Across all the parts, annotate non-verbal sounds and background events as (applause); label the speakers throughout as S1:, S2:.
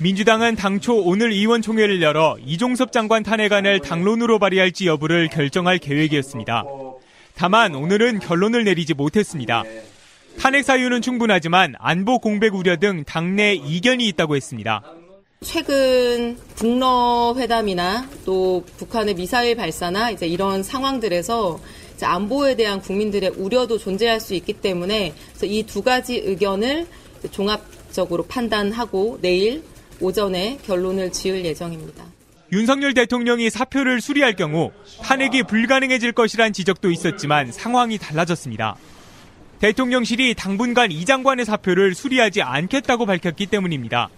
S1: 민주당은 당초 오늘 의원총회를 열어 이종섭 장관 탄핵안을 당론으로 발의할지 여부를 결정할 계획이었습니다. 다만 오늘은 결론을 내리지 못했습니다. 탄핵 사유는 충분하지만 안보 공백 우려 등 당내 이견이 있다고 했습니다.
S2: 최근 북러 회담이나 또 북한의 미사일 발사나 이제 이런 상황들에서 안보에 대한 국민들의 우려도 존재할 수 있기 때문에 이 두 가지 의견을 종합적으로 판단하고 내일 오전에 결론을 지을 예정입니다.
S1: 윤석열 대통령이 사표를 수리할 경우 탄핵이 불가능해질 것이란 지적도 있었지만 상황이 달라졌습니다. 대통령실이 당분간 이 장관의 사표를 수리하지 않겠다고 밝혔기 때문입니다.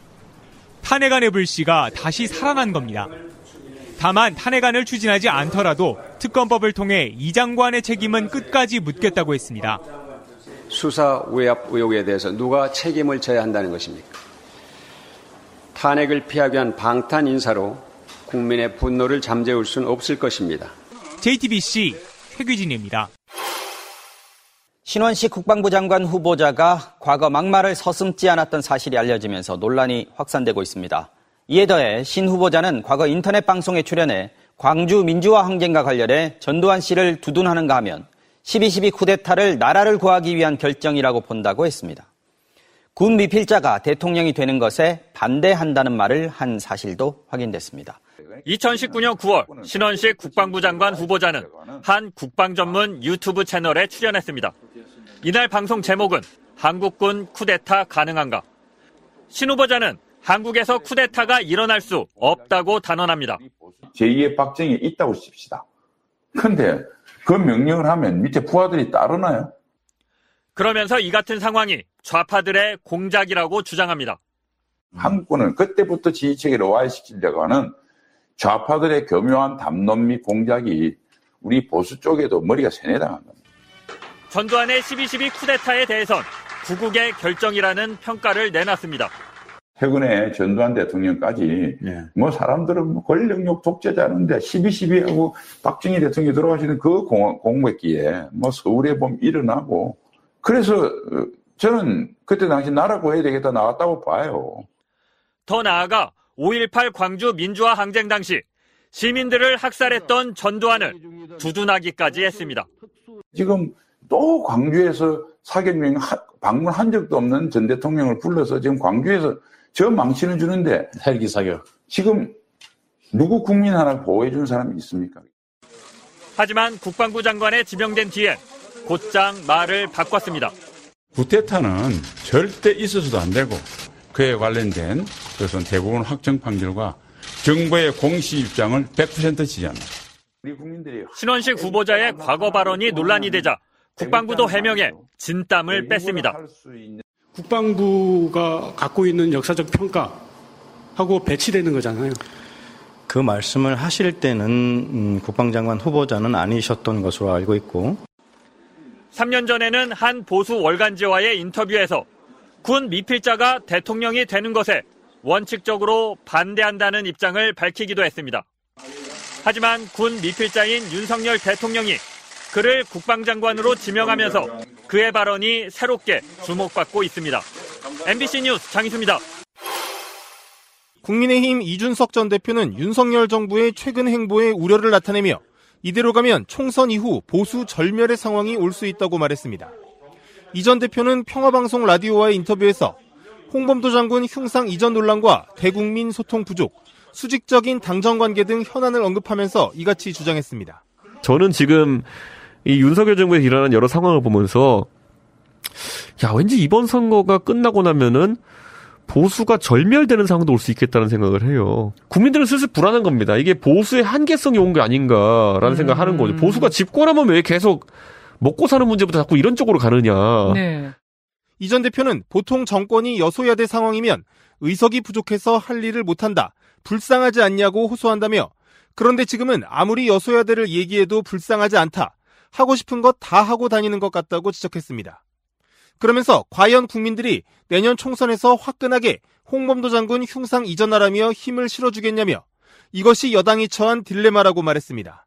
S1: 탄핵안의 불씨가 다시 살아난 겁니다. 다만 탄핵안을 추진하지 않더라도 특검법을 통해 이 장관의 책임은 끝까지 묻겠다고 했습니다.
S3: 수사 외압 의혹에 대해서 누가 책임을 져야 한다는 것입니까? 탄핵을 피하기 위한 방탄 인사로 국민의 분노를 잠재울 수는 없을 것입니다.
S1: JTBC 최규진입니다.
S4: 신원식 국방부 장관 후보자가 과거 막말을 서슴지 않았던 사실이 알려지면서 논란이 확산되고 있습니다. 이에 더해 신 후보자는 과거 인터넷 방송에 출연해 광주 민주화 항쟁과 관련해 전두환 씨를 두둔하는가 하면 12.12 쿠데타를 나라를 구하기 위한 결정이라고 본다고 했습니다. 군 미필자가 대통령이 되는 것에 반대한다는 말을 한 사실도 확인됐습니다.
S5: 2019년 9월 신원식 국방부 장관 후보자는 한 국방 전문 유튜브 채널에 출연했습니다. 이날 방송 제목은 한국군 쿠데타 가능한가? 신 후보자는 한국에서 쿠데타가 일어날 수 없다고 단언합니다.
S6: 제2의 박정희 있다고 칩시다. 근데 그 명령을 하면 밑에 부하들이 따르나요?
S5: 그러면서 이 같은 상황이 좌파들의 공작이라고 주장합니다.
S6: 한국군은 그때부터 지휘체계를 와해시키려고 하는 좌파들의 교묘한 담론 및 공작이 우리 보수 쪽에도 머리가 세뇌당한 겁니다.
S5: 전두환의 12.12 쿠데타에 대해선 구국의 결정이라는 평가를 내놨습니다.
S6: 최근에 전두환 대통령까지 네. 뭐 사람들은 뭐 권력욕 독재자는데 12.12하고 박정희 대통령이 돌아가시는 그 공백기에 뭐 서울에 보면 일어나고 그래서 저는 그때 당시 나라 구해야 되겠다 나왔다고 봐요.
S5: 더 나아가 5.18 광주 민주화 항쟁 당시 시민들을 학살했던 전두환을 두둔하기까지 했습니다.
S6: 지금 또 광주에서 사견명 방문한 적도 없는 전 대통령을 불러서 지금 광주에서 저 망신을 주는데
S7: 헬기 사격.
S6: 지금 누구 국민 하나 보호해 준 사람이 있습니까?
S5: 하지만 국방부 장관에 지명된 뒤에 곧장 말을 바꿨습니다.
S8: 구테타는 절대 있어서도 안 되고 그에 관련된 그것은 대부분 확정 판결과 정부의 공식 입장을 100% 지지합니다.
S5: 신원식 후보자의 과거 발언이 논란이 되자 국방부도 해명해 진땀을 뺐습니다.
S9: 국방부가 갖고 있는 역사적 평가하고 배치되는 거잖아요.
S10: 그 말씀을 하실 때는 음, 국방장관 후보자는 아니셨던 것으로 알고 있고
S5: 3년 전에는 한 보수 월간지와의 인터뷰에서 군 미필자가 대통령이 되는 것에 원칙적으로 반대한다는 입장을 밝히기도 했습니다. 하지만 군 미필자인 윤석열 대통령이 그를 국방장관으로 지명하면서 그의 발언이 새롭게 주목받고 있습니다. MBC 뉴스 장희수입니다.
S11: 국민의힘 이준석 전 대표는 윤석열 정부의 최근 행보에 우려를 나타내며 이대로 가면 총선 이후 보수 절멸의 상황이 올 수 있다고 말했습니다. 이 전 대표는 평화방송 라디오와의 인터뷰에서 홍범도 장군 흉상 이전 논란과 대국민 소통 부족, 수직적인 당정 관계 등 현안을 언급하면서 이같이 주장했습니다.
S12: 저는 지금 이 윤석열 정부에서 일어나는 여러 상황을 보면서 야 왠지 이번 선거가 끝나고 나면은 보수가 절멸되는 상황도 올 수 있겠다는 생각을 해요. 국민들은 슬슬 불안한 겁니다. 이게 보수의 한계성이 온 게 아닌가라는 음. 생각을 하는 거죠. 보수가 집권하면 왜 계속 먹고 사는 문제부터 자꾸 이런 쪽으로 가느냐. 네.
S11: 이전 대표는 보통 정권이 여소야대 상황이면 의석이 부족해서 할 일을 못한다. 불쌍하지 않냐고 호소한다며 그런데 지금은 아무리 여소야대를 얘기해도 불쌍하지 않다. 하고 싶은 것 다 하고 다니는 것 같다고 지적했습니다. 그러면서 과연 국민들이 내년 총선에서 화끈하게 홍범도 장군 흉상 이전하라며 힘을 실어주겠냐며 이것이 여당이 처한 딜레마라고 말했습니다.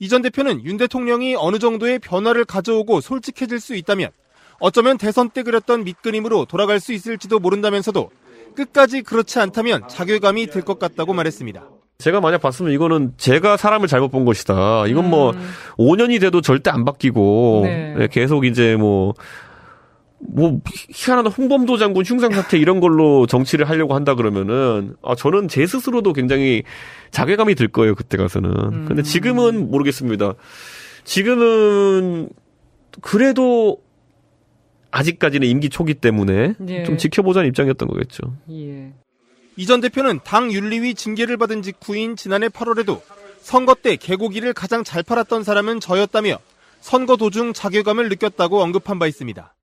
S11: 이 전 대표는 윤 대통령이 어느 정도의 변화를 가져오고 솔직해질 수 있다면 어쩌면 대선 때 그렸던 밑그림으로 돌아갈 수 있을지도 모른다면서도 끝까지 그렇지 않다면 자괴감이 들 것 같다고 말했습니다.
S12: 제가 만약 봤으면 이거는 제가 사람을 잘못 본 것이다. 이건 뭐 음. 5년이 돼도 절대 안 바뀌고 네. 네 계속 이제 뭐 뭐 희한한 홍범도 장군 흉상 사태 이런 걸로 정치를 하려고 한다 그러면은 아 저는 제 스스로도 굉장히 자괴감이 들 거예요 그때 가서는. 음. 근데 지금은 모르겠습니다. 지금은 그래도 아직까지는 임기 초기 때문에 예. 좀 지켜보자는 입장이었던 거겠죠. 예.
S11: 이전 대표는 당 윤리위 징계를 받은 직후인 지난해 8월에도 선거 때 개고기를 가장 잘 팔았던 사람은 저였다며 선거 도중 자괴감을 느꼈다고 언급한 바 있습니다.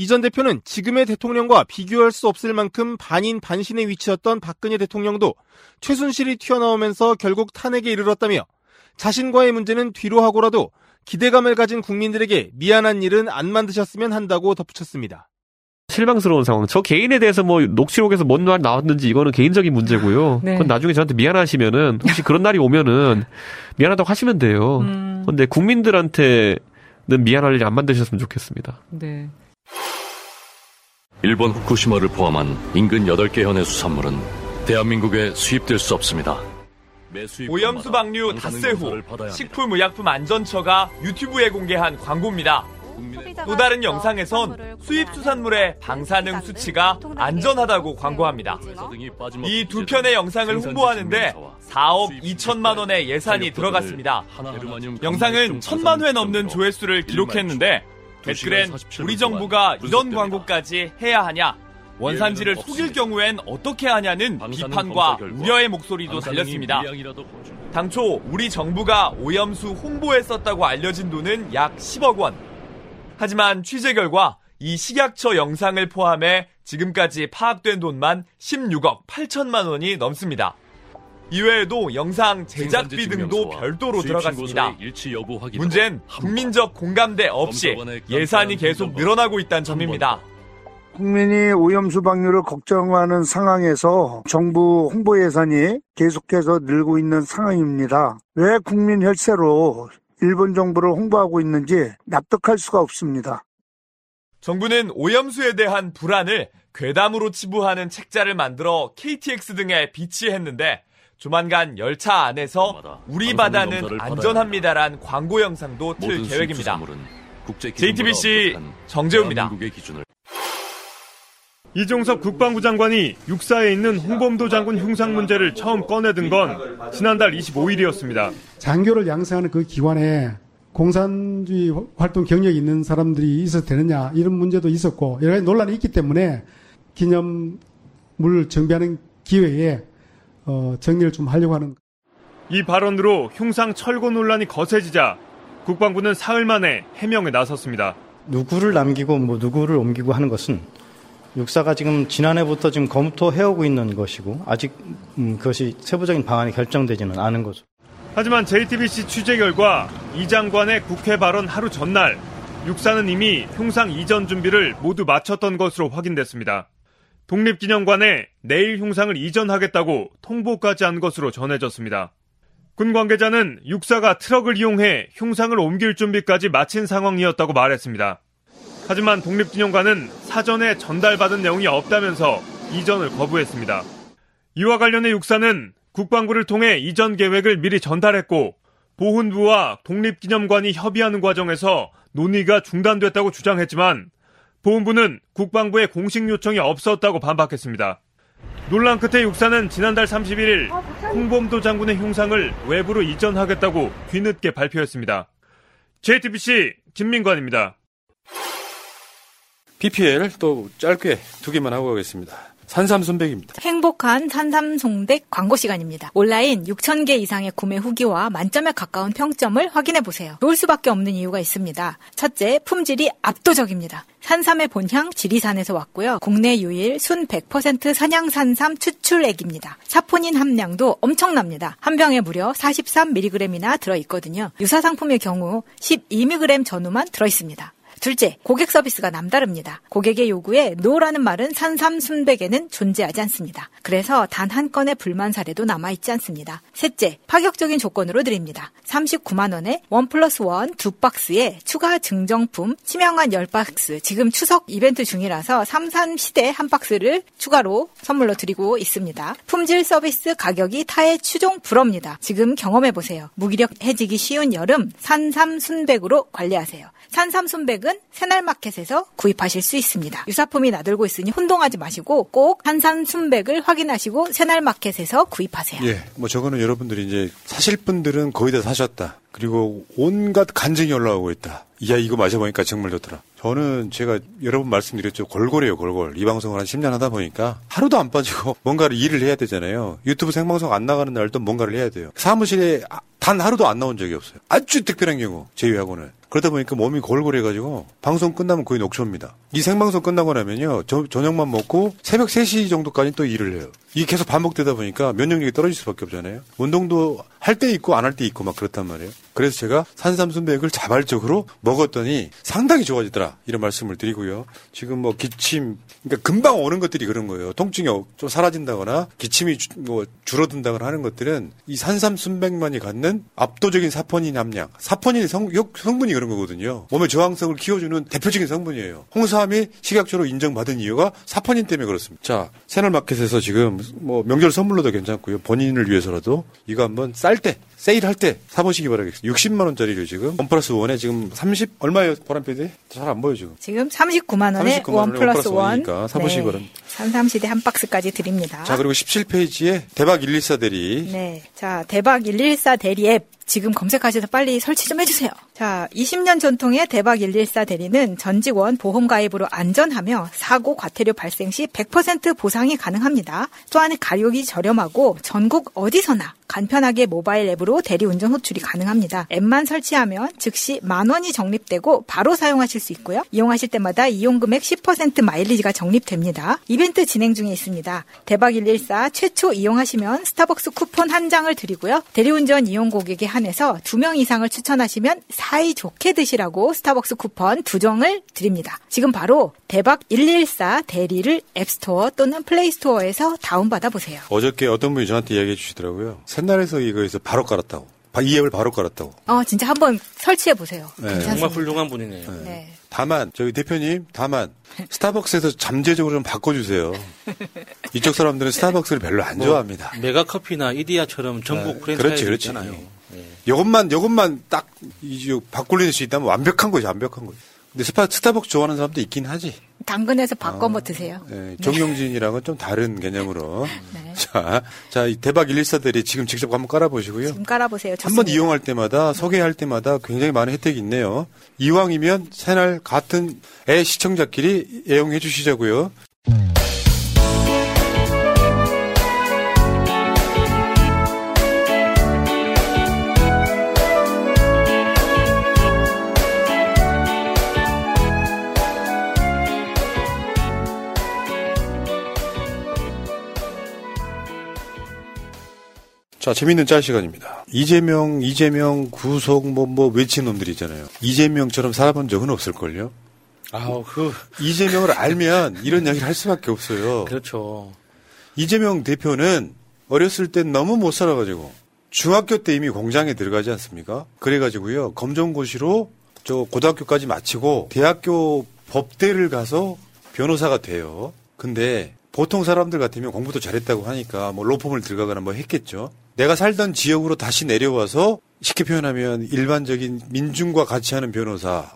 S11: 이 전 대표는 지금의 대통령과 비교할 수 없을 만큼 반인 반신의 위치였던 박근혜 대통령도 최순실이 튀어나오면서 결국 탄핵에 이르렀다며 자신과의 문제는 뒤로 하고라도 기대감을 가진 국민들에게 미안한 일은 안 만드셨으면 한다고 덧붙였습니다.
S12: 실망스러운 상황. 저 개인에 대해서 뭐 녹취록에서 뭔 말 나왔는지 이거는 개인적인 문제고요. (laughs) 네. 그건 나중에 저한테 미안하시면은 혹시 그런 날이 오면은 미안하다고 하시면 돼요. 음. 근데 국민들한테는 미안할 일 안 만드셨으면 좋겠습니다. 네.
S7: 일본 후쿠시마를 포함한 인근 8개 현의 수산물은 대한민국에 수입될 수 없습니다.
S13: 오염수 방류 닷새 후 식품의약품안전처가 유튜브에 공개한 광고입니다. 또 다른 영상에선 수입 수산물의 방사능 수치가 안전하다고 광고합니다. 이 두 편의 영상을 홍보하는데 4억 2천만 원의 예산이 들어갔습니다. 영상은 천만 회 넘는 조회수를 기록했는데 댓글엔 우리 정부가 이런 광고까지 해야 하냐? 원산지를 속일 경우엔 어떻게 하냐는 비판과 우려의 목소리도 달렸습니다. 당초 우리 정부가 오염수 홍보에 썼다고 알려진 돈은 약 10억 원. 하지만 취재 결과 이 식약처 영상을 포함해 지금까지 파악된 돈만 16억 8천만 원이 넘습니다. 이외에도 영상 제작비 등도 별도로 들어갔습니다. 문제는 국민적 공감대 없이 예산이 계속 늘어나고 있다는 점입니다.
S14: 국민이 오염수 방류를 걱정하는 상황에서 정부 홍보 예산이 계속해서 늘고 있는 상황입니다. 왜 국민 혈세로 일본 정부를 홍보하고 있는지 납득할 수가 없습니다.
S13: 정부는 오염수에 대한 불안을 괴담으로 치부하는 책자를 만들어 KTX 등에 비치했는데 조만간 열차 안에서 우리 바다는 안전합니다란 광고 영상도 틀 계획입니다. JTBC 정재우입니다.
S15: 이종섭 국방부 장관이 육사에 있는 홍범도 장군 흉상 문제를 처음 꺼내든 건 지난달 25일이었습니다.
S16: 장교를 양성하는 그 기관에 공산주의 활동 경력이 있는 사람들이 있어도 되느냐 이런 문제도 있었고 여러 가지 논란이 있기 때문에 기념물 정비하는 기회에 어, 정리를 좀 하려고 하는.
S15: 이 발언으로 흉상 철거 논란이 거세지자 국방부는 사흘 만에 해명에 나섰습니다.
S1: 누구를 남기고 뭐 누구를 옮기고 하는 것은 육사가 지금 지난해부터 지금 검토해오고 있는 것이고 아직 음, 그것이 세부적인 방안이 결정되지는 않은 거죠.
S15: 하지만 JTBC 취재 결과 이 장관의 국회 발언 하루 전날 육사는 이미 흉상 이전 준비를 모두 마쳤던 것으로 확인됐습니다. 독립기념관에 내일 흉상을 이전하겠다고 통보까지 한 것으로 전해졌습니다. 군 관계자는 육사가 트럭을 이용해 흉상을 옮길 준비까지 마친 상황이었다고 말했습니다. 하지만 독립기념관은 사전에 전달받은 내용이 없다면서 이전을 거부했습니다. 이와 관련해 육사는 국방부를 통해 이전 계획을 미리 전달했고 보훈부와 독립기념관이 협의하는 과정에서 논의가 중단됐다고 주장했지만 보훈부는 국방부의 공식 요청이 없었다고 반박했습니다. 논란 끝에 육사는 지난달 31일 홍범도 장군의 흉상을 외부로 이전하겠다고 뒤늦게 발표했습니다. JTBC 김민관입니다.
S17: PPL 또 짧게 두 개만 하고 가겠습니다. 산삼순백입니다.
S18: 행복한 산삼송백 광고 시간입니다. 온라인 6,000개 이상의 구매 후기와 만점에 가까운 평점을 확인해 보세요. 좋을 수밖에 없는 이유가 있습니다. 첫째, 품질이 압도적입니다. 산삼의 본향 지리산에서 왔고요. 국내 유일 순 100% 산양산삼 추출액입니다. 사포닌 함량도 엄청납니다. 한 병에 무려 43mg이나 들어있거든요. 유사 상품의 경우 12mg 전후만 들어있습니다. 둘째, 고객 서비스가 남다릅니다. 고객의 요구에 no라는 말은 산삼 순백에는 존재하지 않습니다. 그래서 단 한 건의 불만 사례도 남아있지 않습니다. 셋째, 파격적인 조건으로 드립니다. 39만 원에 원 플러스 원 두 박스에 추가 증정품 침향환 10박스 지금 추석 이벤트 중이라서 산삼 시대 한 박스를 추가로 선물로 드리고 있습니다. 품질 서비스 가격이 타의 추종 불허입니다. 지금 경험해보세요. 무기력 해지기 쉬운 여름 산삼 순백으로 관리하세요. 산삼순백은 새날마켓에서 구입하실 수 있습니다. 유사품이 나들고 있으니 혼동하지 마시고 꼭 산삼순백을 확인하시고 새날마켓에서 구입하세요.
S17: 예, 뭐 저거는 여러분들이 이제 사실 분들은 거의 다 사셨다. 그리고 온갖 간증이 올라오고 있다. 이야 이거 마셔보니까 정말 좋더라. 저는 제가 여러 번 말씀드렸죠. 골골해요, 골골. 이 방송을 한 10년 하다 보니까 하루도 안 빠지고 (laughs) 뭔가를 일을 해야 되잖아요. 유튜브 생방송 안 나가는 날도 뭔가를 해야 돼요. 사무실에 단 하루도 안 나온 적이 없어요. 아주 특별한 경우 제외하고는. 그러다 보니까 몸이 골골해가지고 방송 끝나면 거의 녹초입니다. 이 생방송 끝나고 나면요. 저, 저녁만 먹고 새벽 3시 정도까지 또 일을 해요. 이게 계속 반복되다 보니까 면역력이 떨어질 수밖에 없잖아요. 운동도 할 때 있고 안 할 때 있고 막 그렇단 말이에요. 그래서 제가 산삼순백을 자발적으로 먹었더니 상당히 좋아지더라. 이런 말씀을 드리고요. 지금 뭐 기침, 그러니까 금방 오는 것들이 그런 거예요. 통증이 좀 사라진다거나 기침이 주, 뭐 줄어든다거나 하는 것들은 이 산삼순백만이 갖는 압도적인 사포닌 함량. 사포닌의 성, 성분이 그런 거거든요. 몸의 저항성을 키워주는 대표적인 성분이에요. 홍삼이 식약처로 인정받은 이유가 사포닌 때문에 그렇습니다. 자, 새날마켓에서 지금 뭐 명절 선물로도 괜찮고요. 본인을 위해서라도 이거 한번 쌀 때, 세일할 때 사보시기 바라겠습니다. 60만 원짜리를 지금 원 플러스 원에 지금 30 얼마예요, 보람 PD? 잘안 보여 지금.
S18: 지금 39만 원에 39만 원 플러스 one.
S17: 이니까 사보시기 네. 바랍니다.
S18: 산삼시대 한 박스까지 드립니다.
S17: 자, 그리고 17페이지에 대박 114 대리.
S18: 네. 자, 대박 114 대리 앱 지금 검색하셔서 빨리 설치 좀 해주세요. 자, 20년 전통의 대박 114 대리는 전 직원 보험 가입으로 안전하며 사고 과태료 발생 시 100% 보상이 가능합니다. 또한 가격이 저렴하고 전국 어디서나 간편하게 모바일 앱으로 대리운전 호출이 가능합니다. 앱만 설치하면 즉시 만 원이 적립되고 바로 사용하실 수 있고요. 이용하실 때마다 이용 금액 10% 마일리지가 적립됩니다. 이벤트 진행 중에 있습니다. 대박 114 최초 이용하시면 스타벅스 쿠폰 한 장을 드리고요. 대리운전 이용 고객에 한해서 2명 이상을 추천하시면 사이 좋게 드시라고 스타벅스 쿠폰 두 종을 드립니다. 지금 바로 대박 114 대리를 앱스토어 또는 플레이스토어에서 다운받아 보세요.
S17: 어저께 어떤 분이 저한테 이야기해 주시더라고요. 새날에서 이거에서 바로 깔았다고. 이 앱을 바로 깔았다고.
S18: 어, 진짜 한번 설치해 보세요. 네.
S12: 정말 훌륭한 분이네요.
S17: 네. 네. 다만 저희 대표님 다만 스타벅스에서 잠재적으로 좀 바꿔주세요. 이쪽 사람들은 스타벅스를 별로 안 뭐, 좋아합니다.
S12: 메가커피나 이디야처럼 전국 네. 프랜차이즈 그렇지, 있잖아요. 네.
S17: 이것만 이것만 딱 이제 바꿀 수 있다면 완벽한 거죠, 완벽한 거죠. 근데 스파, 스타벅스 좋아하는 사람도 있긴 하지.
S18: 당근에서 바꿔 뭐 드세요.
S17: 네, 정용진이랑은 좀 다른 개념으로. (laughs) 네. 자, 자, 이 대박 114들이 지금 직접 한번 깔아보시고요.
S18: 지금 깔아보세요.
S17: 한번 이용할 때마다, 소개할 때마다 굉장히 많은 혜택이 있네요. 이왕이면 새날 같은 애 시청자끼리 애용해 주시자고요. 자, 재밌는 짤 시간입니다. 이재명, 이재명, 구속, 뭐, 뭐, 외친 놈들 이잖아요. 이재명처럼 살아본 적은 없을걸요?
S12: 아우, 그.
S17: 이재명을 알면 이런 이야기를 할 수밖에 없어요.
S12: 그렇죠.
S17: 이재명 대표는 어렸을 땐 너무 못 살아가지고 중학교 때 이미 공장에 들어가지 않습니까? 그래가지고요. 검정고시로 저 고등학교까지 마치고 대학교 법대를 가서 변호사가 돼요. 근데 보통 사람들 같으면 공부도 잘했다고 하니까 뭐 로펌을 들어가거나 뭐 했겠죠. 내가 살던 지역으로 다시 내려와서 쉽게 표현하면 일반적인 민중과 같이 하는 변호사를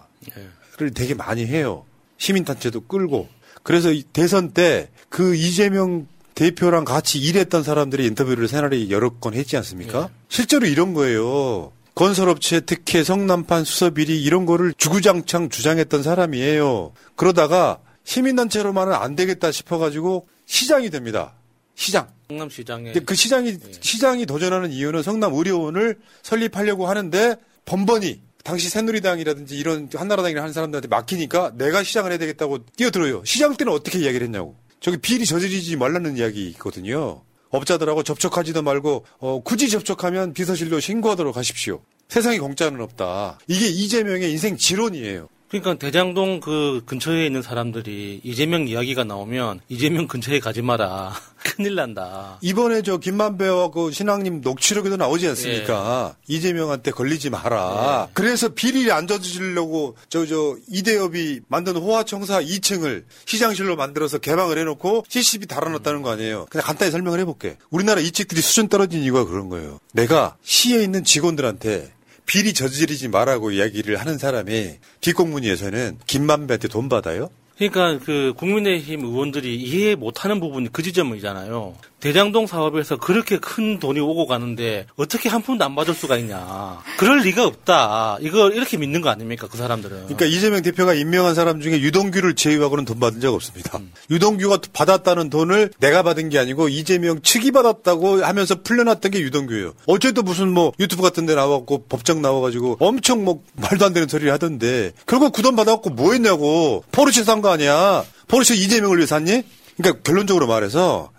S17: 되게 많이 해요. 시민단체도 끌고. 그래서 대선 때 그 이재명 대표랑 같이 일했던 사람들이 인터뷰를 새날에 여러 건 했지 않습니까? 실제로 이런 거예요. 건설업체 특혜 성남판 수서비리 이런 거를 주구장창 주장했던 사람이에요. 그러다가 시민단체로만은 안 되겠다 싶어가지고 시장이 됩니다. 시장.
S19: 성남시장에
S17: 그 시장이 시장이 도전하는 이유는 성남 의료원을 설립하려고 하는데 번번이 당시 새누리당이라든지 이런 한나라당이나 하는 사람들한테 막히니까 내가 시장을 해야 되겠다고 뛰어들어요. 시장 때는 어떻게 이야기를 했냐고. 저기 비리 저지르지 말라는 이야기거든요. 업자들하고 접촉하지도 말고 어, 굳이 접촉하면 비서실로 신고하도록 하십시오. 세상에 공짜는 없다. 이게 이재명의 인생 지론이에요.
S19: 그러니까 대장동 그 근처에 있는 사람들이 이재명 이야기가 나오면 이재명 근처에 가지 마라. (laughs) 큰일 난다.
S17: 이번에 저 김만배와 그 신앙님 녹취록에도 나오지 않습니까? 이재명한테 걸리지 마라. 그래서 비리를 안 저지르려고 저 저 이대엽이 만든 호화청사 2층을 시장실로 만들어서 개방을 해놓고 CCTV 달아놨다는 거 아니에요. 그냥 간단히 설명을 해볼게. 우리나라 이직들이 수준 떨어진 이유가 그런 거예요. 내가 시에 있는 직원들한테 비리 저지르지 말라고 이야기를 하는 사람이 뒷공문위에서는 김만배한테 돈 받아요?
S19: 그러니까 그 국민의힘 의원들이 이해 못하는 부분이 그 지점이잖아요. 대장동 사업에서 그렇게 큰 돈이 오고 가는데 어떻게 한 푼도 안 받을 수가 있냐. 그럴 리가 없다. 이걸 이렇게 믿는 거 아닙니까? 그 사람들은.
S17: 그러니까 이재명 대표가 임명한 사람 중에 유동규를 제외하고는 돈 받은 적 없습니다. 유동규가 받았다는 돈을 내가 받은 게 아니고 이재명 측이 받았다고 하면서 풀려났던 게 유동규예요. 어제도 무슨 뭐 유튜브 같은 데 나왔고 법정 나와가지고 엄청 뭐 말도 안 되는 소리를 하던데 결국 그 돈 받아갖고 뭐 했냐고. 포르쉐 산 거 아니야. 포르쉐 이재명을 위해 샀니? 그러니까 결론적으로 말해서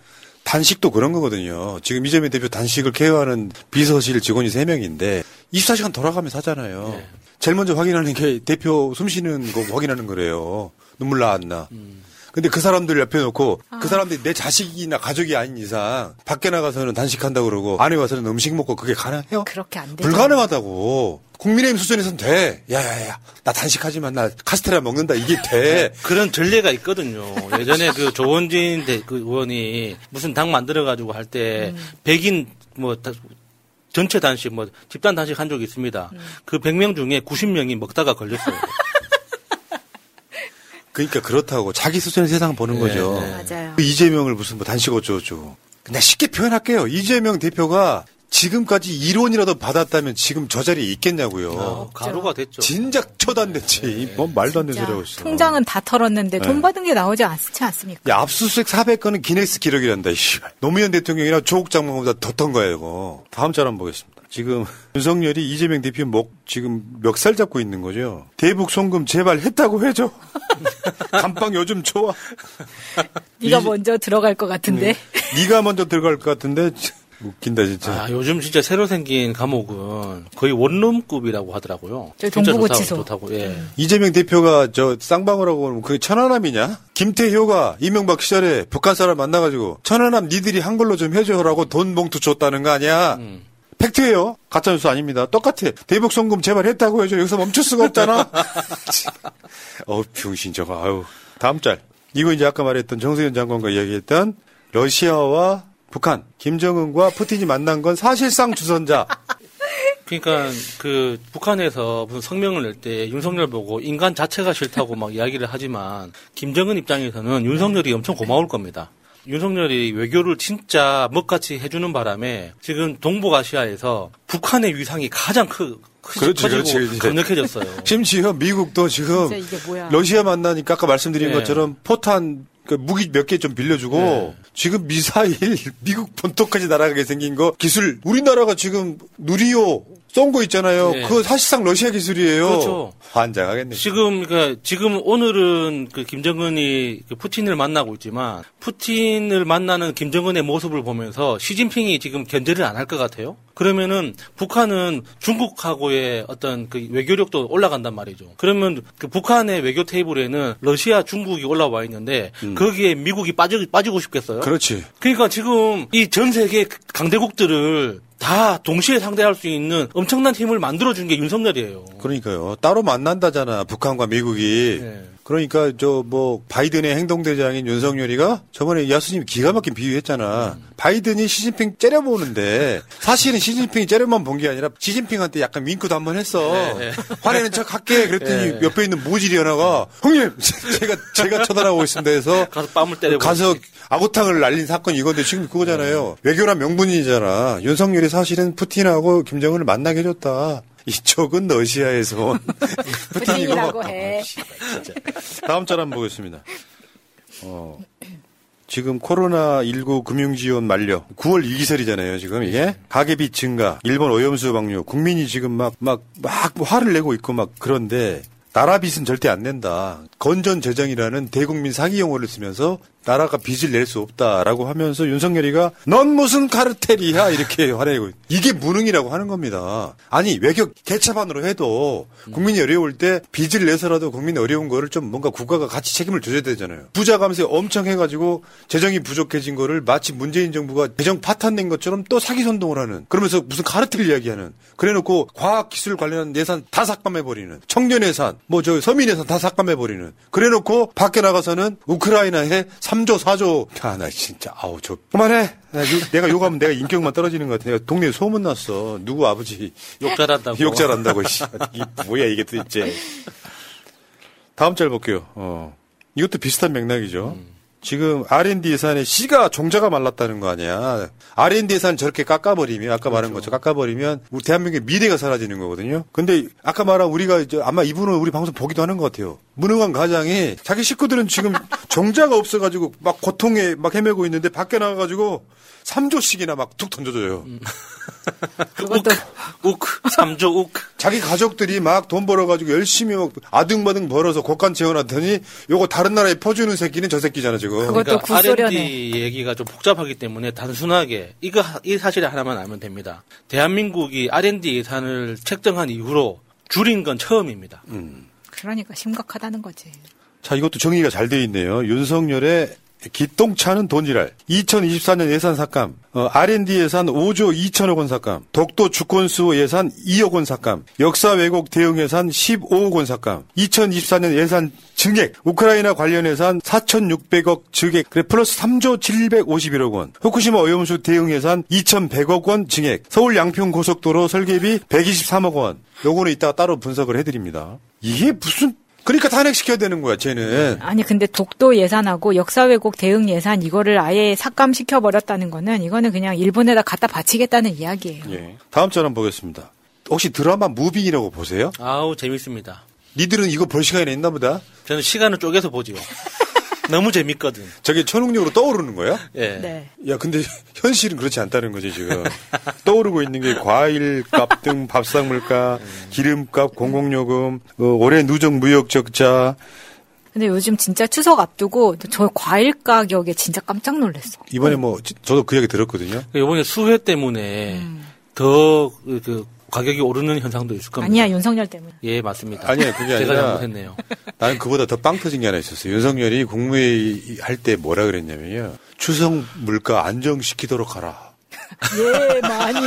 S17: 단식도 그런 거거든요. 지금 이재명 대표 단식을 케어하는 비서실 직원이 3명인데 24시간 돌아가며 사잖아요. 제일 먼저 확인하는 게 대표 숨 쉬는 거 확인하는 거래요. 눈물 나왔나. 근데 그 사람들 옆에 놓고 그 사람들이 내 자식이나 가족이 아닌 이상 밖에 나가서는 단식한다고 그러고 안에 와서는 음식 먹고 그게 가능해요?
S18: 그렇게 안 되죠.
S17: 불가능하다고. 국민의힘 수준에서는 돼. 야야야. 나 단식하지만 나 카스테라 먹는다. 이게 돼. (laughs)
S19: 그런 전례가 있거든요. 예전에 그 조원진 대, 그 의원이 무슨 당 만들어 가지고 할때 백인 뭐 다- 전체 단식 뭐 집단 단식 한 적이 있습니다. 그 100명 중에 90명이 먹다가 걸렸어요.
S17: 그러니까 그렇다고 자기 수준의 세상 보는 거죠.
S18: 맞아요.
S17: 그 이재명을 무슨 뭐 단식 어쩌고저쩌고. 근데 쉽게 표현할게요. 이재명 대표가 지금까지 1원이라도 받았다면 지금 저 자리에 있겠냐고요.
S19: 가루가 됐죠.
S17: 진작 처단됐지. 뭔 말도 안 되는 소리 하고 있어.
S18: 통장은 다 털었는데 돈
S17: 네.
S18: 받은 게 나오지 않지 않습니까?
S17: 야, 압수수색 400건은 기네스 기록이란다, 이씨. 노무현 대통령이나 조국 장관보다 더 턴 거야, 이거. 다음 짤 한번 보겠습니다. 지금 (laughs) 윤석열이 이재명 대표 목 지금 멱살 잡고 있는 거죠. 대북 송금 제발 했다고 해줘. (laughs) 감방 요즘 좋아.
S18: 네가 먼저 들어갈 것 같은데.
S17: 네가 먼저 들어갈 것 같은데 웃긴다 진짜.
S19: 아, 요즘 진짜 새로 생긴 감옥은 거의 원룸급이라고 하더라고요.
S18: 동부구치소.
S19: 좋다고, 예.
S17: 이재명 대표가 저 쌍방울 하고 그러면 그게 천안함이냐? 김태효가 이명박 시절에 북한 사람 만나가지고 천안함 니들이 한 걸로 좀 해줘라고 돈 봉투 줬다는 거 아니야? 팩트예요. 가짜뉴스 아닙니다. 똑같아. 대북 송금 제발 했다고 해줘. 여기서 멈출 수가 없잖아. (laughs) 어우 병신 저거. 아유. 다음 짤. 이거 이제 아까 말했던 정세현 장관과 이야기했던 러시아와 북한 김정은과 푸틴이 만난 건 사실상 주선자. (laughs)
S19: 그러니까 그 북한에서 무슨 성명을 낼 때 윤석열 보고 인간 자체가 싫다고 막 이야기를 하지만 김정은 입장에서는 윤석열이 엄청 고마울 겁니다. 윤석열이 외교를 진짜 먹같이 해주는 바람에 지금 동북아시아에서 북한의 위상이 가장 크, 크
S17: 그렇지,
S19: 커지고
S17: 그렇지.
S19: 강력해졌어요. (laughs)
S17: 심지어 미국도 지금. 러시아 만나니까 아까 말씀드린
S19: 네.
S17: 것처럼 포탄 그 무기 몇 개 좀 빌려주고
S19: 네.
S17: 지금 미사일 미국 본토까지 날아가게 생긴 거 기술 우리나라가 지금 누리호 쏜 거 있잖아요.
S19: 네.
S17: 그거 사실상 러시아 기술이에요.
S19: 그렇죠.
S17: 환장하겠네.
S19: 지금 그러니까 지금 오늘은 그 김정은이 그 푸틴을 만나고 있지만 푸틴을 만나는 김정은의 모습을 보면서 시진핑이 지금 견제를 안 할 것 같아요. 그러면은 북한은 중국하고의 어떤 그 외교력도 올라간단 말이죠. 그러면 그 북한의 외교 테이블에는 러시아, 중국이 올라와 있는데 거기에 미국이 빠져 빠지고 싶겠어요?
S17: 그렇지.
S19: 그러니까 지금 이 전 세계 강대국들을 다 동시에 상대할 수 있는 엄청난 힘을 만들어준 게 윤석열이에요.
S17: 그러니까요. 따로 만난다잖아. 북한과 미국이.
S19: 네.
S17: 그러니까 저 뭐 바이든의 행동대장인 윤석열이가 저번에 야수님 기가 막힌 비유했잖아. 음. 바이든이 시진핑 째려보는데 사실은 시진핑이 째려만 본 게 아니라 시진핑한테 약간 윙크도 한 번 했어. 네, 네. 화내는 척 할게. 그랬더니 네. 옆에 있는 모질이 하나가 형님 제가 제가 쳐다보고 있습니다 해서
S19: 가서 뺨을 때려
S17: 가서 아구탕을 날린 사건이 이건데 지금 그거잖아요. 네. 외교란 명분이잖아. 윤석열이 사실은 푸틴하고 김정은을 만나게 해줬다. 이쪽은 러시아에서 온 (laughs)
S18: 푸틴이라고 해.
S17: 아, 다음 절 한번 보겠습니다. 어, 지금 코로나19 금융지원 만료. 9월 2기설이잖아요, 지금 이게. 가계비 증가, 일본 오염수 방류, 국민이 지금 막, 막, 막 화를 내고 있고 막 그런데 나라 빚은 절대 안 낸다. 건전 재정이라는 대국민 사기 용어를 쓰면서 나라가 빚을 낼 수 없다라고 하면서 윤석열이가 넌 무슨 카르텔이야 이렇게 (laughs) 화내고 이게 무능이라고 하는 겁니다. 아니 외교 개차반으로 해도 국민이 어려울 때 빚을 내서라도 국민이 어려운 거를 좀 뭔가 국가가 같이 책임을 져야 되잖아요. 부자 감세 엄청 해가지고 재정이 부족해진 거를 마치 문재인 정부가 재정 파탄낸 것처럼 또 사기 선동을 하는 그러면서 무슨 카르텔 이야기하는 그래놓고 과학기술 관련한 예산 다 삭감해버리는 청년 예산 뭐 저 서민 예산 다 삭감해버리는 그래 놓고 밖에 나가서는 우크라이나에 3조, 4조. 아, 나 진짜, 아우, 저, 그만해. 내가 욕하면 내가 인격만 떨어지는 것 같아. 내가 동네에 소문났어. 누구 아버지.
S19: 욕 잘한다고.
S17: 욕 잘한다고, 씨. 뭐야, 이게 도대체. 다음 절 볼게요. 어. 이것도 비슷한 맥락이죠. 음. 지금 R&D 예산에 C가 종자가 말랐다는 거 아니야. R&D 예산 저렇게 깎아버리면 아까 말한 그렇죠. 것처럼 깎아버리면 우리 대한민국의 미래가 사라지는 거거든요. 근데 아까 말한 우리가 이제 아마 이분은 우리 방송 보기도 하는 것 같아요. 무능한 가장이 자기 식구들은 지금 (laughs) 종자가 없어가지고 막 고통에 막 헤매고 있는데 밖에 나가가지고 3조씩이나 막 툭 던져줘요. 음. (laughs)
S19: 그것도 욱, 3조 욱.
S17: 자기 가족들이 막 돈 벌어가지고 열심히 막 아등바등 벌어서 곳간 채워놨더니 요거 다른 나라에 퍼주는 새끼는 저 새끼잖아 지금.
S18: 그것도 그러니까
S19: R&D 얘기가 좀 복잡하기 때문에 단순하게 이거 이 사실 하나만 알면 됩니다. 대한민국이 R&D 예산을 책정한 이후로 줄인 건 처음입니다. 음.
S18: 그러니까 심각하다는 거지.
S17: 자, 이것도 정의가 잘 돼 있네요. 윤석열의 기똥차는 돈지랄. 2024년 예산 삭감. 어, R&D 예산 5조 2천억 원 삭감. 독도 주권 수호 예산 2억 원 삭감. 역사 왜곡 대응 예산 15억 원 삭감. 2024년 예산 증액. 우크라이나 관련 예산 4,600억 증액. 그래 플러스 3조 751억 원. 후쿠시마 오염수 대응 예산 2,100억 원 증액. 서울 양평 고속도로 설계비 123억 원. 요거는 이따가 따로 분석을 해드립니다. 이게 무슨 그러니까 탄핵시켜야 되는 거야, 쟤는.
S18: 아니, 근데 독도 예산하고 역사 왜곡 대응 예산 이거를 아예 삭감시켜 버렸다는 거는 이거는 그냥 일본에다 갖다 바치겠다는 이야기예요. 예.
S17: 다음 절 한번 보겠습니다. 혹시 드라마 무빙이라고 보세요?
S19: 아우, 재밌습니다.
S17: 니들은 이거 볼 시간이 있나 보다?
S19: 저는 시간을 쪼개서 보지요. (laughs) 너무 재밌거든.
S17: 저게 천국력으로 떠오르는 거야?
S19: 예.
S18: 네.
S17: 야, 근데 (laughs) 현실은 그렇지 않다는 거지, 지금. 떠오르고 있는 게 과일값 등 밥상 물가, 기름값, 공공요금, 어, 올해 누적 무역 적자.
S18: 근데 요즘 진짜 추석 앞두고 저 과일 가격에 진짜 깜짝 놀랐어.
S17: 이번에 뭐 저도 그 얘기 들었거든요.
S19: 이번에 수해 때문에 음. 더그 가격이 오르는 현상도 있을 겁니다.
S18: 아니야 윤석열 때문에.
S19: 예 맞습니다.
S17: 아니야 그게
S19: 제가
S17: 아니라
S19: 잘못했네요.
S17: 나는 그보다 더 빵 터진 게 하나 있었어요. 윤석열이 국무회의 할 때 뭐라 그랬냐면요. 추석 물가 안정시키도록 하라. (laughs)
S18: 예 많이.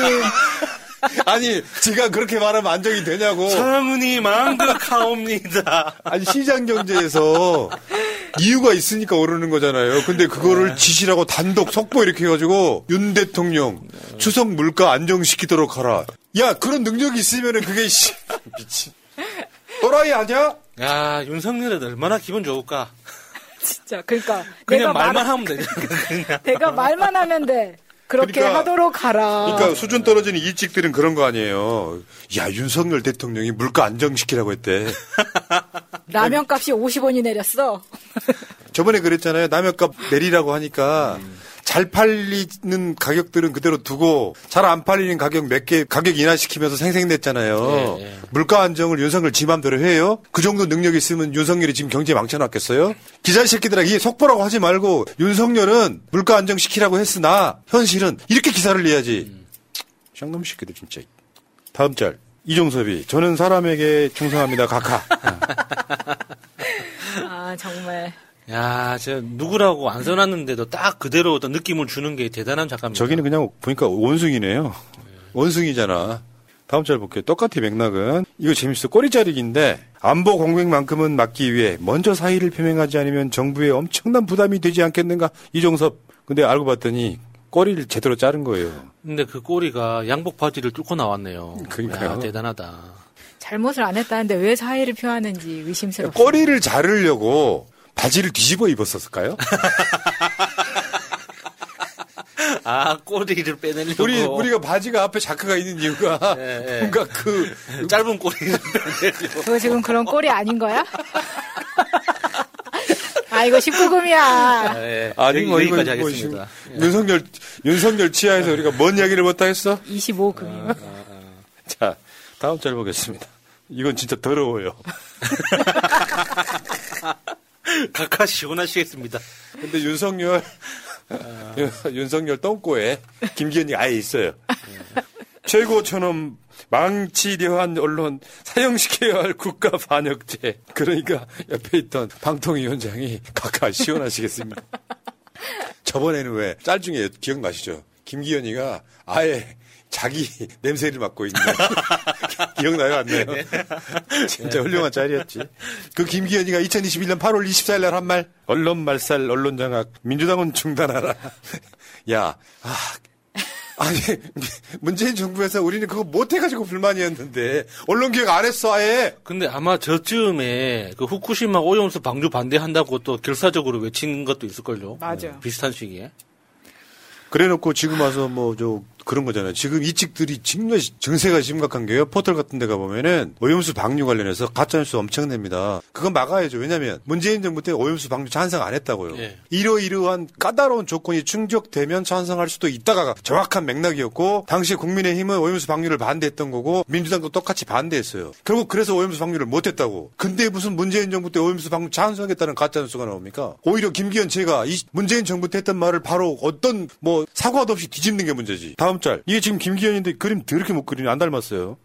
S18: (laughs)
S17: 아니, 제가 그렇게 말하면 안정이 되냐고.
S19: 성은이 망극하옵니다. (laughs)
S17: 아니, 시장 경제에서 이유가 있으니까 오르는 거잖아요. 근데 그거를 네. 지시라고 단독 속보 이렇게 해가지고 윤 대통령 추석 물가 안정시키도록 하라. 야, 그런 능력이 있으면은 그게 씨, 미친. 또라이 아니야?
S19: 야, 윤석열은 얼마나 기분 좋을까?
S18: 진짜, 그러니까
S19: 그냥 말만 말... 하면 되냐. (laughs)
S18: 내가 말만 하면 돼. 그렇게 그러니까, 하도록 하라.
S17: 그러니까 수준 떨어지는 일찍들은 그런 거 아니에요. 야 윤석열 대통령이 물가 안정시키라고 했대. (laughs)
S18: 라면 값이 50원이 내렸어.
S17: 저번에 그랬잖아요. 라면값 내리라고 하니까 음. 잘 팔리는 가격들은 그대로 두고 잘 안 팔리는 가격 몇 개 가격 인하시키면서 생생냈잖아요. 예, 예. 물가 안정을 윤석열 지 맘대로 해요. 그 정도 능력이 있으면 윤석열이 지금 경제 망쳐놨겠어요? 기자 새끼들아 이게 속보라고 하지 말고 윤석열은 물가 안정시키라고 했으나 현실은 이렇게 기사를 내야지. 음. 쌍놈 새끼들 진짜. 다음 짤. 이종섭이 저는 사람에게 충성합니다. 각하. (laughs)
S18: 아 정말.
S19: 야, 저 누구라고 안 써놨는데도 딱 그대로 어떤 느낌을 주는 게 대단한 작가입니다.
S17: 저기는 그냥 보니까 원숭이네요. 원숭이잖아. 다음 절 볼게요. 똑같이 맥락은 이거 재밌어. 꼬리자리기인데 안보 공백만큼은 막기 위해 먼저 사의를 표명하지 않으면 정부에 엄청난 부담이 되지 않겠는가 이종섭. 근데 알고 봤더니 꼬리를 제대로 자른 거예요.
S19: 근데 그 꼬리가 양복 바지를 뚫고 나왔네요.
S17: 그러니까요.
S19: 야, 대단하다.
S18: 잘못을 안 했다는데 왜 사의를 표하는지 의심스럽습니다.
S17: 꼬리를 자르려고 바지를 뒤집어 입었었을까요? (laughs)
S19: 아 꼬리를 빼내려고.
S17: 우리 우리가 바지가 앞에 자크가 있는 이유가
S19: 예, 예. (laughs)
S17: 뭔가 그 (laughs)
S19: 짧은 꼬리를 빼내려고.
S18: 그거 지금 그런 꼴이 아닌 거야? 아 이거 19금이야.
S19: 예,
S17: 아니
S19: 여기,
S17: 뭐 이거
S19: 여기까지
S17: 뭐
S19: 하겠습니다.
S17: 지금 윤석열 윤석열 치하에서 우리가 뭔 이야기를 못다 했어?
S18: 25금이요.
S17: 자 다음 절 보겠습니다. 이건 진짜 더러워요. (laughs)
S19: 각하 시원하시겠습니다.
S17: 근데 윤석열 (laughs) 윤석열 똥꼬에 김기현이 아예 있어요. 최고처럼 망치려한 언론 사형시켜야 할 국가 반역죄. 그러니까 옆에 있던 방통위원장이 각하 시원하시겠습니다. (laughs) 저번에는 왜 짤 중에 기억나시죠? 김기현이가 아예 자기 냄새를 맡고 있는 기억나요 안 나요? (laughs) 진짜 훌륭한 짤이었지. 그 김기현이가 2021년 8월 24일 날 한 말 언론 말살 언론 장악 민주당은 중단하라. (laughs) 야, 아, 아니 문재인 정부에서 우리는 그거 못 해가지고 불만이었는데 언론 기획 안 했어 아예.
S19: 근데 아마 저쯤에 그 후쿠시마 오염수 방류 반대한다고 또 결사적으로 외친 것도 있을걸요.
S18: 맞아.
S19: 비슷한 시기에.
S17: 그래놓고 지금 와서 뭐 저 그런 거잖아요. 지금 이 측들이 정말 증세가 심각한 게요. 포털 같은 데 가보면은 오염수 방류 관련해서 가짜뉴스 엄청 냅니다. 그건 막아야죠. 왜냐면 문재인 정부 때 오염수 방류 찬성 안 했다고요.
S19: 예.
S17: 이러이러한 까다로운 조건이 충족되면 찬성할 수도 있다가 정확한 맥락이었고 당시 국민의힘은 오염수 방류를 반대했던 거고 민주당도 똑같이 반대했어요. 결국 그래서 오염수 방류를 못했다고. 근데 무슨 문재인 정부 때 오염수 방류 찬성했다는 가짜뉴스가 나옵니까? 오히려 김기현 제가 이 문재인 정부 때 했던 말을 바로 어떤 뭐 사과도 없이 뒤집는 게 문제지. 다음 짤. 이게 지금 김기현인데 그림 더럽게 못 그리네. 안 닮았어요.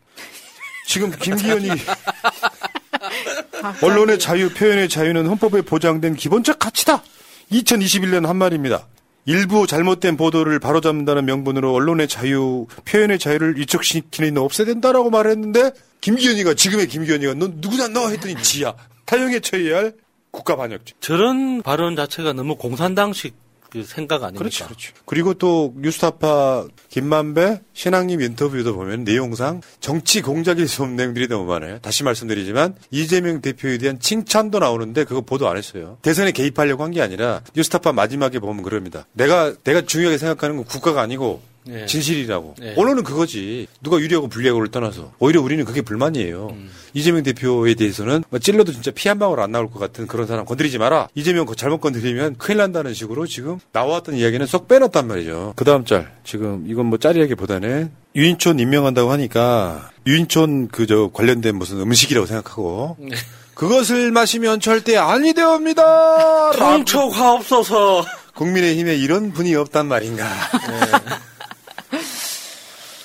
S17: 지금 김기현이 (laughs) 언론의 자유, 표현의 자유는 헌법에 보장된 기본적 가치다. 2021년 한 말입니다. 일부 잘못된 보도를 바로잡는다는 명분으로 언론의 자유, 표현의 자유를 위축시키는 없애야 된다라고 말했는데 김기현이가 지금의 김기현이가 너 누구냐 너 했더니 지야. 타영에 처해야 할 국가 반역죄.
S19: 저런 발언 자체가 너무 공산당식 그 생각 아닙니까?
S17: 그렇죠, 그렇죠. 그리고 또 뉴스타파 김만배 신앙님 인터뷰도 보면 내용상 정치 공작일 수 없는 내용들이 너무 많아요. 다시 말씀드리지만 이재명 대표에 대한 칭찬도 나오는데 그거 보도 안 했어요. 대선에 개입하려고 한 게 아니라 뉴스타파 마지막에 보면 그럽니다. 내가 내가 중요하게 생각하는 건 국가가 아니고
S19: 예.
S17: 진실이라고.
S19: 예.
S17: 언론은 그거지. 누가 유리하고 불리하고를 떠나서 오히려 우리는 그게 불만이에요.
S19: 음.
S17: 이재명 대표에 대해서는 뭐 찔러도 진짜 피 한 방울 안 나올 것 같은 그런 사람 건드리지 마라. 이재명 거 잘못 건드리면 큰일 난다는 식으로 지금 나왔던 이야기는 쏙 빼놨단 말이죠. 그 다음 짤. 지금 이건 뭐 짤이라기보다는 유인촌 임명한다고 하니까 유인촌 그저 관련된 무슨 음식이라고 생각하고
S19: 네.
S17: 그것을 마시면 절대 아니 되옵니다.
S19: 통초가 없어서
S17: 국민의힘에 이런 분이 없단 말인가.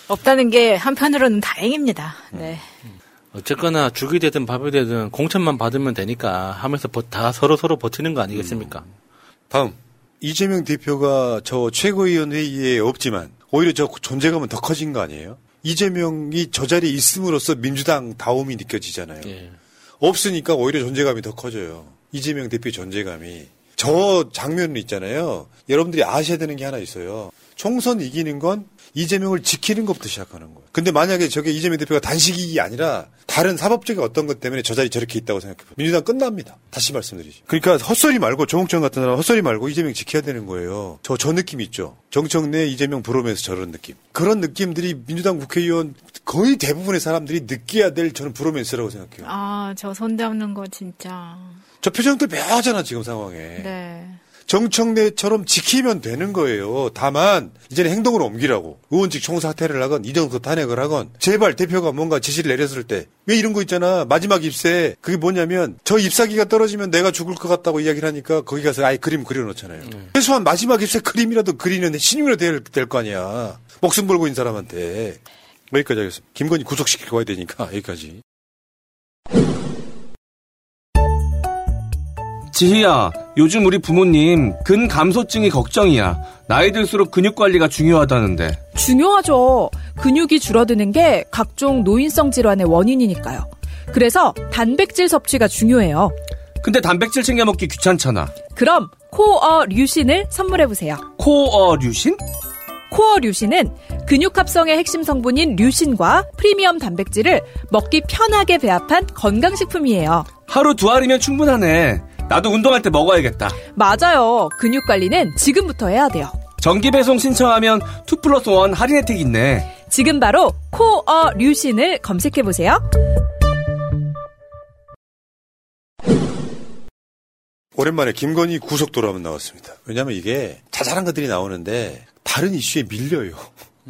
S18: 없다는 게 한편으로는 다행입니다. 네.
S19: 어쨌거나 죽이 되든 밥이 되든 공천만 받으면 되니까 하면서 버- 다 서로 서로 버티는 거 아니겠습니까?
S17: 다음 이재명 대표가 저 최고위원 회의에 없지만 오히려 저 존재감은 더 커진 거 아니에요? 이재명이 저 자리에 있음으로써 민주당 다움이 느껴지잖아요.
S19: 예.
S17: 없으니까 오히려 존재감이 더 커져요. 이재명 대표의 존재감이. 저 장면은 있잖아요. 여러분들이 아셔야 되는 게 하나 있어요. 총선 이기는 건 이재명을 지키는 것부터 시작하는 거예요. 근데 만약에 저게 이재명 대표가 단식이 아니라 다른 사법적인 어떤 것 때문에 저 자리 저렇게 있다고 생각해봐요. 민주당 끝납니다. 다시 말씀드리죠. 그러니까 헛소리 말고 조홍천 같은 사람 헛소리 말고 이재명 지켜야 되는 거예요. 저, 저 느낌 있죠. 정청래 이재명 부르면서 저런 느낌. 그런 느낌들이 민주당 국회의원 거의 대부분의 사람들이 느껴야 될 저는 부르면서라고 생각해요.
S18: 아, 저 손잡는 거 진짜.
S17: 저 표정들 묘하잖아 지금 상황에.
S18: 네.
S17: 정청래처럼 지키면 되는 거예요. 다만 이제는 행동으로 옮기라고 의원직 총사퇴를 하건 이정도 탄핵을 하건 제발 대표가 뭔가 지시를 내렸을 때 왜 이런 거 있잖아 마지막 입세 그게 뭐냐면 저 잎사귀가 떨어지면 내가 죽을 것 같다고 이야기를 하니까 거기 가서 아예 그림 그려놓잖아요. 최소한 마지막 입세 그림이라도 그리는 신용이라도 될, 될 거 아니야. 목숨 걸고 있는 사람한테 여기까지 하겠습니다. 김건희 구속시키고 와야 되니까 여기까지.
S20: 지희야, 요즘 우리 부모님 근 감소증이 걱정이야. 나이 들수록 근육 관리가 중요하다는데.
S21: 중요하죠. 근육이 줄어드는 게 각종 노인성 질환의 원인이니까요. 그래서 단백질 섭취가 중요해요.
S20: 근데 단백질 챙겨 먹기 귀찮잖아.
S21: 그럼 코어 류신을 선물해 보세요.
S20: 코어 류신?
S21: 코어 류신은 근육 합성의 핵심 성분인 류신과 프리미엄 단백질을 먹기 편하게 배합한 건강식품이에요.
S20: 하루 두 알이면 충분하네. 나도 운동할 때 먹어야겠다.
S21: 맞아요. 근육 관리는 지금부터 해야 돼요.
S20: 정기 배송 신청하면 2 플러스 1 할인 혜택 있네.
S21: 지금 바로 코어 류신을 검색해 보세요.
S17: 오랜만에 김건희 구속도로 한번 나왔습니다. 왜냐하면 이게 자잘한 것들이 나오는데 다른 이슈에 밀려요.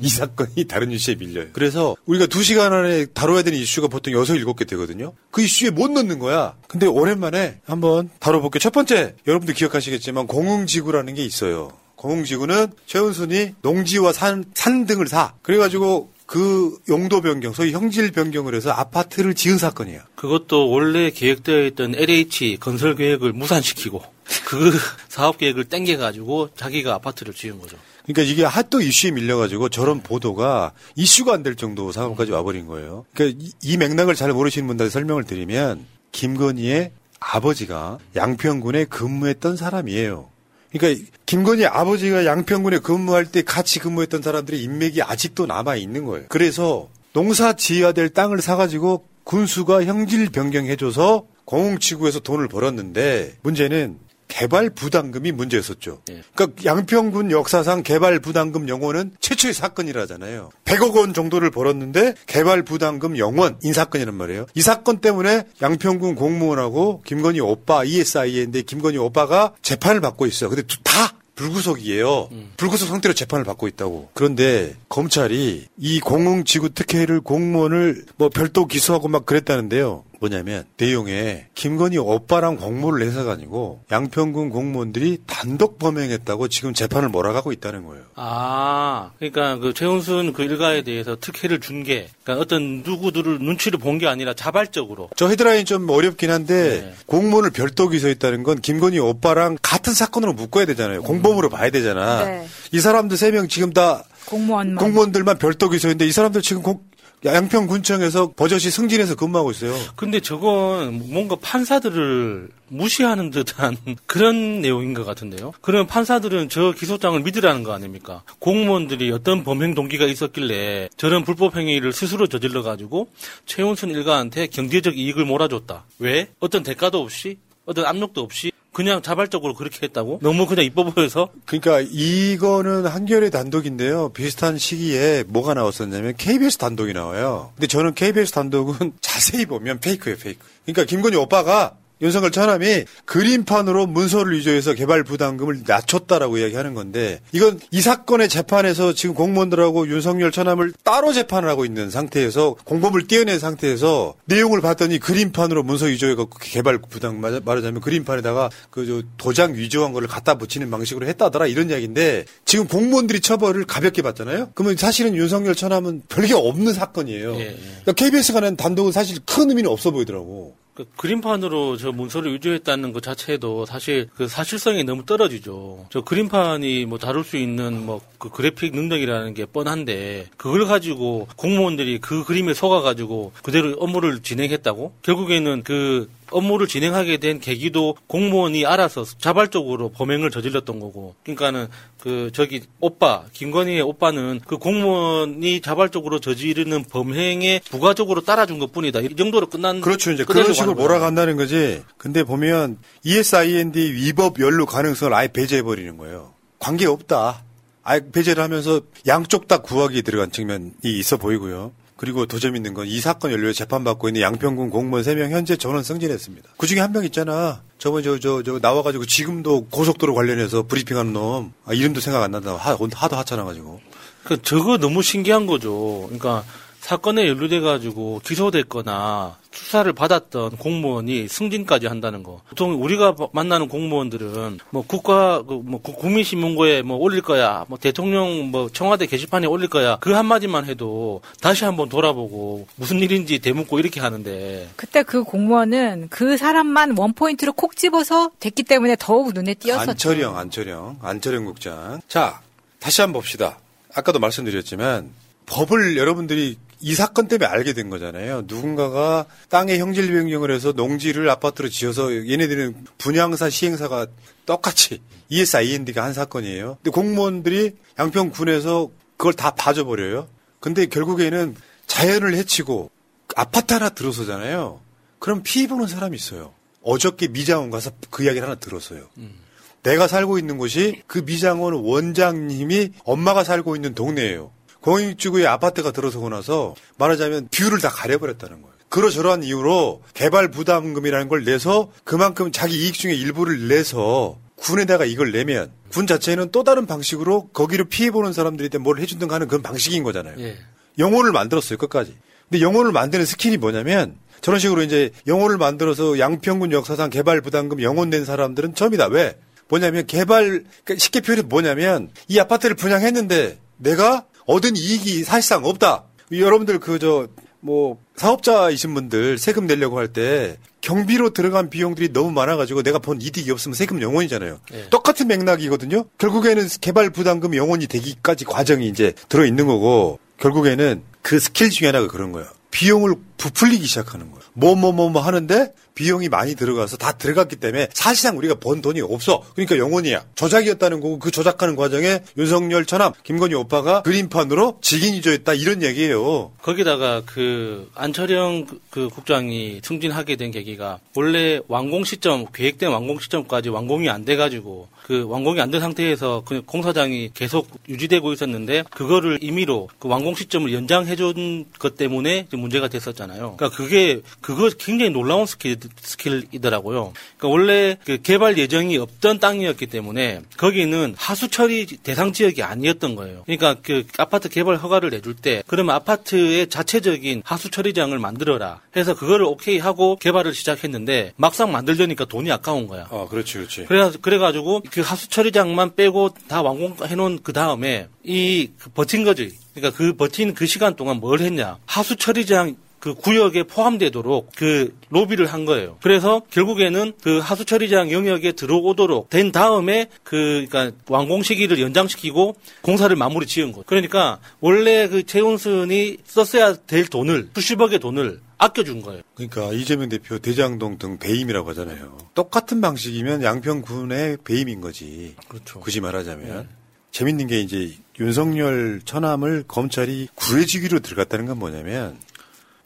S17: 이 사건이 다른 이슈에 밀려요. 그래서 우리가 두 시간 안에 다뤄야 되는 이슈가 보통 여섯 일곱 개 되거든요. 그 이슈에 못 넣는 거야. 근데 오랜만에 한번 다뤄볼게요. 첫 번째, 여러분들 기억하시겠지만 공흥지구라는 게 있어요. 공흥지구는 최은순이 농지와 산, 산 등을 사. 그래가지고 그 용도 변경, 소위 형질 변경을 해서 아파트를 지은 사건이에요.
S19: 그것도 원래 계획되어 있던 LH 건설 계획을 무산시키고 그 (laughs) 사업 계획을 땡겨가지고 자기가 아파트를 지은 거죠.
S17: 그러니까 이게 하도 이슈에 밀려가지고 저런 보도가 이슈가 안 될 정도 상황까지 와버린 거예요. 그러니까 이, 이 맥락을 잘 모르시는 분들한테 설명을 드리면 김건희의 아버지가 양평군에 근무했던 사람이에요. 그러니까 김건희 아버지가 양평군에 근무할 때 같이 근무했던 사람들의 인맥이 아직도 남아 있는 거예요. 그래서 농사 지어야 될 땅을 사가지고 군수가 형질 변경해줘서 공흥지구에서 돈을 벌었는데 문제는 개발 부담금이 문제였었죠.
S19: 예.
S17: 그러니까 양평군 역사상 개발 부담금 영원은 최초의 사건이라잖아요. 100억 원 정도를 벌었는데 개발 부담금 영원 인 사건이란 말이에요. 이 사건 때문에 양평군 공무원하고 김건희 오빠 ESI인데 김건희 오빠가 재판을 받고 있어요. 근데 다 불구속이에요. 불구속 상태로 재판을 받고 있다고. 그런데 검찰이 이 공흥지구 특혜를 공무원을 뭐 별도 기소하고 막 그랬다는데요. 뭐냐면 내용에 김건희 오빠랑 공모를 해서가 아니고 양평군 공무원들이 단독 범행했다고 지금 재판을 몰아가고 있다는 거예요.
S19: 아, 그러니까 그 최은순 그 일가에 대해서 특혜를 준 게, 그러니까 어떤 누구들을 눈치를 본 게 아니라 자발적으로.
S17: 저 헤드라인 좀 어렵긴 한데 공무원을 별도 기소했다는 건 김건희 오빠랑 같은 사건으로 묶어야 되잖아요. 공범으로 봐야 되잖아.
S18: 네.
S17: 이 사람들 세 명 지금 다
S18: 공무원만.
S17: 공무원들만 별도 기소했는데 이 사람들 지금 공- 양평군청에서 버젓이 승진해서 근무하고 있어요.
S19: 근데 저건 뭔가 판사들을 무시하는 듯한 (laughs) 그런 내용인 것 같은데요. 그러면 판사들은 저 기소장을 믿으라는 거 아닙니까? 공무원들이 어떤 범행 동기가 있었길래 저런 불법 행위를 스스로 저질러 가지고 최은순 일가한테 경제적 이익을 몰아줬다. 왜? 어떤 대가도 없이 어떤 압력도 없이 그냥 자발적으로 그렇게 했다고? 너무 그냥 이뻐 보여서?
S17: 그러니까 이거는 한겨레 단독인데요. 비슷한 시기에 뭐가 나왔었냐면 KBS 단독이 나와요. 근데 저는 KBS 단독은 (laughs) 자세히 보면 페이크예요, 페이크. 그러니까 김건희 오빠가 윤석열 처남이 그림판으로 문서를 위조해서 개발 부담금을 낮췄다라고 이야기하는 건데 이건 이 사건의 재판에서 지금 공무원들하고 윤석열 처남을 따로 재판을 하고 있는 상태에서 공범을 떼어낸 상태에서 내용을 봤더니 그림판으로 문서 위조해갖고 개발 부담 말- 말하자면 그림판에다가 그 저 도장 위조한 거를 갖다 붙이는 방식으로 했다더라 이런 이야기인데 지금 공무원들이 처벌을 가볍게 받잖아요. 그러면 사실은 윤석열 처남은 별게 없는 사건이에요. 그러니까 KBS가 낸 단독은 사실 큰 의미는 없어 보이더라고.
S19: 그 그림판으로 저 문서를 위조했다는 것 자체도 사실 그 사실성이 너무 떨어지죠. 저 그림판이 뭐 다룰 수 있는 뭐 그 그래픽 능력이라는 게 뻔한데 그걸 가지고 공무원들이 그 그림에 속아가지고 그대로 업무를 진행했다고? 결국에는 그 업무를 진행하게 된 계기도 공무원이 알아서 자발적으로 범행을 저질렀던 거고. 그러니까는 그 저기 오빠 김건희의 오빠는 그 공무원이 자발적으로 저지르는 범행에 부가적으로 따라준 것뿐이다. 이 정도로 끝난
S17: 그렇죠. 이제 그런 식으로. 몰아간다는 거지. 근데 보면 ESIND 위법 연루 가능성을 아예 배제해 버리는 거예요. 관계 없다. 아예 배제를 하면서 양쪽 다 구하기에 들어간 측면이 있어 보이고요. 그리고 더 재밌는 건 이 사건 연루에 재판받고 있는 양평군 공무원 3명 현재 전원 승진했습니다. 그 중에 한 명 있잖아. 저번 저, 저, 저, 나와가지고 지금도 고속도로 관련해서 브리핑하는 놈. 아, 이름도 생각 안 난다. 하, 하도 하찮아가지고.
S19: 그 저거 너무 신기한 거죠. 그러니까 사건에 연루돼 가지고 기소됐거나 수사를 받았던 공무원이 승진까지 한다는 거. 보통 우리가 만나는 공무원들은 뭐 국가 그뭐 국민신문고에 뭐 올릴 거야, 뭐 대통령 뭐 청와대 게시판에 올릴 거야 그 한마디만 해도 다시 한번 돌아보고 무슨 일인지 대묻고 이렇게 하는데
S18: 그때 그 공무원은 그 사람만 원 포인트로 콕 집어서 됐기 때문에 더욱 눈에 띄었었죠.
S17: 안철영, 안철영, 안철영 국장. 자, 다시 한번 봅시다. 아까도 말씀드렸지만 법을 여러분들이 이 사건 때문에 알게 된 거잖아요. 누군가가 땅에 형질 변경을 해서 농지를 아파트로 지어서 얘네들은 분양사 시행사가 똑같이 ESIND가 한 사건이에요. 근데 공무원들이 양평군에서 그걸 다 봐줘버려요. 근데 결국에는 자연을 해치고 아파트 하나 들어서잖아요. 그럼 피해 보는 사람이 있어요. 어저께 미장원 가서 그 이야기를 하나 들었어요. 음. 내가 살고 있는 곳이 그 미장원 원장님이 엄마가 살고 있는 동네예요. 공흥지구에 아파트가 들어서고 나서 말하자면 view를 다 가려버렸다는 거예요. 그러저러한 이유로 개발 부담금이라는 걸 내서 그만큼 자기 이익 중에 일부를 내서 군에다가 이걸 내면 군 자체는 또 다른 방식으로 거기를 피해보는 사람들한테 뭘 해준다가 하는 그런 방식인 거잖아요. 예. 영원을 만들었어요, 끝까지. 근데 영원을 만드는 스킬이 뭐냐면 저런 식으로 이제 영원을 만들어서 양평군 역사상 개발 부담금 영원 낸 사람들은 처음이다. 왜? 뭐냐면 개발, 그러니까 쉽게 표현해 뭐냐면 이 아파트를 분양했는데 내가 얻은 이익이 사실상 없다. 여러분들 그 저 뭐 사업자이신 분들 세금 내려고 할 때 경비로 들어간 비용들이 너무 많아가지고 내가 본 이득이 없으면 세금 영원이잖아요. 네. 똑같은 맥락이거든요. 결국에는 개발 부담금 영원이 되기까지 과정이 이제 들어 있는 거고 결국에는 그 스킬 중에 하나가 그런 거예요. 비용을 부풀리기 시작하는 거예요. 뭐뭐뭐뭐 하는데 비용이 많이 들어가서 다 들어갔기 때문에 사실상 우리가 번 돈이 없어. 그러니까 영원이야. 조작이었다는 거고 그 조작하는 과정에 윤석열 처남 김건희 오빠가 그림판으로 직인이 조였다 이런 얘기예요.
S19: 거기다가 그 안철영 그, 그 국장이 승진하게 된 계기가 원래 완공 시점 계획된 완공 시점까지 완공이 안 돼가지고 그 완공이 안 된 상태에서 그 공사장이 계속 유지되고 있었는데 그거를 임의로 그 완공 시점을 연장해 준 것 때문에 문제가 됐었잖아요. 그러니까 그게 그거 굉장히 놀라운 스킬 스킬이더라고요. 그러니까 원래 그 개발 예정이 없던 땅이었기 때문에 거기는 하수 처리 대상 지역이 아니었던 거예요. 그러니까 그 아파트 개발 허가를 내줄 때 그러면 아파트의 자체적인 하수 처리장을 만들어라 해서 그거를 오케이 하고 개발을 시작했는데 막상 만들려니까 돈이 아까운 거야.
S17: 아, 그렇지, 그렇지.
S19: 그래 그래 가지고 그 하수 처리장만 빼고 다 완공해 놓은 그 다음에 이그 버틴 거지. 그러니까 그 버틴 그 시간 동안 뭘 했냐. 하수 처리장 그 구역에 포함되도록 그 로비를 한 거예요. 그래서 결국에는 그 하수 처리장 영역에 들어오도록 된 다음에 그 그러니까 완공 시기를 연장시키고 공사를 마무리 지은 거. 그러니까 원래 그 최은순이 썼어야 될 돈을 수십억의 돈을 아껴준 거예요.
S17: 그러니까 이재명 대표 대장동 등 배임이라고 하잖아요. 똑같은 방식이면 양평군의 배임인 거지.
S19: 그렇죠.
S17: 굳이 말하자면. 네. 재밌는 게 이제 윤석열 처남을 검찰이 구해주기로 들어갔다는 건 뭐냐면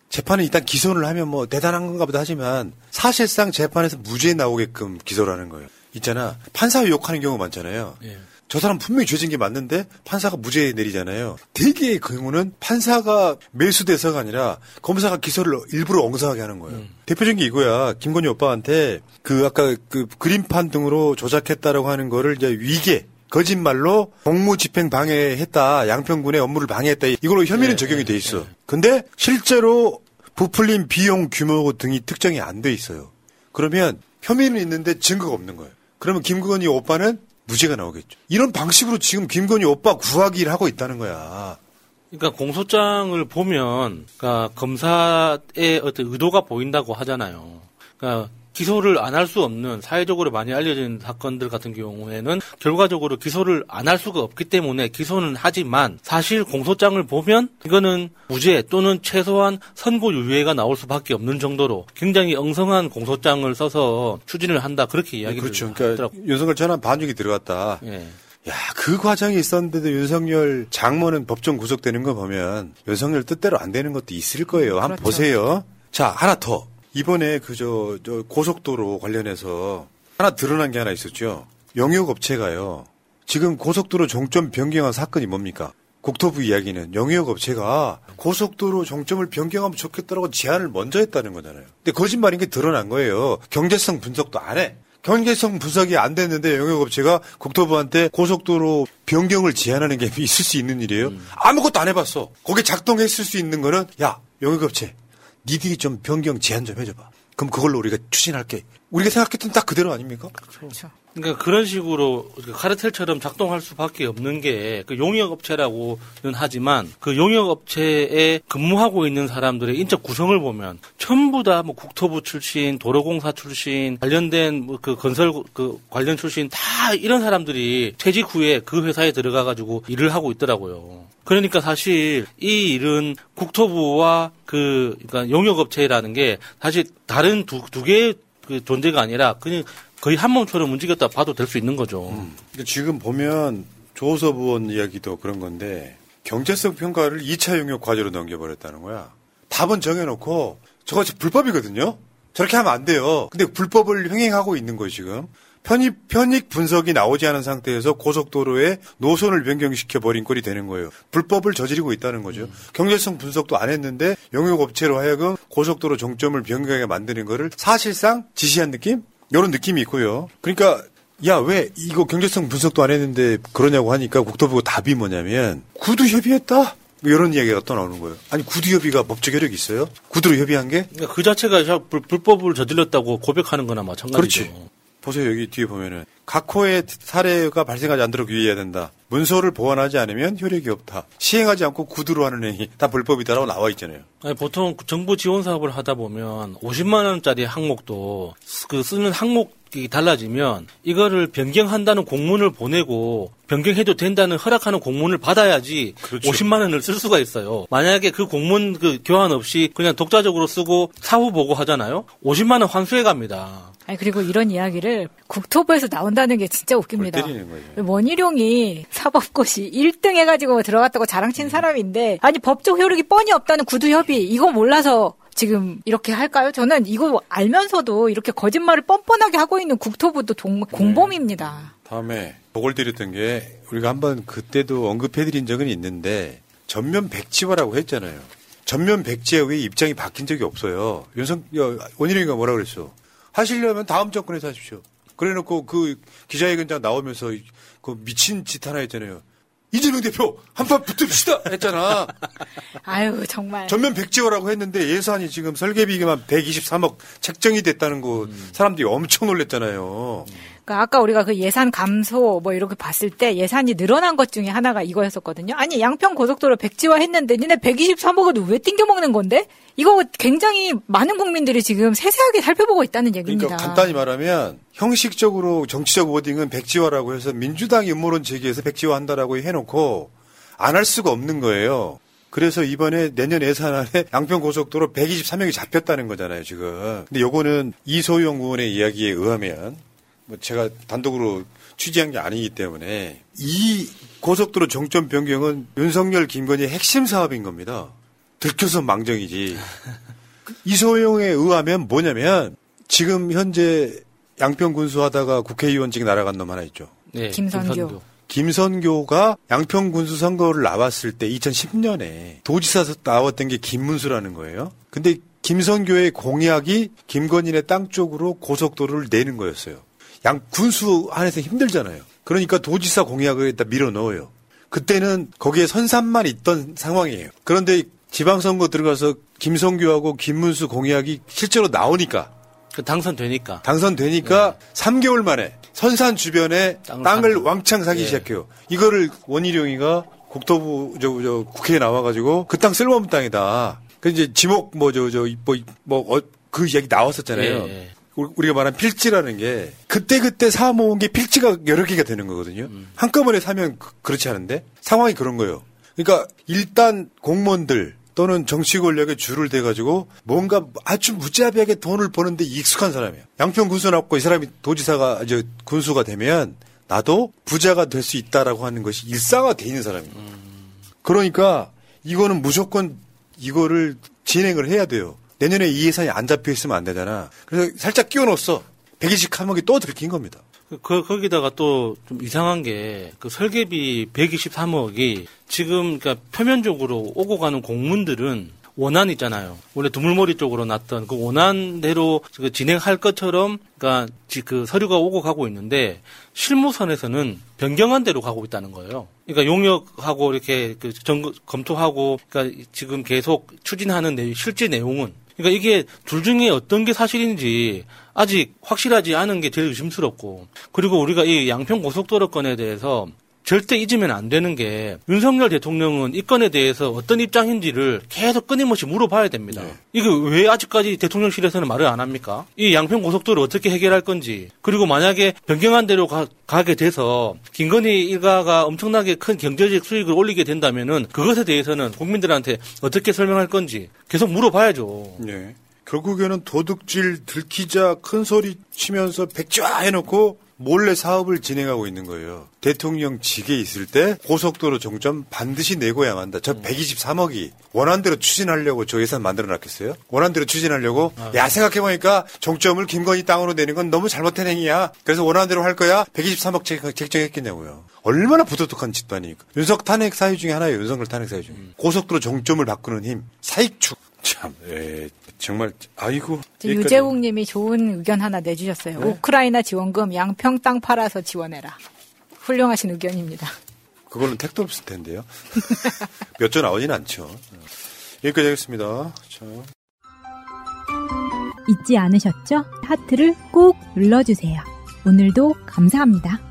S17: 재판에 일단 기소를 하면 뭐 대단한 건가 보다 하지만 사실상 재판에서 무죄 나오게끔 기소를 하는 거예요. 있잖아. 판사 욕하는 경우 많잖아요. 예. 저 사람 분명히 죄진 게 맞는데 판사가 무죄 내리잖아요. 대개의 경우는 판사가 매수돼서가 아니라 검사가 기소를 일부러 엉성하게 하는 거예요. 음. 대표적인 게 이거야. 김건희 오빠한테 그 아까 그 그림판 등으로 조작했다라고 하는 거를 이제 위계 거짓말로 공무집행 방해했다. 양평군의 업무를 방해했다. 이걸로 혐의는 네, 적용이 돼 있어. 네. 근데 실제로 부풀린 비용 규모 등이 특정이 안 돼 있어요. 그러면 혐의는 있는데 증거가 없는 거예요. 그러면 김건희 오빠는 무죄가 나오겠죠. 이런 방식으로 지금 김건희 오빠 구하기를 하고 있다는 거야.
S19: 그러니까 공소장을 보면 그러니까 검사의 어떤 의도가 보인다고 하잖아요. 그러니까 기소를 안 할 수 없는 사회적으로 많이 알려진 사건들 같은 경우에는 결과적으로 기소를 안 할 수가 없기 때문에 기소는 하지만 사실 공소장을 보면 이거는 무죄 또는 최소한 선고 유예가 나올 수밖에 없는 정도로 굉장히 엉성한 공소장을 써서 추진을 한다 그렇게 이야기를
S17: 그렇죠. 그러니까 윤석열 전환 반죽이 들어갔다. 예. 야, 그 과정이 있었는데도 윤석열 장모는 법정 구속되는 거 보면 윤석열 뜻대로 안 되는 것도 있을 거예요. 한번 그렇죠. 보세요. 자, 하나 더. 이번에 그저 저 고속도로 관련해서 하나 드러난 게 하나 있었죠. 영유업체가요. 지금 고속도로 종점 변경한 사건이 뭡니까? 국토부 이야기는 영유업체가 고속도로 종점을 변경하면 좋겠다라고 제안을 먼저 했다는 거잖아요. 근데 거짓말인 게 드러난 거예요. 경제성 분석도 안 해. 경제성 분석이 안 됐는데 영역업체가 국토부한테 고속도로 변경을 제한하는 게 있을 수 있는 일이에요. 음. 아무것도 안 해봤어. 거기 작동했을 수 있는 거는 야 영역업체 니들이 좀 변경 제한 좀 해줘봐. 그럼 그걸로 우리가 추진할게. 우리가 생각했던 딱 그대로 아닙니까?
S19: 그렇죠. 그러니까 그런 식으로 카르텔처럼 작동할 수밖에 없는 게 그 용역업체라고는 하지만 그 용역업체에 근무하고 있는 사람들의 인적 구성을 보면 전부 다 뭐 국토부 출신, 도로공사 출신, 관련된 뭐 그 건설 그 관련 출신 다 이런 사람들이 퇴직 후에 그 회사에 들어가 가지고 일을 하고 있더라고요. 그러니까 사실 이 일은 국토부와 그 그러니까 용역업체라는 게 사실 다른 두 두 개의 그 존재가 아니라 그냥 거의 한 몸처럼 움직였다 봐도 될 수 있는 거죠. 음.
S17: 지금 보면 조섭 의원 이야기도 그런 건데 경제성 평가를 2차 용역 과제로 넘겨버렸다는 거야. 답은 정해놓고 저거 불법이거든요. 저렇게 하면 안 돼요. 근데 불법을 횡행하고 있는 거예요 지금. 편입, 편익 분석이 나오지 않은 상태에서 고속도로에 노선을 변경시켜 버린 꼴이 되는 거예요. 불법을 저지르고 있다는 거죠. 음. 경제성 분석도 안 했는데 영역업체로 하여금 고속도로 종점을 변경하게 만드는 거를 사실상 지시한 느낌? 이런 느낌이 있고요. 그러니까 야, 왜 이거 경제성 분석도 안 했는데 그러냐고 하니까 국토부가 답이 뭐냐면 구두 협의했다? 뭐 이런 이야기가 또 나오는 거예요. 아니 구두 협의가 법적 효력이 있어요? 구두로 협의한 게?
S19: 그러니까 그 자체가 불, 법을 저질렀다고 고백하는 거나 마찬가지죠.
S17: 그렇지. 보세요. 여기 뒤에 보면은 각호의 사례가 발생하지 않도록 유의해야 된다. 문서를 보완하지 않으면 효력이 없다. 시행하지 않고 구두로 하는 행위 다 불법이다라고 나와 있잖아요.
S19: 아니, 보통 정부 지원 사업을 하다 보면 50만 원짜리 항목도 그 쓰는 항목이 달라지면 이거를 변경한다는 공문을 보내고 변경해도 된다는 허락하는 공문을 받아야지 그렇죠. 50만 원을 쓸 수가 있어요. 만약에 그 공문 그 교환 없이 그냥 독자적으로 쓰고 사후 보고 하잖아요. 50만 원 환수해 갑니다.
S18: 아니 그리고 이런 이야기를 국토부에서 나온다는 게 진짜 웃깁니다. 원희룡이 사법고시 1등 해가지고 들어갔다고 자랑친 음. 사람인데 아니 법적 효력이 뻔히 없다는 구두협의 이거 몰라서 지금 이렇게 할까요? 저는 이거 알면서도 이렇게 거짓말을 뻔뻔하게 하고 있는 국토부도 동, 네. 공범입니다.
S17: 다음에 보고 드렸던 게 우리가 한번 그때도 언급해드린 적은 있는데 전면 백지화라고 했잖아요. 전면 백지화 왜 입장이 바뀐 적이 없어요. 윤석 원희룡이가 뭐라 그랬어? 하시려면 다음 정권에서 하십시오. 그래놓고 그 기자회견장 나오면서 그 미친 짓 하나 했잖아요. 이재명 대표 한판 붙읍시다 했잖아.
S18: 아유 정말.
S17: 전면 백지화라고 했는데 예산이 지금 설계비만 123억 책정이 됐다는 거 음. 사람들이 엄청 놀랬잖아요. 음.
S18: 그러니까 아까 우리가 그 예산 감소 뭐 이렇게 봤을 때 예산이 늘어난 것 중에 하나가 이거였었거든요. 아니 양평 고속도로 백지화 했는데 니네 123억을 왜 띵겨 먹는 건데? 이거 굉장히 많은 국민들이 지금 세세하게 살펴보고 있다는 얘기입니다.
S17: 그러니까 간단히 말하면 형식적으로 정치적 워딩은 백지화라고 해서 민주당이 음모론 제기해서 백지화 한다라고 해놓고 안 할 수가 없는 거예요. 그래서 이번에 내년 예산안에 (laughs) 양평 고속도로 123명이 잡혔다는 거잖아요, 지금. 근데 요거는 이소영 의원의 이야기에 의하면 뭐 제가 단독으로 취재한 게 아니기 때문에 이 고속도로 정점 변경은 윤석열 김건희의 핵심 사업인 겁니다. 들켜서 망정이지. (laughs) 이소영에 의하면 뭐냐면 지금 현재 양평 군수하다가 국회의원직 날아간 놈 하나 있죠.
S18: 네, 김선교. 김선교.
S17: 김선교가 양평 군수 선거를 나왔을 때 2010년에 도지사에서 나왔던 게 김문수라는 거예요. 근데 김선교의 공약이 김건희의 땅 쪽으로 고속도로를 내는 거였어요. 양 군수 안에서 힘들잖아요. 그러니까 도지사 공약을 일단 밀어 넣어요. 그때는 거기에 선산만 있던 상황이에요. 그런데 지방선거 들어가서 김성규하고 김문수 공약이 실제로 나오니까
S19: 그 당선되니까
S17: 당선되니까 네. 3개월 만에 선산 주변에 땅을, 땅을 왕창 사기 네. 시작해요. 이거를 원희룡이가 국토부 저, 저 국회에 나와가지고 그 땅 쓸모없는 땅이다. 그 이제 지목 뭐 저 저 뭐뭐그 뭐, 어, 그 이야기 나왔었잖아요. 네. 우리가 말한 필지라는 게 그때 그때 사 모은 게 필지가 여러 개가 되는 거거든요. 음. 한꺼번에 사면 그, 그렇지 않은데 상황이 그런 거예요. 그러니까 일단 공무원들 또는 정치 권력에 줄을 대가지고 뭔가 아주 무자비하게 돈을 버는데 익숙한 사람이에요. 양평 군수 나고 이 사람이 도지사가 이제 군수가 되면 나도 부자가 될 수 있다라고 하는 것이 일상화돼 있는. 음. 그러니까 이거는 무조건 이거를 진행을 해야 돼요. 내년에 이 예산이 안 잡혀 있으면 안 되잖아. 그래서 살짝 끼워 넣었어. 120 항목이 또 들킨 겁니다.
S19: 그, 거기다가 또 좀 이상한 게, 그 설계비 123억이 지금, 그러니까 표면적으로 오고 가는 공문들은 원안 있잖아요. 원래 두물머리 쪽으로 났던 그 원안대로 그 진행할 것처럼 그러니까 그 서류가 오고 가고 있는데 실무선에서는 변경한 대로 가고 있다는 거예요. 그러니까 용역하고 이렇게 그 정, 검토하고 그러니까 지금 계속 추진하는 내용, 실제 내용은 그러니까 이게 둘 중에 어떤 게 사실인지 아직 확실하지 않은 게 제일 의심스럽고 그리고 우리가 이 양평 고속도로 건에 대해서 절대 잊으면 안 되는 게 윤석열 대통령은 이 건에 대해서 어떤 입장인지를 계속 끊임없이 물어봐야 됩니다. 네. 이게 왜 아직까지 대통령실에서는 말을 안 합니까? 이 양평 고속도로 어떻게 해결할 건지 그리고 만약에 변경한 대로 가, 게 돼서 김건희 일가가 엄청나게 큰 경제적 수익을 올리게 된다면은 그것에 대해서는 국민들한테 어떻게 설명할 건지 계속 물어봐야죠.
S17: 네. 결국에는 도둑질 들키자 큰 소리 치면서 백지화 해놓고 몰래 사업을 진행하고 있는 거예요. 대통령 직에 있을 때 고속도로 종점 반드시 내고야 한다. 저 123억이 원한대로 추진하려고 저 예산 만들어 놨겠어요? 원한대로 추진하려고? 아, 야, 생각해보니까 종점을 김건희 땅으로 내는 건 너무 잘못된 행위야. 그래서 원한대로 할 거야? 123억 책정했겠냐고요. 얼마나 부도덕한 짓반이니까. 윤석 탄핵 사유 중에 하나예요. 윤석열 탄핵 사유 중에. 음. 고속도로 종점을 바꾸는 힘. 사익축. 참, 에, 정말 아이고.
S18: 유재욱 님이 좋은 의견 하나 내주셨어요. 네? 우크라이나 지원금 양평 땅 팔아서 지원해라. 훌륭하신 의견입니다.
S17: 그거는 택도 없을 텐데요. (laughs) 몇 조 나오진 않죠. 여기까지 하겠습니다. 자.
S18: 잊지 않으셨죠? 하트를 꼭 눌러주세요. 오늘도 감사합니다.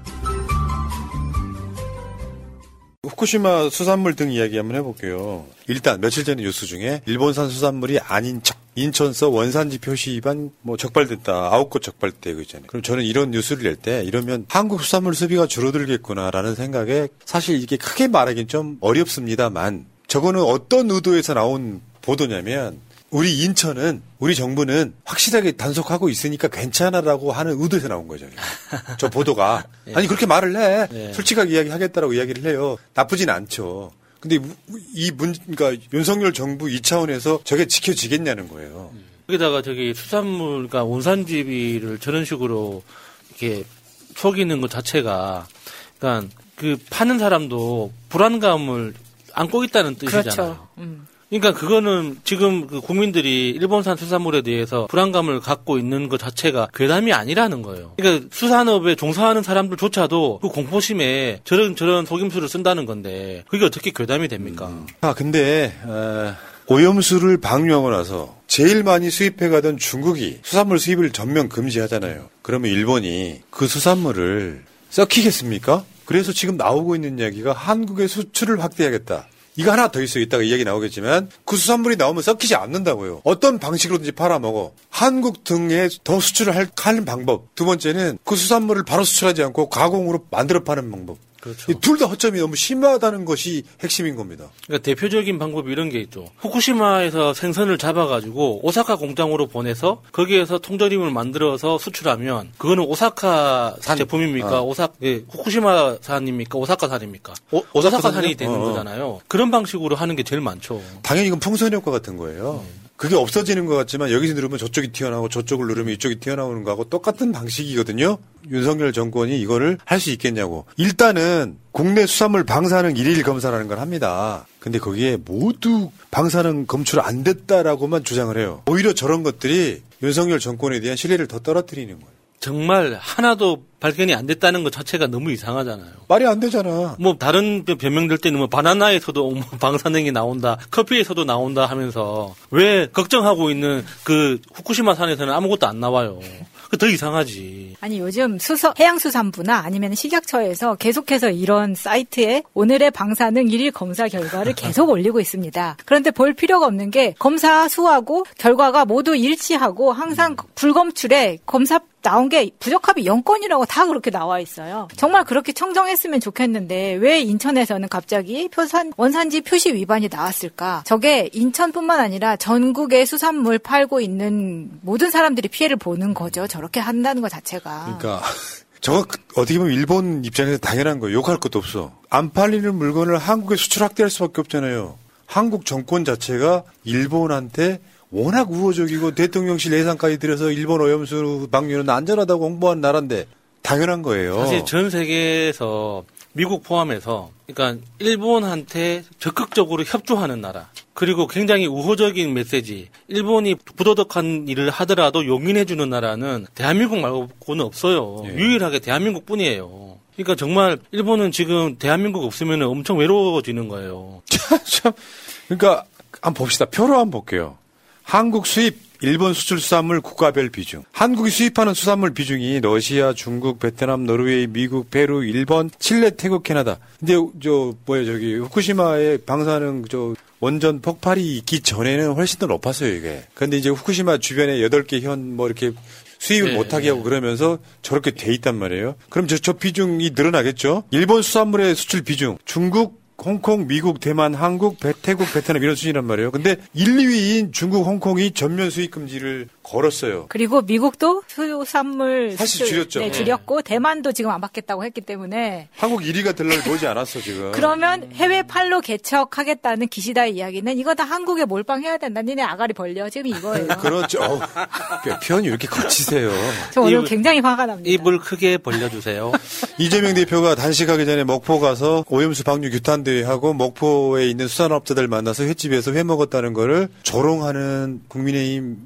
S17: 후쿠시마 수산물 등 이야기 한번 해볼게요. 일단 며칠 전에 뉴스 중에 일본산 수산물이 아닌 척 인천서 원산지 표시 위반 뭐 적발됐다 아홉 곳 적발되고 있잖아요. 그럼 저는 이런 뉴스를 낼 때 이러면 한국 수산물 수비가 줄어들겠구나라는 생각에 사실 이게 크게 말하기는 좀 어렵습니다만 저거는 어떤 의도에서 나온 보도냐면 우리 인천은 우리 정부는 확실하게 단속하고 있으니까 괜찮아라고 하는 의도에서 나온 거죠. 저 보도가 (laughs) 예. 아니 그렇게 말을 해 예. 솔직하게 이야기하겠다라고 이야기를 해요. 나쁘진 않죠. 근데 이 문, 그러니까 윤석열 정부 2차원에서 저게 지켜지겠냐는 거예요.
S19: 여기다가 저기 수산물, 그러니까 온산지비를 저런 식으로 이렇게 속이는 것 자체가, 그러니까 그 파는 사람도 불안감을 안고 있다는 뜻이잖아요. 그렇죠. 음. 그러니까 그거는 지금 그 국민들이 일본산 수산물에 대해서 불안감을 갖고 있는 것 자체가 괴담이 아니라는 거예요. 그러니까 수산업에 종사하는 사람들조차도 그 공포심에 저런 저런 속임수를 쓴다는 건데 그게 어떻게 괴담이 됩니까? 음.
S17: 아 근데 어, 오염수를 방류하고 나서 제일 많이 수입해 가던 중국이 수산물 수입을 전면 금지하잖아요. 그러면 일본이 그 수산물을 썩히겠습니까? 그래서 지금 나오고 있는 이야기가 한국의 수출을 확대하겠다. 이거 하나 더 있어 이따가 이야기 나오겠지만 그 수산물이 나오면 썩히지 않는다고요. 어떤 방식으로든지 팔아먹어. 한국 등에 더 수출을 할, 하는 방법. 두 번째는 그 수산물을 바로 수출하지 않고 가공으로 만들어 파는 방법. 그렇죠. 둘 다 허점이 너무 심하다는 것이 핵심인 겁니다.
S19: 그러니까 대표적인 방법이 이런 게 있죠. 후쿠시마에서 생선을 잡아가지고 오사카 공장으로 보내서 거기에서 통조림을 만들어서 수출하면 그거는 오사카 산. 제품입니까? 어. 오사 예, 후쿠시마산입니까? 오사카산입니까? 오, 오사카산이 되는 어. 거잖아요. 그런 방식으로 하는 게 제일 많죠.
S17: 당연히 이건 풍선 효과 같은 거예요. 네. 그게 없어지는 것 같지만 여기서 누르면 저쪽이 튀어나오고 저쪽을 누르면 이쪽이 튀어나오는 거하고 똑같은 방식이거든요. 윤석열 정권이 이거를 할 수 있겠냐고. 일단은 국내 수산물 방사능 일일 검사라는 걸 합니다. 근데 거기에 모두 방사능 검출 안 됐다라고만 주장을 해요. 오히려 저런 것들이 윤석열 정권에 대한 신뢰를 더 떨어뜨리는 거예요.
S19: 정말 하나도 발견이 안 됐다는 것 자체가 너무 이상하잖아요.
S17: 말이 안 되잖아.
S19: 뭐 다른 변명들 때는 뭐 바나나에서도 뭐 (laughs) 방사능이 나온다, 커피에서도 나온다 하면서 왜 걱정하고 있는 그 후쿠시마 산에서는 아무것도 안 나와요. 더 이상하지.
S18: 아니 요즘 수서 해양수산부나 아니면 식약처에서 계속해서 이런 사이트에 오늘의 방사능 1일 검사 결과를 계속 (laughs) 올리고 있습니다. 그런데 볼 필요가 없는 게 검사 수하고 결과가 모두 일치하고 항상 불검출에 검사 나온 게 부적합이 0건이라고 다 그렇게 나와 있어요. 정말 그렇게 청정했으면 좋겠는데 왜 인천에서는 갑자기 표산 원산지 표시 위반이 나왔을까? 저게 인천뿐만 아니라 전국의 수산물 팔고 있는 모든 사람들이 피해를 보는 거죠. 저렇게 한다는 것 자체가.
S17: 그러니까 (laughs) 저거 어떻게 보면 일본 입장에서 당연한 거예요. 욕할 것도 없어. 안 팔리는 물건을 한국에 수출 확대할 수밖에 없잖아요. 한국 정권 자체가 일본한테 워낙 우호적이고 대통령실 예산까지 들여서 일본 오염수 방류는 안전하다고 홍보한 나라인데 당연한 거예요.
S19: 사실 전 세계에서 미국 포함해서 그러니까 일본한테 적극적으로 협조하는 나라. 그리고 굉장히 우호적인 메시지. 일본이 부도덕한 일을 하더라도 용인해주는 나라는 대한민국 말고는 없어요.
S17: 예.
S19: 유일하게 대한민국 뿐이에요. 그러니까 정말 일본은 지금 대한민국 없으면 엄청 외로워지는 거예요. (laughs)
S17: 참, 그러니까 한번 봅시다. 표로 한번 볼게요. 한국 수입 일본 수출 수산물 국가별 비중. 한국이 수입하는 수산물 비중이 러시아, 중국, 베트남, 노르웨이, 미국, 페루, 일본, 칠레, 태국, 캐나다. 근데 저 뭐야 저기 후쿠시마에 방사능 저 원전 폭발이 있기 전에는 훨씬 더 높았어요 이게. 근데 이제 후쿠시마 주변에 8개 현 뭐 이렇게 수입을
S19: 네,
S17: 못하게 하고 그러면서 저렇게 돼 있단 말이에요. 그럼 저, 저 비중이 늘어나겠죠? 일본 수산물의 수출 비중, 중국, 홍콩, 미국, 대만, 한국, 배, 태국, 베트남 이런 수준이란 말이에요. 근데 1, 2위인 중국, 홍콩이 전면 수입 금지를 걸었어요.
S18: 그리고 미국도 수산물
S17: 사실
S18: 수출,
S17: 줄였죠.
S18: 네, 줄였고 대만도 지금 안 받겠다고 했기 때문에
S17: 한국 1위가 될날 보지 않았어 지금.
S18: 그러면 해외 팔로 개척하겠다는 기시다의 이야기는 이거 다 한국에 몰빵해야 된다. 니네 아가리 벌려. 지금 이거예요. (laughs)
S17: 그렇죠. 어우, 표현이 왜 이렇게 거치세요?
S18: 저 오늘
S19: 입을-
S18: 굉장히 화가 납니다.
S19: 입을 크게 벌려주세요. (laughs)
S17: 이재명 대표가 단식하기 전에 먹포 가서 오염수 방류 규탄 대회하고 먹포에 있는 수산업자들 만나서 횟집에서 회 먹었다는 거를 조롱하는 국민의힘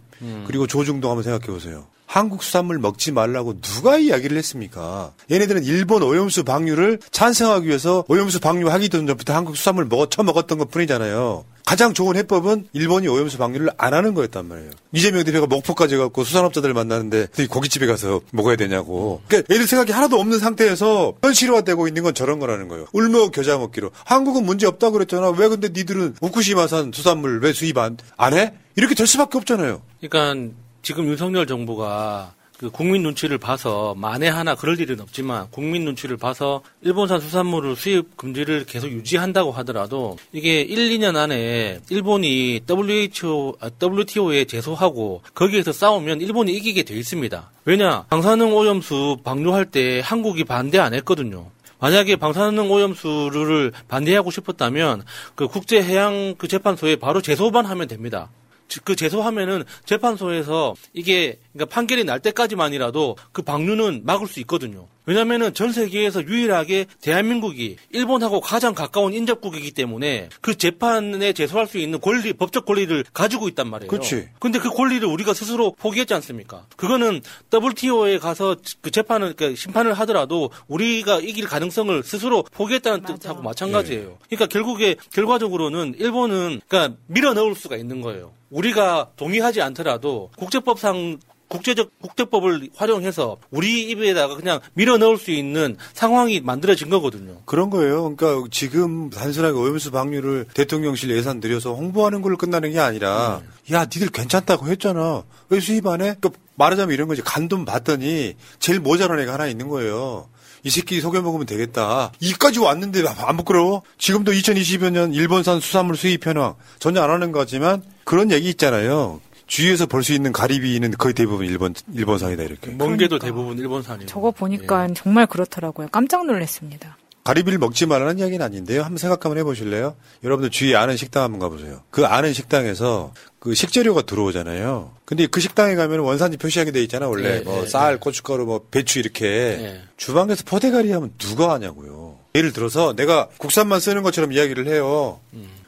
S17: 그리고 조중동 한번 생각해 보세요. 한국 수산물 먹지 말라고 누가 이야기를 했습니까? 얘네들은 일본 오염수 방류를 찬성하기 위해서 오염수 방류하기 전부터 한국 수산물 먹어 처먹었던 것 뿐이잖아요. 가장 좋은 해법은 일본이 오염수 방류를 안 하는 거였단 말이에요. 이재명 대표가 목포까지 가고 수산업자들 만나는데 이 고깃집에 가서 먹어야 되냐고. 그러니까 애들 생각이 하나도 없는 상태에서 현실화되고 있는 건 저런 거라는 거예요. 울먹 겨자 먹기로. 한국은 문제 없다고 그랬잖아. 왜 근데 니들은 우쿠시마산 수산물 왜 수입 안, 안 해? 이렇게 될 수밖에 없잖아요.
S19: 그러니까 지금 윤석열 정부가 그 국민 눈치를 봐서 만에 하나 그럴 일은 없지만 국민 눈치를 봐서 일본산 수산물을 수입 금지를 계속 유지한다고 하더라도 이게 1, 2년 안에 일본이 WHO, 아, WTO에 제소하고 거기에서 싸우면 일본이 이기게 돼 있습니다. 왜냐? 방사능 오염수 방류할 때 한국이 반대 안 했거든요. 만약에 방사능 오염수를 반대하고 싶었다면 그 국제해양 그 재판소에 바로 제소만 하면 됩니다. 즉, 그 제소하면은 재판소에서 이게 그러니까 판결이 날 때까지만이라도 그 방류는 막을 수 있거든요. 왜냐면은 전 세계에서 유일하게 대한민국이 일본하고 가장 가까운 인접국이기 때문에 그 재판에 제소할 수 있는 권리, 법적 권리를 가지고 있단 말이에요.
S17: 그치.
S19: 근데 그 권리를 우리가 스스로 포기했지 않습니까? 그거는 WTO에 가서 그 재판을, 그러니까 심판을 하더라도 우리가 이길 가능성을 스스로 포기했다는 뜻하고 마찬가지예요. 그러니까 결국에, 결과적으로는 일본은, 그러니까 밀어 넣을 수가 있는 거예요. 우리가 동의하지 않더라도 국제법상 국제적 국제법을 활용해서 우리 입에다가 그냥 밀어 넣을 수 있는 상황이 만들어진 거거든요.
S17: 그런 거예요. 그러니까 지금 단순하게 오염수 방류를 대통령실 예산 들여서 홍보하는 걸로 끝나는 게 아니라 야 니들 괜찮다고 했잖아. 왜 수입 안 해? 그러니까 말하자면 이런 거지. 간돈 봤더니 제일 모자란 애가 하나 있는 거예요. 이 새끼 속여 먹으면 되겠다. 이까지 왔는데 안 부끄러워? 지금도 2020년 일본산 수산물 수입 현황 전혀 안 하는 거지만 그런 얘기 있잖아요. 주위에서 볼 수 있는 가리비는 거의 대부분 일본 일본산이다 이렇게.
S19: 멍게도 대부분 일본산이에요.
S18: 저거 보니까 정말 그렇더라고요. 깜짝 놀랐습니다.
S17: 가리비를 먹지 말라는 이야기는 아닌데요. 한번 생각 한번 해보실래요? 여러분들 주위에 아는 식당 한번 가보세요. 그 아는 식당에서 그 식재료가 들어오잖아요. 근데 그 식당에 가면 원산지 표시하게 돼 있잖아, 원래.
S19: 네,
S17: 뭐
S19: 네,
S17: 쌀, 고춧가루, 뭐 배추 이렇게.
S19: 네.
S17: 주방에서 포대가리 하면 누가 하냐고요. 예를 들어서 내가 국산만 쓰는 것처럼 이야기를 해요.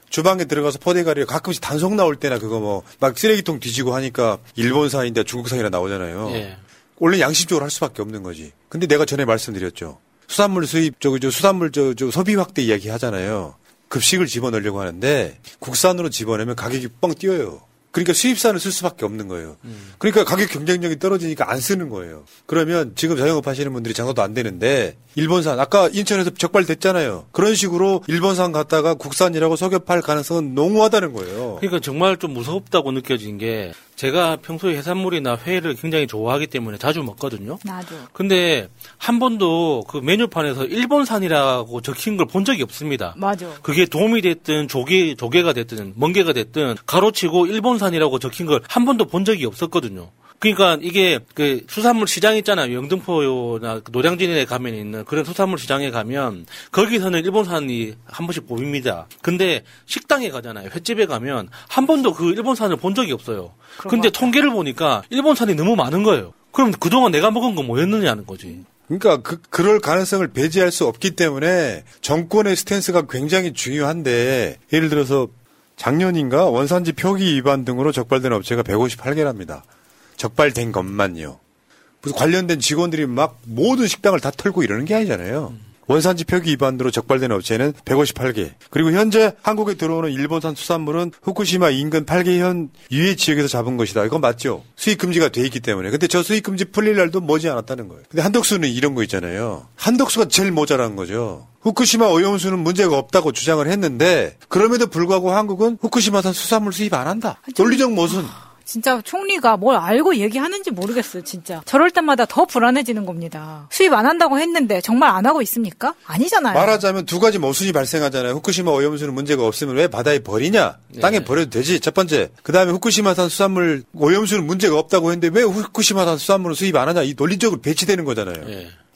S17: 주방에 들어가서 포대가리 가끔씩 단속 나올 때나 그거 뭐 막 쓰레기통 뒤지고 하니까 일본산인데 중국산이라 나오잖아요.
S19: 예.
S17: 원래 양심적으로 할 수밖에 없는 거지. 근데 내가 전에 말씀드렸죠. 수산물 수입, 저기, 저 수산물, 저, 저 소비 확대 이야기 하잖아요. 급식을 집어넣으려고 하는데 국산으로 집어넣으면 가격이 뻥 뛰어요. 그러니까 수입산을 쓸 수밖에 없는 거예요. 그러니까 가격 경쟁력이 떨어지니까 안 쓰는 거예요. 그러면 지금 자영업 하시는 분들이 장사도 안 되는데 일본산 아까 인천에서 적발됐잖아요. 그런 식으로 일본산 갔다가 국산이라고 속여 팔 가능성은 농후하다는 거예요.
S19: 그러니까 정말 좀 무섭다고 느껴진 게 제가 평소에 해산물이나 회를 굉장히 좋아하기 때문에 자주 먹거든요.
S18: 나도.
S19: 근데 한 번도 그 메뉴판에서 일본산이라고 적힌 걸 본 적이 없습니다.
S18: 맞아.
S19: 그게 도움이 됐든 조개 조개가 됐든 멍게가 됐든 가로치고 일본산이라고 적힌 걸 한 번도 본 적이 없었거든요. 그러니까 이게 그 수산물 시장 있잖아요. 영등포나 그 노량진에 가면 있는 그런 수산물 시장에 가면 거기서는 일본산이 한 번씩 보입니다. 근데 식당에 가잖아요. 횟집에 가면 한 번도 그 일본산을 본 적이 없어요. 근데 통계를 보니까 일본산이 너무 많은 거예요. 그럼 그동안 내가 먹은 건 뭐였느냐는 거지.
S17: 그러니까 그, 그럴 가능성을 배제할 수 없기 때문에 정권의 스탠스가 굉장히 중요한데 예를 들어서 작년인가 원산지 표기 위반 등으로 적발된 업체가 158개랍니다. 적발된 것만요. 무슨 관련된 직원들이 막 모든 식당을 다 털고 이러는 게 아니잖아요. 원산지 표기 위반으로 적발된 업체는 158개. 그리고 현재 한국에 들어오는 일본산 수산물은 후쿠시마 인근 8개 현 유해 지역에서 잡은 것이다. 이건 맞죠? 수입 금지가 돼 있기 때문에. 근데 저 수입 금지 풀릴 날도 머지 않았다는 거예요. 근데 한덕수는 이런 거 있잖아요. 한덕수가 제일 모자란 거죠. 후쿠시마 오염수는 문제가 없다고 주장을 했는데 그럼에도 불구하고 한국은 후쿠시마산 수산물 수입 안 한다. 논리적 모순.
S18: 진짜 총리가 뭘 알고 얘기하는지 모르겠어요, 진짜. 저럴 때마다 더 불안해지는 겁니다. 수입 안 한다고 했는데 정말 안 하고 있습니까? 아니잖아요.
S17: 말하자면 두 가지 모순이 발생하잖아요. 후쿠시마 오염수는 문제가 없으면 왜 바다에 버리냐? 땅에 버려도 되지. 첫 번째. 그 다음에 후쿠시마산 수산물 오염수는 문제가 없다고 했는데 왜 후쿠시마산 수산물은 수입 안 하냐? 이 논리적으로 배치되는 거잖아요.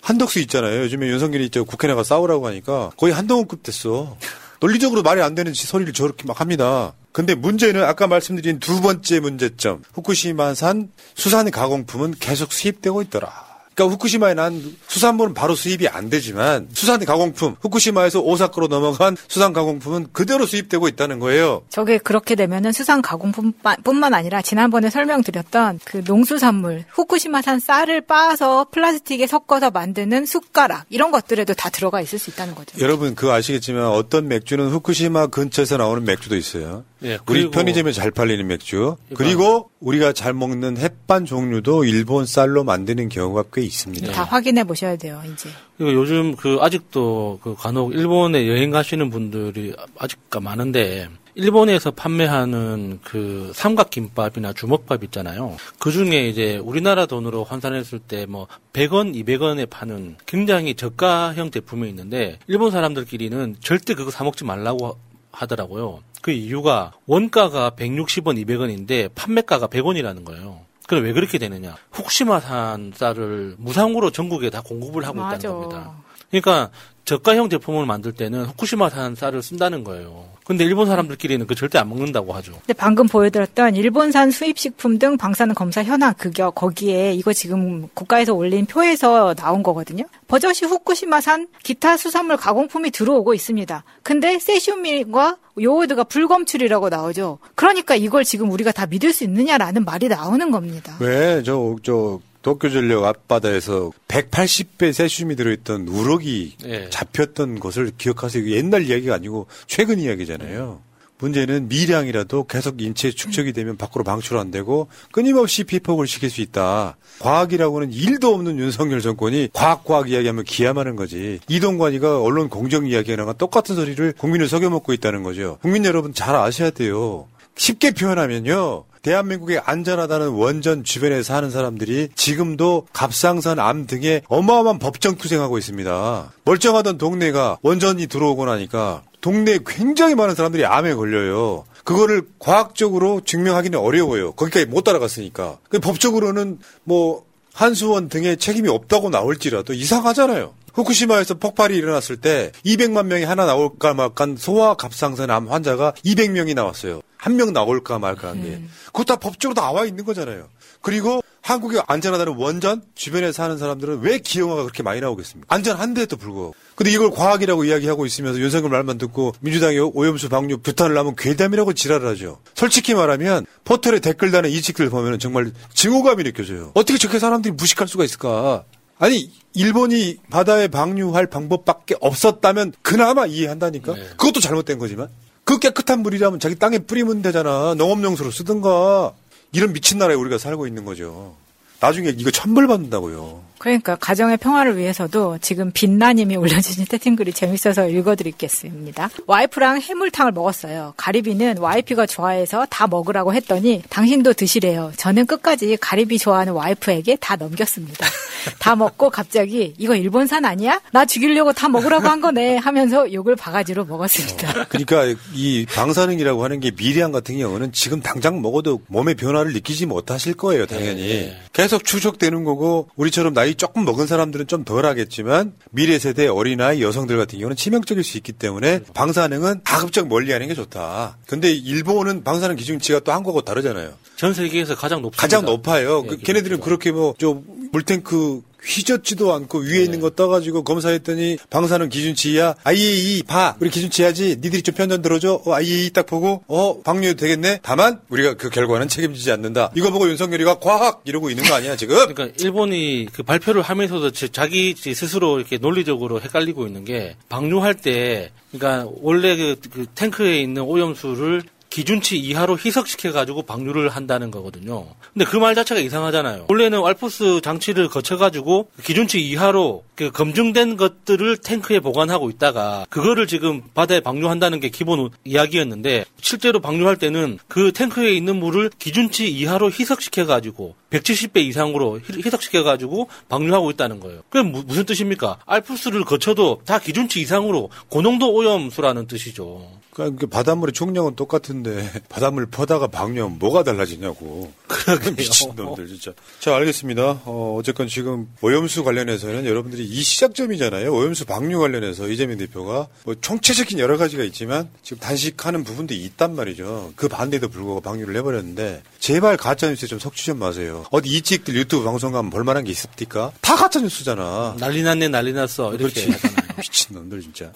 S17: 한덕수 있잖아요. 요즘에 윤석열이 있죠. 국회 나가 싸우라고 하니까 거의 한동훈급 됐어. 논리적으로 말이 안 되는 소리를 저렇게 막 합니다. 근데 문제는 아까 말씀드린 두 번째 문제점. 후쿠시마산 수산 가공품은 계속 수입되고 있더라. 그러니까 후쿠시마에 난 수산물은 바로 수입이 안 되지만 수산 가공품, 후쿠시마에서 오사카로 넘어간 수산 가공품은 그대로 수입되고 있다는 거예요.
S18: 저게 그렇게 되면은 수산 가공품뿐만 아니라 지난번에 설명드렸던 그 농수산물, 후쿠시마산 쌀을 빻아서 플라스틱에 섞어서 만드는 숟가락 이런 것들에도 다 들어가 있을 수 있다는 거죠.
S17: 여러분 그거 아시겠지만 어떤 맥주는 후쿠시마 근처에서 나오는 맥주도 있어요.
S19: 예,
S17: 우리
S19: 그리고-
S17: 편의점에 잘 팔리는 맥주. 그리고 우리가 잘 먹는 햇반 종류도 일본 쌀로 만드는 경우가 꽤 있습니다.
S18: 다 확인해 보셔야 돼요, 이제.
S19: 그리고 요즘 그 아직도 그 간혹 일본에 여행 가시는 분들이 아직 많은데 일본에서 판매하는 그 삼각김밥이나 주먹밥 있잖아요. 그 중에 이제 우리나라 돈으로 환산했을 때 뭐 100원, 200원에 파는 굉장히 저가형 제품이 있는데 일본 사람들끼리는 절대 그거 사 먹지 말라고 하더라고요. 그 이유가 원가가 160원, 200원인데 판매가가 100원이라는 거예요. 그럼 왜 그렇게 되느냐? 후쿠시마산 쌀을 무상으로 전국에 다 공급을 하고
S18: 맞아.
S19: 있다는 겁니다. 그러니까 저가형 제품을 만들 때는 후쿠시마산 쌀을 쓴다는 거예요. 근데 일본 사람들끼리는 그 절대 안 먹는다고 하죠.
S18: 근데 방금 보여드렸던 일본산 수입식품 등 방사능 검사 현황 그겨 거기에 이거 지금 국가에서 올린 표에서 나온 거거든요. 버젓이 후쿠시마산 기타 수산물 가공품이 들어오고 있습니다. 근데 세슘과 요오드가 불검출이라고 나오죠. 그러니까 이걸 지금 우리가 다 믿을 수 있느냐라는 말이 나오는 겁니다.
S17: 왜, 저, 저, 도쿄전력 앞바다에서 180배 세슘이 들어있던 우럭이
S19: 예.
S17: 잡혔던 것을 기억하세요. 옛날 이야기가 아니고 최근 이야기잖아요. 문제는 미량이라도 계속 인체에 축적이 되면 밖으로 방출 안 되고 끊임없이 피폭을 시킬 수 있다. 과학이라고는 일도 없는 윤석열 정권이 과학 과학 이야기하면 기함하는 거지. 이동관이가 언론 공정 이야기하는 건 똑같은 소리를 국민을 속여먹고 있다는 거죠. 국민 여러분 잘 아셔야 돼요. 쉽게 표현하면요. 대한민국에 안전하다는 원전 주변에 사는 사람들이 지금도 갑상선 암 등의 어마어마한 법정 투쟁하고 있습니다. 멀쩡하던 동네가 원전이 들어오고 나니까 동네에 굉장히 많은 사람들이 암에 걸려요. 그거를 과학적으로 증명하기는 어려워요. 거기까지 못 따라갔으니까. 그 법적으로는 뭐 한수원 등의 책임이 없다고 나올지라도 이상하잖아요. 후쿠시마에서 폭발이 일어났을 때 200만 명이 하나 나올까 말까 소아 갑상선 암 환자가 200명이 나왔어요. 한 명 나올까 말까 한 게. 그거 다 법적으로 나와 있는 거잖아요. 그리고 한국에 안전하다는 원전 주변에 사는 사람들은 왜 기형아가 그렇게 많이 나오겠습니까? 안전한데도 불구하고. 근데 이걸 과학이라고 이야기하고 있으면서 윤석열 말만 듣고 민주당이 오염수 방류 규탄을 하면 괴담이라고 지랄을 하죠. 솔직히 말하면 포털에 댓글 다는 이 책들 보면 정말 증오감이 느껴져요. 어떻게 저렇게 사람들이 무식할 수가 있을까? 아니 일본이 바다에 방류할 방법밖에 없었다면 그나마 이해한다니까. 그것도 잘못된 거지만 그 깨끗한 물이라면 자기 땅에 뿌리면 되잖아. 농업용수로 쓰든가. 이런 미친 나라에 우리가 살고 있는 거죠. 나중에 이거 천벌 받는다고요.
S18: 그러니까 가정의 평화를 위해서도 지금 빛나님이 올려주신 채팅글이 재밌어서 읽어드리겠습니다. 와이프랑 해물탕을 먹었어요. 가리비는 와이프가 좋아해서 다 먹으라고 했더니 당신도 드시래요. 저는 끝까지 가리비 좋아하는 와이프에게 다 넘겼습니다. (laughs) 다 먹고 갑자기 이거 일본산 아니야? 나 죽이려고 다 먹으라고 한 거네 하면서 욕을 바가지로 먹었습니다.
S17: 그러니까 이 방사능이라고 하는 게 미리암 같은 경우는 지금 당장 먹어도 몸의 변화를 느끼지 못하실 거예요, 당연히. 계속 추적되는 거고 우리처럼 나이 조금 먹은 사람들은 좀 덜 하겠지만 미래 세대 어린아이 여성들 같은 경우는 치명적일 수 있기 때문에 방사능은 가급적 멀리 하는 게 좋다. 근데 일본은 방사능 기준치가 또 한국하고 다르잖아요.
S19: 전 세계에서 가장 높습니다.
S17: 가장 높아요. 그 걔네들은 그렇게 뭐 좀 물탱크 휘젓지도 않고 위에 있는 거 떠가지고 검사했더니 방사능 기준치 이하 IAEA 봐. 우리 기준치 해야지. 니들이 좀 편견 들어줘. 어, IAEA 딱 보고 어 방류 되겠네. 다만 우리가 그 결과는 책임지지 않는다. 이거 보고 윤석열이가 과학! 이러고 있는 거 아니야 지금?
S19: 그러니까 일본이 그 발표를 하면서도 자기 스스로 이렇게 논리적으로 헷갈리고 있는 게 방류할 때 그러니까 원래 그, 그 탱크에 있는 오염수를 기준치 이하로 희석시켜가지고 방류를 한다는 거거든요. 근데 그 말 자체가 이상하잖아요. 원래는 알프스 장치를 거쳐가지고 기준치 이하로 그 검증된 것들을 탱크에 보관하고 있다가 그거를 지금 바다에 방류한다는 게 기본 이야기였는데 실제로 방류할 때는 그 탱크에 있는 물을 기준치 이하로 희석시켜가지고 170배 이상으로 희석시켜가지고 방류하고 있다는 거예요. 그게 무슨 뜻입니까? 알프스를 거쳐도 다 기준치 이상으로 고농도 오염수라는 뜻이죠.
S17: 그러니까 바닷물의 총량은 똑같은데 (laughs) 바닷물 퍼다가 방류하면 뭐가 달라지냐고.
S19: 그러게
S17: 미친놈들 진짜. 자 알겠습니다. 어, 어쨌건 지금 오염수 관련해서는 여러분들이 이 시작점이잖아요. 오염수 방류 관련해서 이재명 대표가 뭐 총체적인 여러 가지가 있지만 지금 단식하는 부분도 있단 말이죠. 그 반대도 불구하고 방류를 해버렸는데 제발 가짜뉴스에 좀 속지 좀 마세요. 어디 이찍들 유튜브 방송 가면 볼만한 게 있습니까? 다 가짜뉴스잖아.
S19: 난리 났네 난리 났어. 이렇게 하잖아요. (laughs)
S17: 미친놈들 진짜.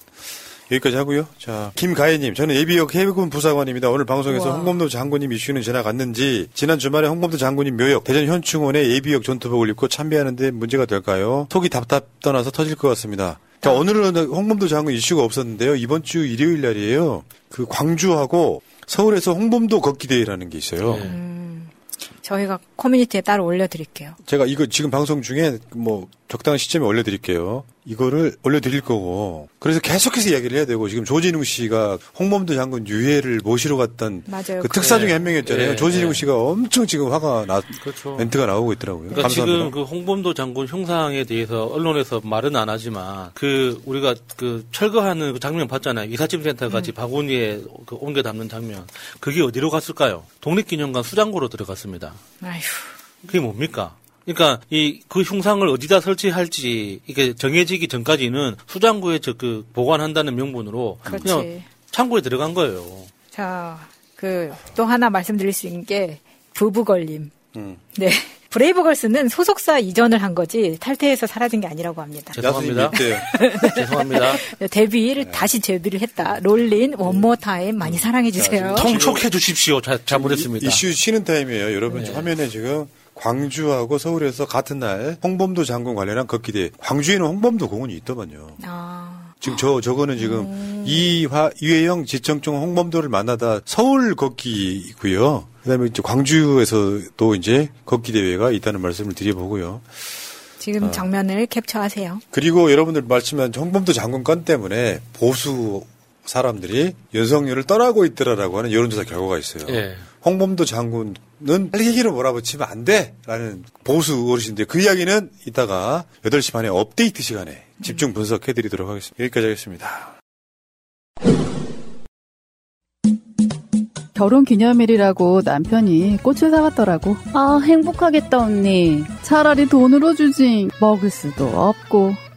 S17: 여기까지 하고요. 자, 김가희님, 저는 예비역 해군 부사관입니다. 오늘 방송에서 우와. 홍범도 장군님 이슈는 지나갔는지 지난 주말에 홍범도 장군님 묘역 대전 현충원에 예비역 전투복을 입고 참배하는데 문제가 될까요? 속이 답답 떠나서 터질 것 같습니다. 자, 오늘은 홍범도 장군 이슈가 없었는데요. 이번 주 일요일 날이에요. 그 광주하고 서울에서 홍범도 걷기 대회라는 게 있어요. 네. 음,
S18: 저희가 커뮤니티에 따로 올려드릴게요.
S17: 제가 이거 지금 방송 중에 뭐 적당한 시점에 올려드릴게요. 이거를 올려드릴 거고 그래서 계속해서 이야기를 해야 되고 지금 조진웅 씨가 홍범도 장군 유해를 모시러 갔던 맞아요. 그 특사 중에 한 명이었잖아요. 네, 조진웅 네. 씨가 엄청 지금 화가 나 그렇죠. 멘트가 나오고 있더라고요.
S19: 그러니까 지금 그 홍범도 장군 형상에 대해서 언론에서 말은 안 하지만 그 우리가 그 철거하는 그 장면 봤잖아요. 이삿짐센터 같이 음. 바구니에 그 옮겨 담는 장면. 그게 어디로 갔을까요? 독립기념관 수장고로 들어갔습니다. 아휴. 그게 뭡니까? 그러니까 이 그 흉상을 어디다 설치할지 이게 정해지기 전까지는 수장고에 저 그 보관한다는 명분으로 그렇지. 그냥 창고에 들어간 거예요.
S18: 자, 그 또 하나 말씀드릴 수 있는 게 부부 걸림. 음. 네. 브레이브걸스는 소속사 이전을 한 거지 탈퇴해서 사라진 게 아니라고 합니다.
S19: 죄송합니다. (laughs) 네. 죄송합니다.
S18: 데뷔를 네. 다시 데뷔를 했다. Rollin' one more time 많이 사랑해 주세요.
S19: 통촉해 주십시오. 잘못했습니다.
S17: 이슈 쉬는 타임이에요. 여러분 네. 화면에 지금 광주하고 서울에서 같은 날 홍범도 장군 관련한 걷기대 광주에는 홍범도 공원이 있더만요. 아. 지금 저 저거는 지금 음. 이화 이회영 지청총 홍범도를 만나다 서울 걷기고요. 그다음에 이제 광주에서도 이제 걷기 대회가 있다는 말씀을 드려보고요.
S18: 지금 아. 장면을 캡처하세요.
S17: 그리고 여러분들 말씀한 홍범도 장군 건 때문에 보수 사람들이 윤석열을 떠나고 있더라라고 하는 여론조사 결과가 있어요. 예. 홍범도 장군 은 헬기기로 몰아붙이면 안 돼! 라는 보수 어르신들. 그 이야기는 이따가 8시 반에 업데이트 시간에 집중 분석해 드리도록 하겠습니다. 여기까지 하겠습니다.
S22: 결혼 기념일이라고 남편이 꽃을 사왔더라고.
S23: 아, 행복하겠다, 언니.
S22: 차라리 돈으로 주지. 먹을 수도 없고.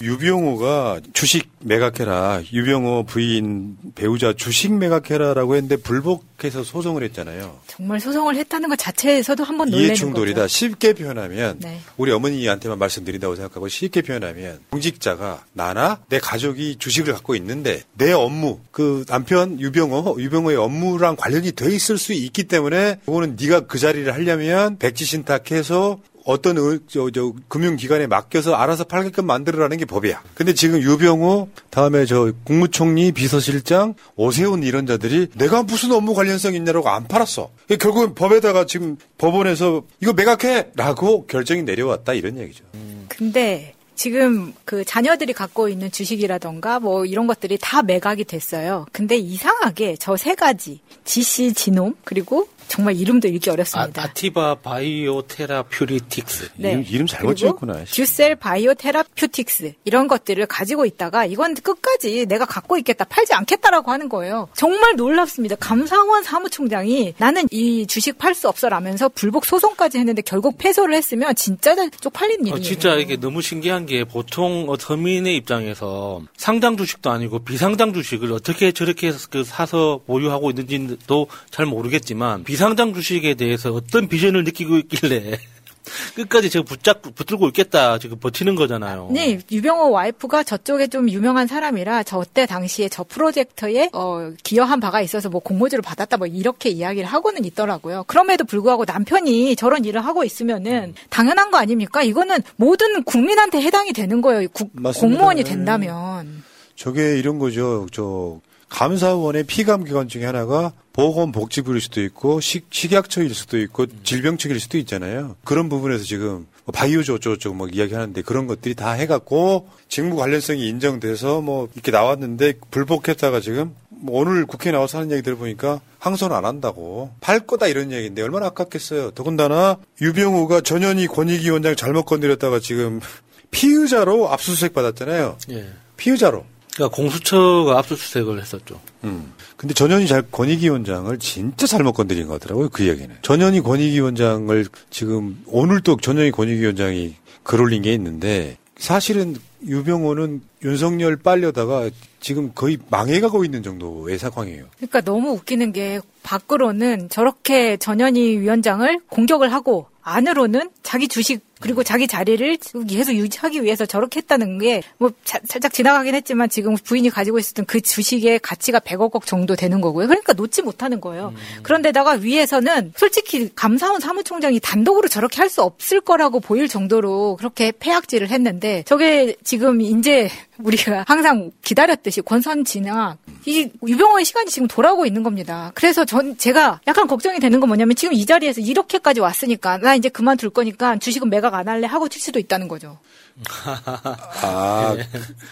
S17: 유병호가 주식 매각해라. 유병호 부인 배우자 주식 매각해라라고 했는데 불복해서 소송을 했잖아요.
S18: 정말 소송을 했다는 것 자체에서도 한번 놀래는
S17: 이해충돌이다.
S18: 거죠.
S17: 쉽게 표현하면 네. 우리 어머니한테만 말씀드린다고 생각하고 쉽게 표현하면 공직자가 나나 내 가족이 주식을 갖고 있는데 내 업무 그 남편 유병호 유병호의 업무랑 관련이 돼 있을 수 있기 때문에 그거는 네가 그 자리를 하려면 백지 신탁해서 어떤 저, 저 금융기관에 맡겨서 알아서 팔게끔 만들어라는 게 법이야. 근데 지금 유병호 다음에 저 국무총리 비서실장 오세훈 이런 자들이 내가 무슨 업무 관련성 있냐라고 안 팔았어. 결국은 법에다가 지금 법원에서 이거 매각해라고 결정이 내려왔다 이런 얘기죠.
S18: 음. 근데 지금 그 자녀들이 갖고 있는 주식이라던가 뭐 이런 것들이 다 매각이 됐어요. 근데 이상하게 저 세 가지 지시 지놈 그리고 정말 이름도 읽기 어렵습니다.
S19: 아, 티바 바이오 테라퓨리틱스.
S18: 네.
S17: 이름, 이름 잘못 지었구나.
S18: 듀셀 바이오 테라퓨틱스 이런 것들을 가지고 있다가 이건 끝까지 내가 갖고 있겠다 팔지 않겠다라고 하는 거예요. 정말 놀랍습니다. 감사원 사무총장이 나는 이 주식 팔 수 없어라면서 불복 소송까지 했는데 결국 패소를 했으면 진짜 쪽 팔린 일이에요.
S19: 어, 진짜 이게 너무 신기한 게 보통 어, 서민의 입장에서 상장 주식도 아니고 비상장 주식을 어떻게 저렇게 그 사서 보유하고 있는지도 잘 모르겠지만 비 상장 주식에 대해서 어떤 비전을 느끼고 있길래 (laughs) 끝까지 지금 붙잡 붙들고 있겠다 지금 버티는 거잖아요.
S18: 네, 유병호 와이프가 저쪽에 좀 유명한 사람이라 저때 당시에 저 프로젝트에 어, 기여한 바가 있어서 뭐 공모주를 받았다 뭐 이렇게 이야기를 하고는 있더라고요. 그럼에도 불구하고 남편이 저런 일을 하고 있으면은 당연한 거 아닙니까? 이거는 모든 국민한테 해당이 되는 거예요. 국. 공무원이
S17: 네.
S18: 된다면.
S17: 저게 이런 거죠. 저 감사원의 피감 기관 중에 하나가 보건복지부일 수도 있고 식, 식약처일 수도 있고 질병청일 수도 있잖아요. 그런 부분에서 지금 뭐 바이오조 어쩌고저쩌고 막 이야기하는데 그런 것들이 다 해갖고 직무 관련성이 인정돼서 뭐 이렇게 나왔는데 불복했다가 지금 뭐 오늘 국회에 나와서 하는 얘기 들어보니까 항소는 안 한다고 팔 거다 이런 얘기인데 얼마나 아깝겠어요. 더군다나 유병우가 전현희 권익위원장 잘못 건드렸다가 지금 (laughs) 피의자로 압수수색 받았잖아요.
S19: 예.
S17: 피의자로.
S19: 그러니까 공수처가 압수수색을 했었죠.
S17: 음. 근데 전현희 잘, 권익위 원장을 진짜 잘못 건드린 것 같더라고요, 그 얘기는. 전현희 권익위 원장을 지금, 오늘 또 전현희 권익위 원장이 글 올린 게 있는데, 사실은 유병호는 윤석열 빨려다가 지금 거의 망해가고 있는 정도의 상황이에요.
S18: 그러니까 너무 웃기는 게 밖으로는 저렇게 전현희 위원장을 공격을 하고 안으로는 자기 주식 그리고 자기 자리를 계속 유지하기 위해서 저렇게 했다는 게 뭐 살짝 지나가긴 했지만 지금 부인이 가지고 있었던 그 주식의 가치가 100억 억 정도 되는 거고요. 그러니까 놓지 못하는 거예요. 그런데다가 위에서는 솔직히 감사원 사무총장이 단독으로 저렇게 할 수 없을 거라고 보일 정도로 그렇게 폐악질을 했는데 저게 지금 이제 우리가 항상 기다렸듯이 권선 진학 이 유병호의 시간이 지금 돌아오고 있는 겁니다. 그래서 전 제가 약간 걱정이 되는 건 뭐냐면 지금 이 자리에서 이렇게까지 왔으니까 나 이제 그만둘 거니까 주식은 매각 안 할래 하고 칠 수도 있다는 거죠.
S17: 아,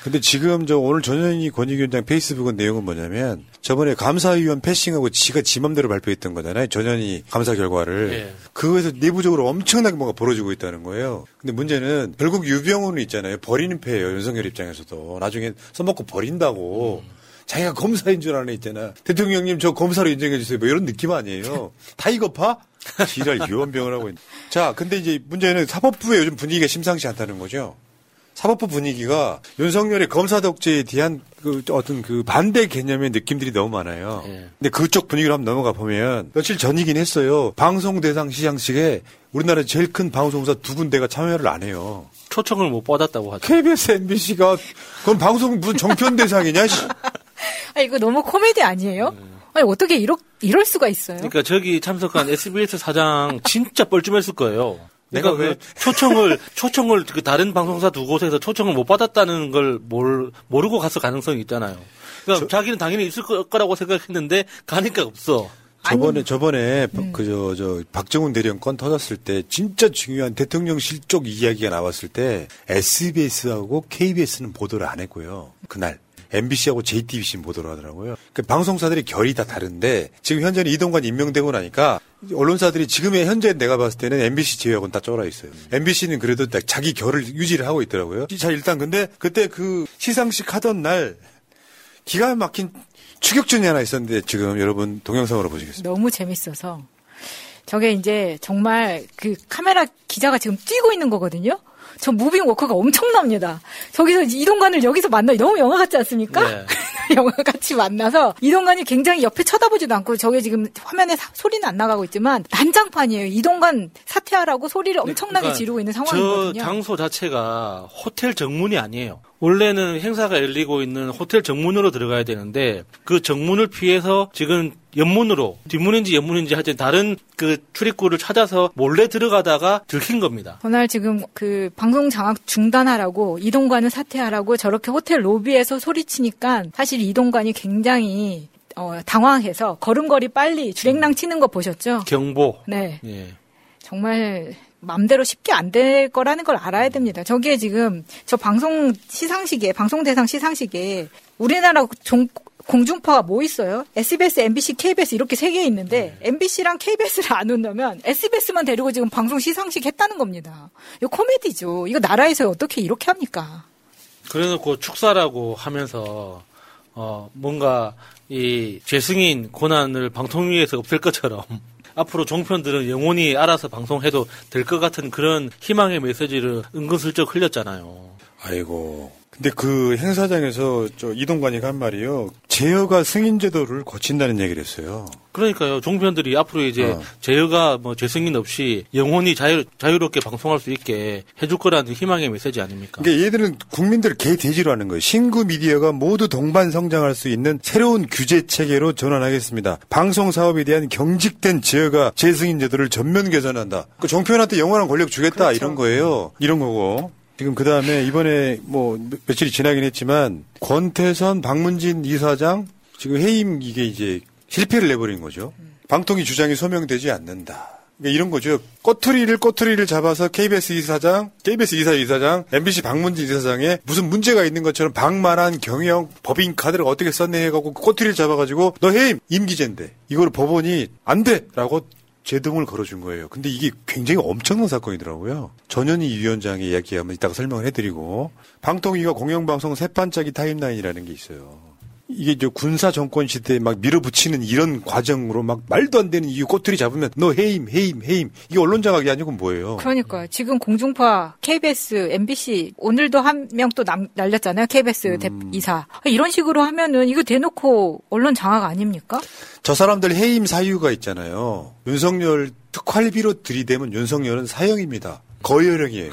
S17: 근데 지금 저 오늘 전현희 권익위원장 페이스북은 내용은 뭐냐면 저번에 감사위원 패싱하고 지가 지 맘대로 발표했던 거잖아요. 전현희 감사 결과를.
S19: 예.
S17: 그거에서 내부적으로 엄청나게 뭐가 벌어지고 있다는 거예요. 근데 문제는 결국 유병호는 있잖아요. 버리는 패예요. 윤석열 입장에서도. 나중에 써먹고 버린다고. 자기가 검사인 줄 아는 애 있잖아. 대통령님 저 검사로 인정해 주세요. 뭐 이런 느낌 아니에요. (laughs) 다 이거 파? 지랄 유언병을 하고 있는. 자, 근데 이제 문제는 사법부의 요즘 분위기가 심상치 않다는 거죠. 사법부 분위기가 윤석열의 검사 독재에 대한 그 어떤 그 반대 개념의 느낌들이 너무 많아요. 근데 그쪽 분위기로 한번 넘어가 보면 며칠 전이긴 했어요. 방송 대상 시상식에 우리나라 제일 큰 방송사 두 군데가 참여를 안 해요.
S19: 초청을 못 받았다고 하죠.
S17: KBS, MBC가 그럼 방송 무슨 정편 대상이냐? 씨. (laughs)
S18: 아 이거 너무 코미디 아니에요? 아니 어떻게 이럴 이럴 수가 있어요?
S19: 그러니까 저기 참석한 SBS 사장 진짜 뻘쭘했을 거예요. 내가
S17: 내가
S19: 왜
S17: 왜-
S19: 초청을 (laughs) 초청을 그 다른 방송사 두 곳에서 초청을 못 받았다는 걸 몰, 모르고 갔을 가능성이 있잖아요. 그러니까 자기는 당연히 있을 거- 거라고 생각했는데 가니까 없어.
S17: 저번에 저번에 그저 저 박정훈 대령 건 터졌을 때 진짜 중요한 대통령실 쪽 이야기가 나왔을 때 SBS하고 KBS는 보도를 안 했고요. 그날 MBC하고 JTBC는 보도를 하더라고요. 그 방송사들이 결이 다 다른데 지금 현재는 이동관 임명되고 나니까 언론사들이 지금의 현재 내가 봤을 때는 MBC 제외하고는 다 쫄아 있어요. MBC는 그래도 딱 자기 결을 유지를 하고 있더라고요. 자 일단 근데 그때 그 시상식 하던 날 기가 막힌 추격전이 하나 있었는데 지금 여러분 동영상으로 보시겠습니다.
S18: 너무 재밌어서 저게 이제 정말 그 카메라 기자가 지금 뛰고 있는 거거든요. 저 무빙 워커가 엄청납니다. 저기서 이동관을 여기서 만나 너무 영화 같지 않습니까?
S19: 네. (laughs)
S18: 영화 같이 만나서 이동관이 굉장히 옆에 쳐다보지도 않고 저게 지금 화면에 사- 소리는 안 나가고 있지만 난장판이에요. 이동관 사퇴하라고 소리를 엄청나게
S19: 그러니까
S18: 지르고 있는
S19: 저
S18: 상황이거든요.
S19: 장소 자체가 호텔 정문이 아니에요. 원래는 행사가 열리고 있는 호텔 정문으로 들어가야 되는데 그 정문을 피해서 지금 옆문으로 뒷문인지 옆문인지 하여튼 다른 그 출입구를 찾아서 몰래 들어가다가 들킨 겁니다.
S18: 그날 지금 그 방송 장악 중단하라고 이동관을 사퇴하라고 저렇게 호텔 로비에서 소리치니까 사실 이동관이 굉장히 어, 당황해서 걸음걸이 빨리 주랭랑 치는 거 보셨죠?
S19: 경보.
S18: 네.
S19: 예.
S18: 정말 맘대로 쉽게 안 될 거라는 걸 알아야 됩니다. 저기에 지금 저 방송 시상식에 방송 대상 시상식에 우리나라 종, 공중파가 뭐 있어요? SBS, MBC, KBS 이렇게 세 개 있는데
S19: 네.
S18: MBC랑 KBS를 안 온다면 SBS만 데리고 지금 방송 시상식 했다는 겁니다. 이거 코미디죠. 이거 나라에서 어떻게 이렇게 합니까?
S19: 그래서 그 축사라고 하면서 어 뭔가 이 재승인 고난을 방통위에서 없앨 것처럼 앞으로 종편들은 영원히 알아서 방송해도 될 것 같은 그런 희망의 메시지를 은근슬쩍 흘렸잖아요.
S17: 아이고. 근데 그 행사장에서 저 이동관이가 한 말이요. 제어가 승인 제도를 거친다는 얘기를 했어요.
S19: 그러니까요. 종편들이 앞으로 이제
S17: 어.
S19: 제어가 뭐 재승인 없이 영원히 자유, 자유롭게 방송할 수 있게 해줄 거라는 희망의 메시지 아닙니까?
S17: 그러니까 얘들은 국민들을 개돼지로 하는 거예요. 신구 미디어가 모두 동반 성장할 수 있는 새로운 규제 체계로 전환하겠습니다. 방송 사업에 대한 경직된 제어가 재승인 제도를 전면 개선한다. 그 종편한테 영원한 권력 주겠다 이런 거예요. 이런 거고. 지금 그 다음에 이번에 뭐 며- 며칠이 지나긴 했지만 권태선 박문진 이사장 지금 해임 이게 이제 실패를 내버린 거죠. 방통위 주장이 소명되지 않는다. 그러니까 이런 거죠. 꼬투리를 꼬투리를 잡아서 KBS 이사장, KBS 이사 이사장, MBC 박문진 이사장에 무슨 문제가 있는 것처럼 방만한 경영 법인 카드를 어떻게 썼네 해가지고 꼬투리를 잡아가지고 너 해임 임기제인데 이걸 법원이 안 돼라고 제동을 걸어준 거예요. 근데 이게 굉장히 엄청난 사건이더라고요. 전현희 위원장의 이야기 한번 이따가 설명을 해드리고 방통위가 공영방송 세판짜기 타임라인이라는 게 있어요. 이게 저 군사 정권 시대에 막 밀어붙이는 이런 과정으로 막 말도 안 되는 이유 꼬투리 잡으면 너 해임 해임 해임 이게 언론 장악이 아니고 뭐예요?
S18: 그러니까 지금 공중파 KBS, MBC 오늘도 한 명 또 날렸잖아요. KBS 대, 이사 이런 식으로 하면은 이거 대놓고 언론 장악 아닙니까?
S17: 저 사람들 해임 사유가 있잖아요. 윤석열 특활비로 들이대면 윤석열은 사형입니다. 거열형이에요.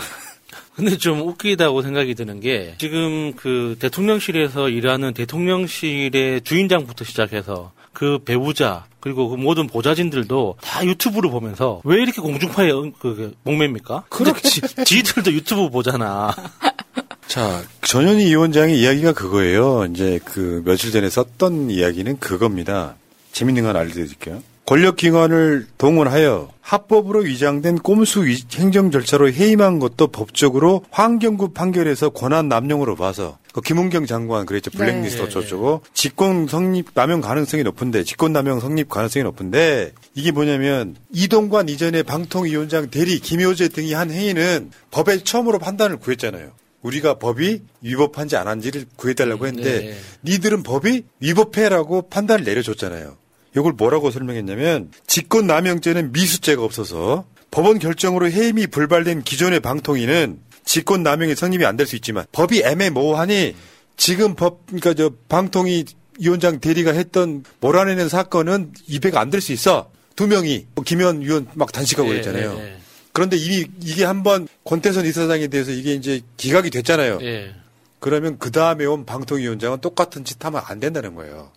S19: 근데 좀 웃기다고 생각이 드는 게 지금 그 대통령실에서 일하는 대통령실의 주인장부터 시작해서 그 배우자 그리고 그 모든 보좌진들도 다 유튜브를 보면서 왜 이렇게 공중파에 응- 그, 그 목매입니까? 그렇지. 지들도 유튜브 보잖아. (laughs)
S17: 자, 전현희 위원장의 이야기가 그거예요. 이제 그 며칠 전에 썼던 이야기는 그겁니다. 재밌는 건 알려드릴게요. 권력기관을 동원하여 합법으로 위장된 꼼수 위- 행정 절차로 해임한 것도 법적으로 환경부 판결에서 권한 남용으로 봐서 그 김은경 장관 그랬죠. 블랙리스트
S24: 네.
S17: 어쩌고저쩌고 직권 성립 남용 가능성이 높은데 직권 남용 성립 가능성이 높은데 이게 뭐냐면 이동관 이전에 방통위원장 대리 김효재 등이 한 행위는 법에 처음으로 판단을 구했잖아요. 우리가 법이 위법한지 안 한지를 구해달라고 했는데
S19: 네.
S17: 니들은 법이 위법해라고 판단을 내려줬잖아요. 이걸 뭐라고 설명했냐면 직권남용죄는 미수죄가 없어서 법원 결정으로 해임이 불발된 기존의 방통위는 직권남용이 성립이 안 될 수 있지만 법이 애매모호하니 지금 법 그러니까 저 방통위 위원장 대리가 했던 몰아내는 사건은 입회가 안 될 수 있어 두 명이 뭐 김현 위원 막 단식하고
S19: 예,
S17: 그랬잖아요.
S19: 예, 예.
S17: 그런데 이미 이게 한번 권태선 이사장에 대해서 이게 이제 기각이 됐잖아요.
S19: 예.
S17: 그러면 그 다음에 온 방통위원장은 똑같은 짓 하면 안 된다는 거예요.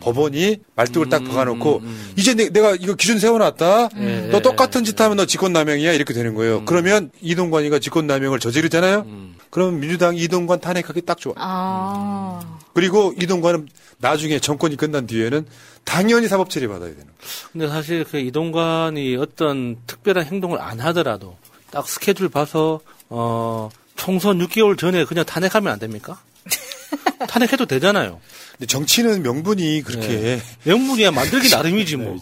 S17: 법원이 말뚝을 딱 박아놓고 이제 내, 가 이거 기준 세워놨다.
S19: 음.
S17: 너 똑같은 짓 하면 너 직권남용이야 이렇게 되는 거예요. 그러면 이동관이가 직권남용을 저지르잖아요.
S19: 음.
S17: 그러면 민주당이 이동관 탄핵하기 딱 좋아.
S18: 아.
S17: 그리고 이동관은 나중에 정권이 끝난 뒤에는 당연히 사법 처리 받아야 되는. 거예요.
S19: 근데 사실 그 이동관이 어떤 특별한 행동을 안 하더라도 딱 스케줄 봐서 어 총선 6개월 전에 그냥 탄핵하면 안 됩니까? (laughs) 탄핵해도 되잖아요.
S17: 근데 정치는 명분이 그렇게
S19: 네. 명분이야 만들기 (laughs) 나름이지 뭐.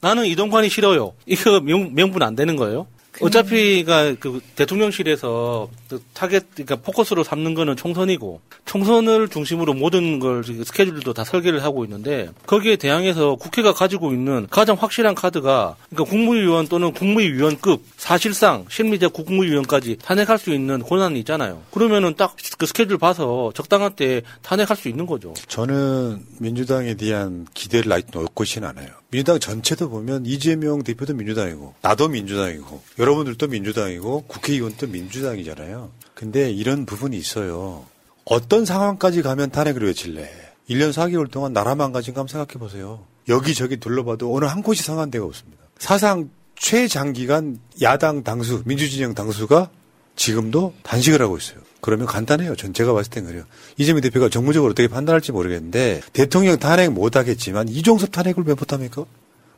S19: 나는 이동관이 싫어요. 이거 명, 명분 안 되는 거예요? 어차피가 그 대통령실에서 그 타겟 그러니까 포커스로 삼는 거는 총선이고 총선을 중심으로 모든 걸 스케줄도 다 설계를 하고 있는데 거기에 대항해서 국회가 가지고 있는 가장 확실한 카드가 그러니까 국무위원 또는 국무위원급 사실상 실질적 국무위원까지 탄핵할 수 있는 권한이 있잖아요. 그러면은 딱 그 스케줄 봐서 적당한 때 탄핵할 수 있는 거죠.
S17: 저는 민주당에 대한 기대를 아직 놓고시는 않아요. 민주당 전체도 보면 이재명 대표도 민주당이고 나도 민주당이고 여러분들도 민주당이고 국회의원도 민주당이잖아요. 근데 이런 부분이 있어요. 어떤 상황까지 가면 탄핵을 외칠래? 1년 4개월 동안 나라 망가진 거 한번 생각해 보세요. 여기저기 둘러봐도 어느 한 곳이 상한 데가 없습니다. 사상 최장기간 야당 당수, 민주진영 당수가 지금도 단식을 하고 있어요. 그러면 간단해요. 전 제가 봤을 땐 그래요. 이재명 대표가 정무적으로 어떻게 판단할지 모르겠는데 대통령 탄핵 못 하겠지만 이종섭 탄핵을 왜 못합니까?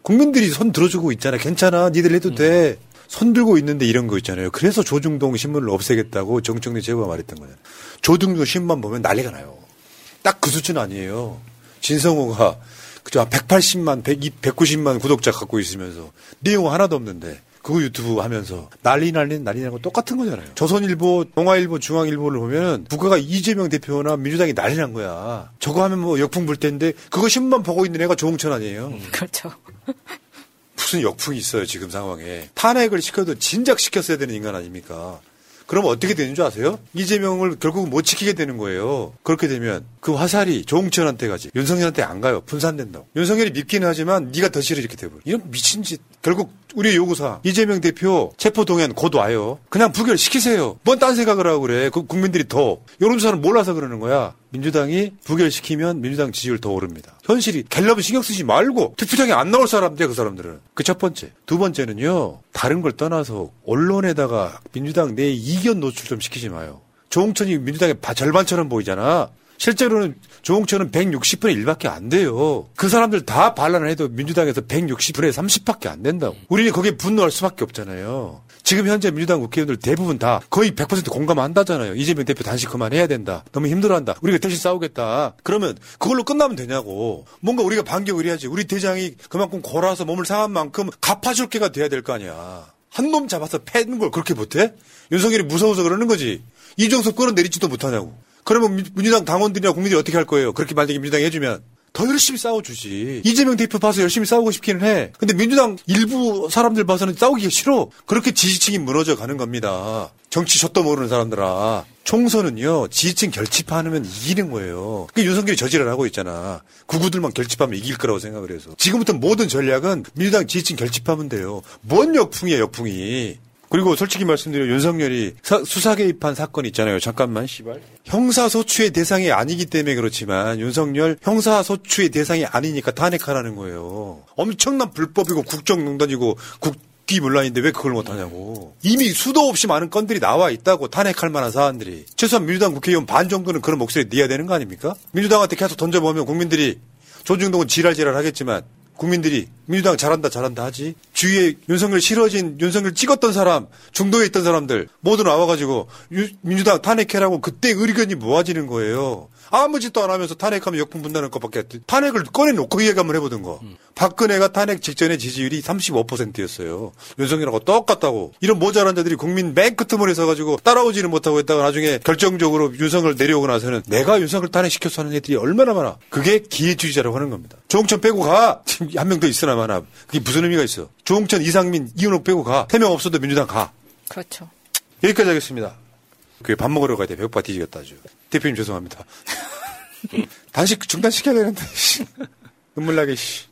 S17: 국민들이 손 들어주고 있잖아. 괜찮아. 니들 해도 돼. 손 들고 있는데 이런 거 있잖아요. 그래서 조중동 신문을 없애겠다고 정청래 제보가 말했던 거잖아요. 조중동 신문만 보면 난리가 나요. 딱 그 수준 아니에요. 진성호가 그저 180만, 100, 190만 구독자 갖고 있으면서 내용 하나도 없는데 그거 유튜브 하면서 난리 난리 난리 나고 똑같은 거잖아요. 조선일보, 동아일보, 중앙일보를 보면 국가가 이재명 대표나 민주당이 난리 난 거야. 저거 하면 뭐 역풍 불 텐데 그거 신문만 보고 있는 애가 조홍천 아니에요.
S18: 그렇죠. (laughs)
S17: 무슨 역풍이 있어요 지금 상황에 탄핵을 시켜도 진작 시켰어야 되는 인간 아닙니까? 그럼 어떻게 되는 줄 아세요? 이재명을 결국 못 지키게 되는 거예요. 그렇게 되면 그 화살이 조홍천한테 가지 윤석열한테 안 가요. 분산된다고. 윤석열이 밉기는 하지만 네가 더 싫어 이렇게 되고 이런 미친 짓. 결국 우리 요구사 이재명 대표 체포 동의안 곧 와요. 그냥 부결 시키세요. 뭔 딴 생각을 하고 그래. 그 국민들이 더 여론조사를 몰라서 그러는 거야. 민주당이 부결시키면 민주당 지지율 더 오릅니다. 현실이 갤럽은 신경 쓰지 말고 투표장에 안 나올 사람들 그 사람들은. 그 첫 번째. 두 번째는요. 다른 걸 떠나서 언론에다가 민주당 내 이견 노출 좀 시키지 마요. 조홍천이 민주당의 절반처럼 보이잖아. 실제로는 조홍천은 160분의 1밖에 안 돼요. 그 사람들 다 반란을 해도 민주당에서 160분의 30밖에 안 된다고. 우리는 거기에 분노할 수밖에 없잖아요. 지금 현재 민주당 국회의원들 대부분 다 거의 100% 공감한다잖아요. 이재명 대표 단식 그만해야 된다. 너무 힘들어한다. 우리가 대신 싸우겠다. 그러면 그걸로 끝나면 되냐고. 뭔가 우리가 반격을 해야지. 우리 대장이 그만큼 골아서 몸을 상한 만큼 갚아줄 게가 돼야 될 거 아니야. 한 놈 잡아서 패는 걸 그렇게 못해? 윤석열이 무서워서 그러는 거지. 이정석 끌어내리지도 못하냐고. 그러면 민주당 당원들이나 국민들이 어떻게 할 거예요? 그렇게 만약에 민주당이 해주면. 더 열심히 싸워주지. 이재명 대표 봐서 열심히 싸우고 싶기는 해. 근데 민주당 일부 사람들 봐서는 싸우기가 싫어. 그렇게 지지층이 무너져 가는 겁니다. 정치 젖도 모르는 사람들아. 총선은요, 지지층 결집하면 이기는 거예요. 그 윤석열이 저지를 하고 있잖아. 구구들만 결집하면 이길 거라고 생각을 해서. 지금부터 모든 전략은 민주당 지지층 결집하면 돼요. 뭔 역풍이야, 역풍이. 그리고 솔직히 말씀드려 윤석열이 수사 개입한 사건 있잖아요. 잠깐만 씨발. 형사 소추의 대상이 아니기 때문에 그렇지만 윤석열 형사 소추의 대상이 아니니까 탄핵하라는 거예요. 엄청난 불법이고 국정농단이고 국기문란인데 왜 그걸 못하냐고. 이미 수도 없이 많은 건들이 나와 있다고 탄핵할 만한 사안들이. 최소한 민주당 국회의원 반 정도는 그런 목소리 내야 되는 거 아닙니까? 민주당한테 계속 던져보면 국민들이 조중동은 지랄지랄 하겠지만 국민들이 민주당 잘한다 잘한다 하지. 주위에 윤석열 싫어진 윤석열 찍었던 사람 중도에 있던 사람들 모두 나와가지고 유, 민주당 탄핵해라고 그때 의견이 모아지는 거예요. 아무 짓도 안 하면서 탄핵하면 역풍 분다는 것밖에 탄핵을 꺼내놓고 이야기 한번 해보던 거. 음. 박근혜가 탄핵 직전에 지지율이 35%였어요. 윤석열하고 똑같다고. 이런 모자란 자들이 국민 맨 끝머리에 서가지고 따라오지는 못하고 있다가 나중에 결정적으로 윤석열 내려오고 나서는 내가 윤석열 탄핵시켜서 하는 애들이 얼마나 많아. 그게 기회주의자라고 하는 겁니다. 조홍천 빼고 가! (laughs) 지금 한 명 더 있으나 마나 그게 무슨 의미가 있어 조홍천 이상민 이은옥 빼고 가 세 명 없어도 민주당 가
S18: 그렇죠
S17: 여기까지 하겠습니다 그 밥 먹으러 가야 돼 배고파 뒤지겠다 아주 대표님 죄송합니다. (laughs) 단식 중단시켜야 되는데, 눈물 나게, 씨.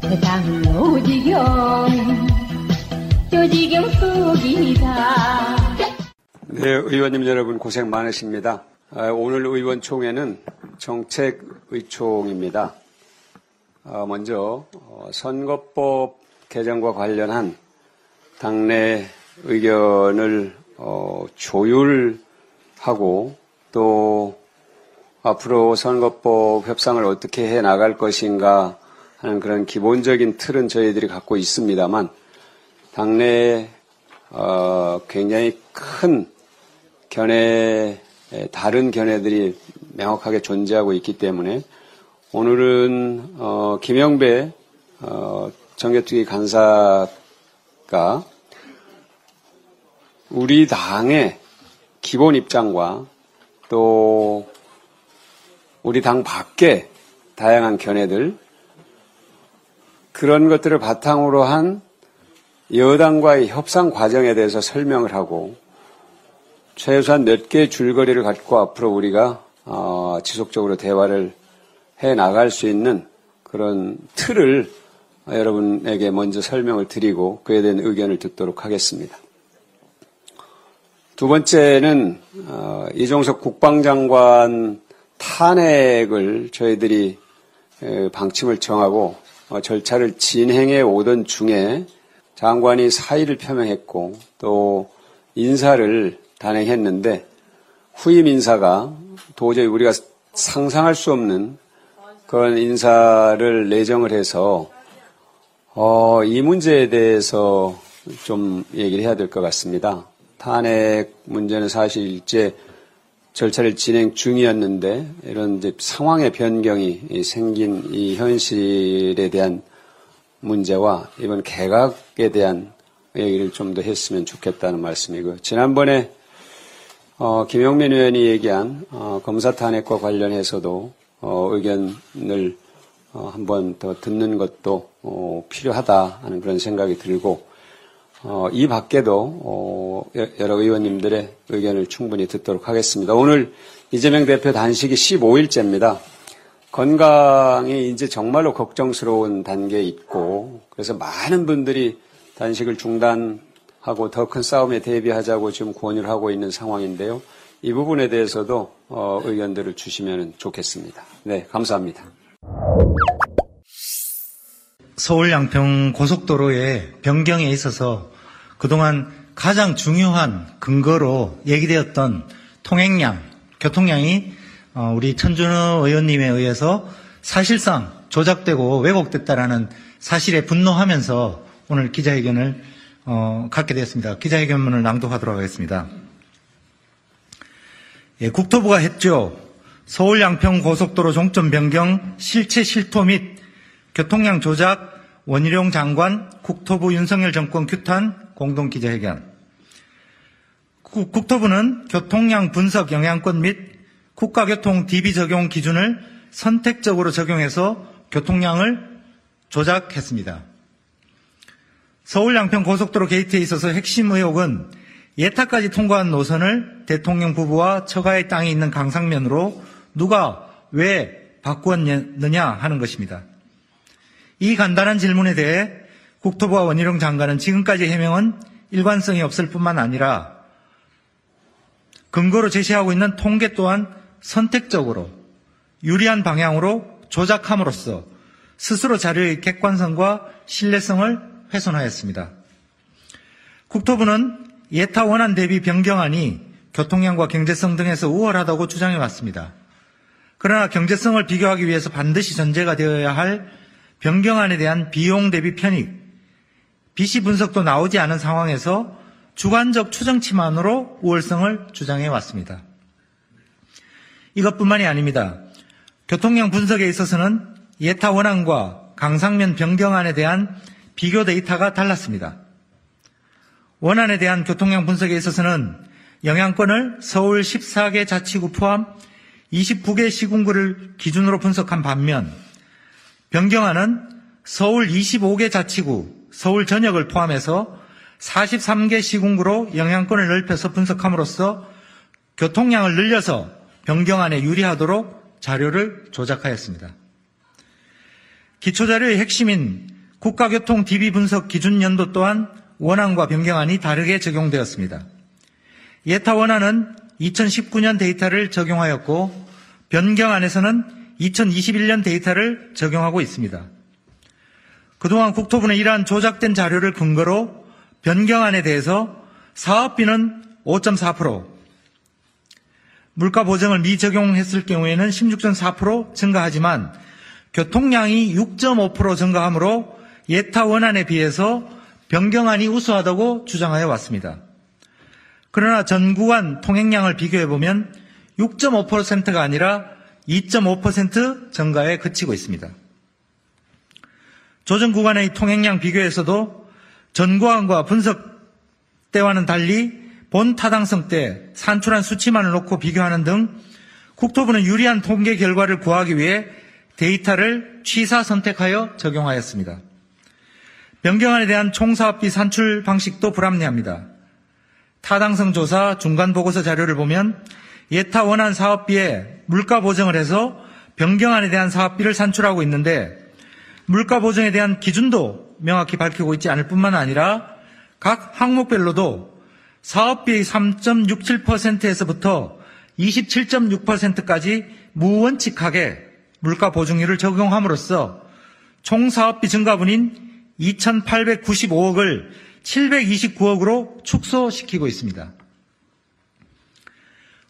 S17: 세상은 오지경,
S3: 조지경 속이다. 네, 의원님 여러분 고생 많으십니다. 아, 오늘 의원총회는 정책의총입니다. 아, 먼저 어, 선거법 개정과 관련한 당내 의견을 어, 조율하고 또 앞으로 선거법 협상을 어떻게 해 나갈 것인가 하는 그런 기본적인 틀은 저희들이 갖고 있습니다만 당내 어, 굉장히 큰 견해 다른 견해들이 명확하게 존재하고 있기 때문에 오늘은 어, 김영배 어, 정개특위 간사가 우리 당의 기본 입장과 또 우리 당 밖에 다양한 견해들 그런 것들을 바탕으로 한 여당과의 협상 과정에 대해서 설명을 하고 최소한 몇 개의 줄거리를 갖고 앞으로 우리가 어, 지속적으로 대화를 해 나갈 수 있는 그런 틀을 여러분에게 먼저 설명을 드리고 그에 대한 의견을 듣도록 하겠습니다. 두 번째는 어, 이종석 국방장관 탄핵을 저희들이 방침을 정하고 어, 절차를 진행해 오던 중에 장관이 사의를 표명했고 또 인사를 단행했는데 후임 인사가 도저히 우리가 상상할 수 없는 그런 인사를 내정을 해서 어, 이 문제에 대해서 좀 얘기를 해야 될 것 같습니다. 탄핵 문제는 사실 일제 절차를 진행 중이었는데 이런 상황의 변경이 생긴 이 현실에 대한 문제와 이번 개각에 대한 얘기를 좀 더 했으면 좋겠다는 말씀이고 지난번에 어, 김용민 의원이 얘기한 어, 검사 탄핵과 관련해서도 어, 의견을 어, 한번 더 듣는 것도 어, 필요하다 하는 그런 생각이 들고 어, 이 밖에도 어, 여러 의원님들의 의견을 충분히 듣도록 하겠습니다. 오늘 이재명 대표 단식이 15일째입니다. 건강이 이제 정말로 걱정스러운 단계에 있고 그래서 많은 분들이 단식을 중단하고 더 큰 싸움에 대비하자고 지금 권유를 하고 있는 상황인데요. 이 부분에 대해서도 어, 의견들을 주시면 좋겠습니다. 네, 감사합니다.
S25: 서울 양평 고속도로의 변경에 있어서 그동안 가장 중요한 근거로 얘기되었던 통행량, 교통량이 어, 우리 천준호 의원님에 의해서 사실상 조작되고 왜곡됐다라는 사실에 분노하면서 오늘 기자회견을 어, 갖게 되었습니다. 기자회견문을 낭독하도록 하겠습니다. 예, 국토부가 했죠. 서울 양평 고속도로 종점 변경 실체 실토 및 교통량 조작 원희룡 장관 국토부 윤석열 정권 규탄 공동 기자회견. 국토부는 교통량 분석 영향권 및 국가교통 DB 적용 기준을 선택적으로 적용해서 교통량을 조작했습니다. 서울 양평 고속도로 게이트에 있어서 핵심 의혹은 예타까지 통과한 노선을 대통령 부부와 처가의 땅이 있는 강상면으로 누가 왜 바꾸었느냐 하는 것입니다. 이 간단한 질문에 대해 국토부와 원희룡 장관은 지금까지 해명은 일관성이 없을 뿐만 아니라 근거로 제시하고 있는 통계 또한 선택적으로 유리한 방향으로 조작함으로써 스스로 자료의 객관성과 신뢰성을 훼손하였습니다. 국토부는 예타 원안 대비 변경안이 교통량과 경제성 등에서 우월하다고 주장해 왔습니다. 그러나 경제성을 비교하기 위해서 반드시 전제가 되어야 할 변경안에 대한 비용 대비 편익, 비시 분석도 나오지 않은 상황에서 주관적 추정치만으로 우월성을 주장해 왔습니다. 이것뿐만이 아닙니다. 교통량 분석에 있어서는 예타 원안과 강상면 변경안에 대한 비교 데이터가 달랐습니다. 원안에 대한 교통량 분석에 있어서는 영향권을 서울 14개 자치구 포함 29개 시군구를 기준으로 분석한 반면 변경안은 서울 25개 자치구, 서울 전역을 포함해서 43개 시군구로 영향권을 넓혀서 분석함으로써 교통량을 늘려서 변경안에 유리하도록 자료를 조작하였습니다. 기초자료의 핵심인 국가교통 DB 분석 기준 연도 또한 원안과 변경안이 다르게 적용되었습니다. 예타 원안은 2019년 데이터를 적용하였고 변경안에서는 2021년 데이터를 적용하고 있습니다. 그동안 국토부는 이러한 조작된 자료를 근거로 변경안에 대해서 사업비는 5.4%, 물가 보정을 미적용했을 경우에는 16.4% 증가하지만 교통량이 6.5% 증가하므로 예타 원안에 비해서 변경안이 우수하다고 주장하여 왔습니다. 그러나 전 구간 통행량을 비교해 보면 6.5%가 아니라 2.5% 증가에 그치고 있습니다. 조정 구간의 통행량 비교에서도 전 구간과 분석 때와는 달리 본 타당성 때 산출한 수치만을 놓고 비교하는 등 국토부는 유리한 통계 결과를 구하기 위해 데이터를 취사 선택하여 적용하였습니다. 변경안에 대한 총사업비 산출 방식도 불합리합니다. 타당성 조사 중간 보고서 자료를 보면 예타 원안 사업비에 물가 보정을 해서 변경안에 대한 사업비를 산출하고 있는데 물가 보정에 대한 기준도 명확히 밝히고 있지 않을 뿐만 아니라 각 항목별로도 사업비의 3.67%에서부터 27.6%까지 무원칙하게 물가 보증률을 적용함으로써 총 사업비 증가분인 2,895억을 729억으로 축소시키고 있습니다.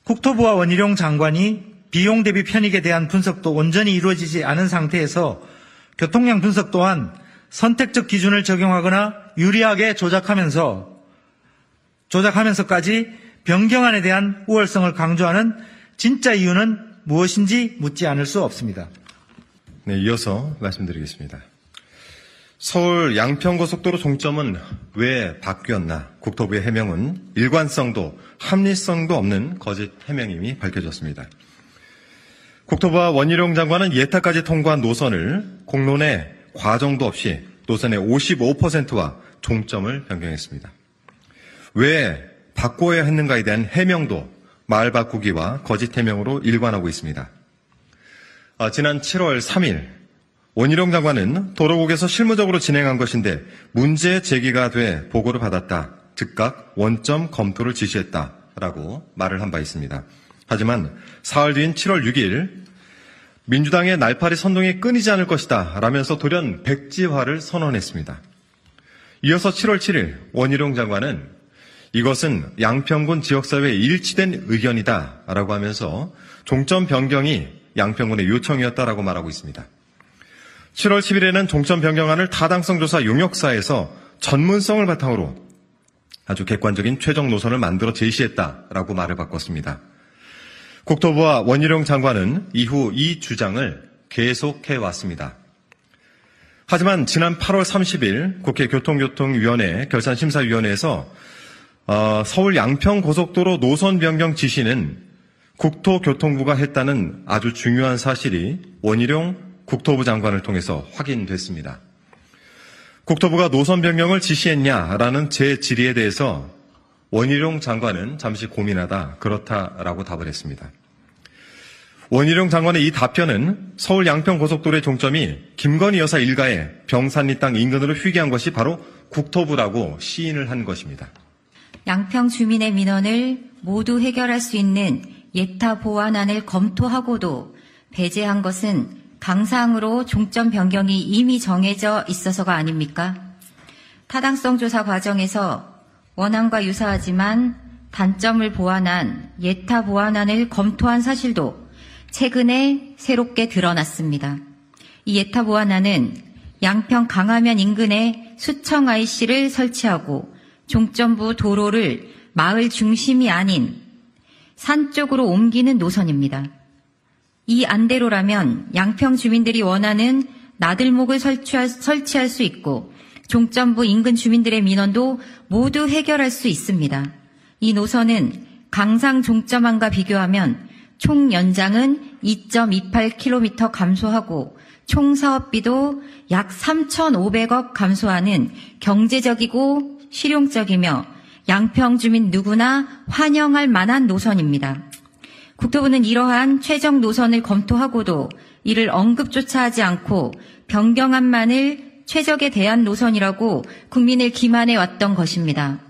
S25: 국토부와 원희룡 장관이 비용 대비 편익에 대한 분석도 온전히 이루어지지 않은 상태에서 교통량 분석 또한 선택적 기준을 적용하거나 유리하게 조작하면서 조작하면서까지 변경안에 대한 우월성을 강조하는 진짜 이유는 무엇인지 묻지 않을 수 없습니다.
S26: 네, 이어서 말씀드리겠습니다. 서울 양평고속도로 종점은 왜 바뀌었나? 국토부의 해명은 일관성도 합리성도 없는 거짓 해명임이 밝혀졌습니다. 국토부와 원희룡 장관은 예타까지 통과한 노선을 공론의 과정도 없이 노선의 55%와 종점을 변경했습니다. 왜 바꿔야 했는가에 대한 해명도 말 바꾸기와 거짓 해명으로 일관하고 있습니다. 아, 지난 7월 3일 원희룡 장관은 도로국에서 실무적으로 진행한 것인데 문제 제기가 돼 보고를 받았다. 즉각 원점 검토를 지시했다 라고 말을 한 바 있습니다. 하지만 사흘 뒤인 7월 6일 민주당의 날파리 선동이 끊이지 않을 것이다 라면서 돌연 백지화를 선언했습니다. 이어서 7월 7일 원희룡 장관은 이것은 양평군 지역사회의 일치된 의견이다 라고 하면서 종점 변경이 양평군의 요청이었다라고 말하고 있습니다. 7월 10일에는 종점 변경안을 타당성 조사 용역사에서 전문성을 바탕으로 아주 객관적인 최종 노선을 만들어 제시했다라고 말을 바꿨습니다. 국토부와 원희룡 장관은 이후 이 주장을 계속해 왔습니다. 하지만 지난 8월 30일 국회 교통교통위원회 결산심사위원회에서 어, 서울 양평 고속도로 노선 변경 지시는 국토교통부가 했다는 아주 중요한 사실이 원희룡 국토부 장관을 통해서 확인됐습니다. 국토부가 노선 변경을 지시했냐라는 제 질의에 대해서 원희룡 장관은 잠시 고민하다 그렇다라고 답을 했습니다. 원희룡 장관의 이 답변은 서울 양평 고속도로의 종점이 김건희 여사 일가의 병산리 땅 인근으로 휴게한 것이 바로 국토부라고 시인을 한 것입니다.
S27: 양평 주민의 민원을 모두 해결할 수 있는 예타 보완안을 검토하고도 배제한 것은 강상으로 종점 변경이 이미 정해져 있어서가 아닙니까? 타당성 조사 과정에서 원안과 유사하지만 단점을 보완한 예타 보완안을 검토한 사실도 최근에 새롭게 드러났습니다. 이 예타 보완안은 양평 강화면 인근에 수청 IC를 설치하고 종점부 도로를 마을 중심이 아닌 산 쪽으로 옮기는 노선입니다. 이 안대로라면 양평 주민들이 원하는 나들목을 설치할, 설치할 수 있고 종점부 인근 주민들의 민원도 모두 해결할 수 있습니다. 이 노선은 강상 종점안과 비교하면 총 연장은 2.28km 감소하고 총 사업비도 약 3,500억 감소하는 경제적이고 실용적이며 양평 주민 누구나 환영할 만한 노선입니다. 국토부는 이러한 최종 노선을 검토하고도 이를 언급조차 하지 않고 변경안만을 최적의 대안 노선이라고 국민을 기만해 왔던 것입니다.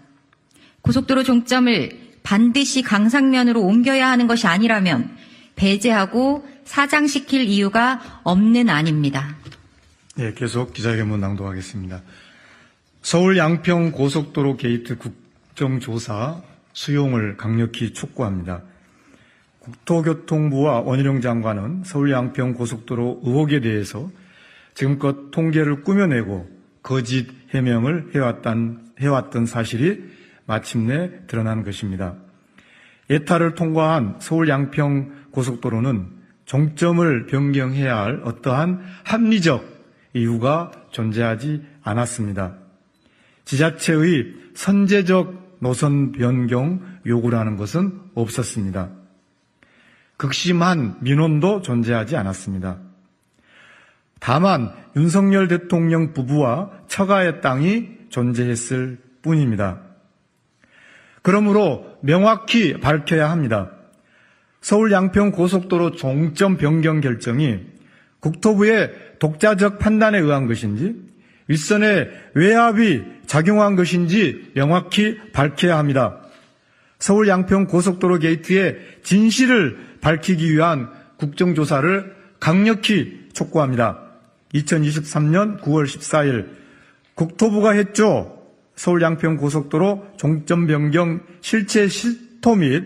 S27: 고속도로 종점을 반드시 강상면으로 옮겨야 하는 것이 아니라면 배제하고 사장시킬 이유가 없는 안입니다.
S28: 네, 계속 기자회견문 낭독하겠습니다. 서울 양평 고속도로 게이트 국정조사 수용을 강력히 촉구합니다. 국토교통부와 원희룡 장관은 서울 양평 고속도로 의혹에 대해서 지금껏 통계를 꾸며내고 거짓 해명을 해왔던, 해왔던 사실이 마침내 드러난 것입니다. 예타를 통과한 서울 양평 고속도로는 종점을 변경해야 할 어떠한 합리적 이유가 존재하지 않았습니다. 지자체의 선제적 노선 변경 요구라는 것은 없었습니다. 극심한 민원도 존재하지 않았습니다. 다만 윤석열 대통령 부부와 처가의 땅이 존재했을 뿐입니다. 그러므로 명확히 밝혀야 합니다. 서울 양평 고속도로 종점 변경 결정이 국토부의 독자적 판단에 의한 것인지 일선의 외압이 작용한 것인지 명확히 밝혀야 합니다. 서울 양평 고속도로 게이트의 진실을 밝히기 위한 국정조사를 강력히 촉구합니다. 2023년 9월 14일 국토부가 했죠. 서울 양평 고속도로 종점 변경 실체 실토 및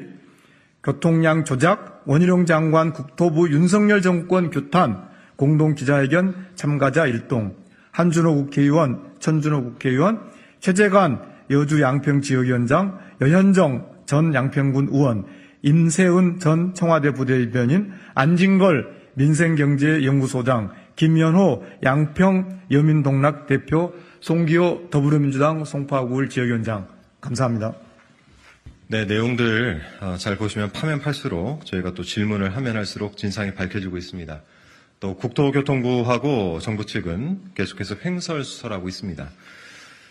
S28: 교통량 조작 원희룡 장관 국토부 윤석열 정권 규탄 공동 기자회견 참가자 일동 한준호 국회의원, 천준호 국회의원, 최재관 여주 양평 지역위원장, 여현정 전 양평군 의원, 임세은 전 청와대 부대변인, 안진걸 민생경제연구소장, 김연호 양평 여민동락 대표, 송기호 더불어민주당 송파구울 지역위원장 감사합니다.
S26: 네, 내용들 어, 잘 보시면 파면 팔수록 저희가 또 질문을 하면 할수록 진상이 밝혀지고 있습니다. 또 국토교통부하고 정부 측은 계속해서 횡설수설하고 있습니다.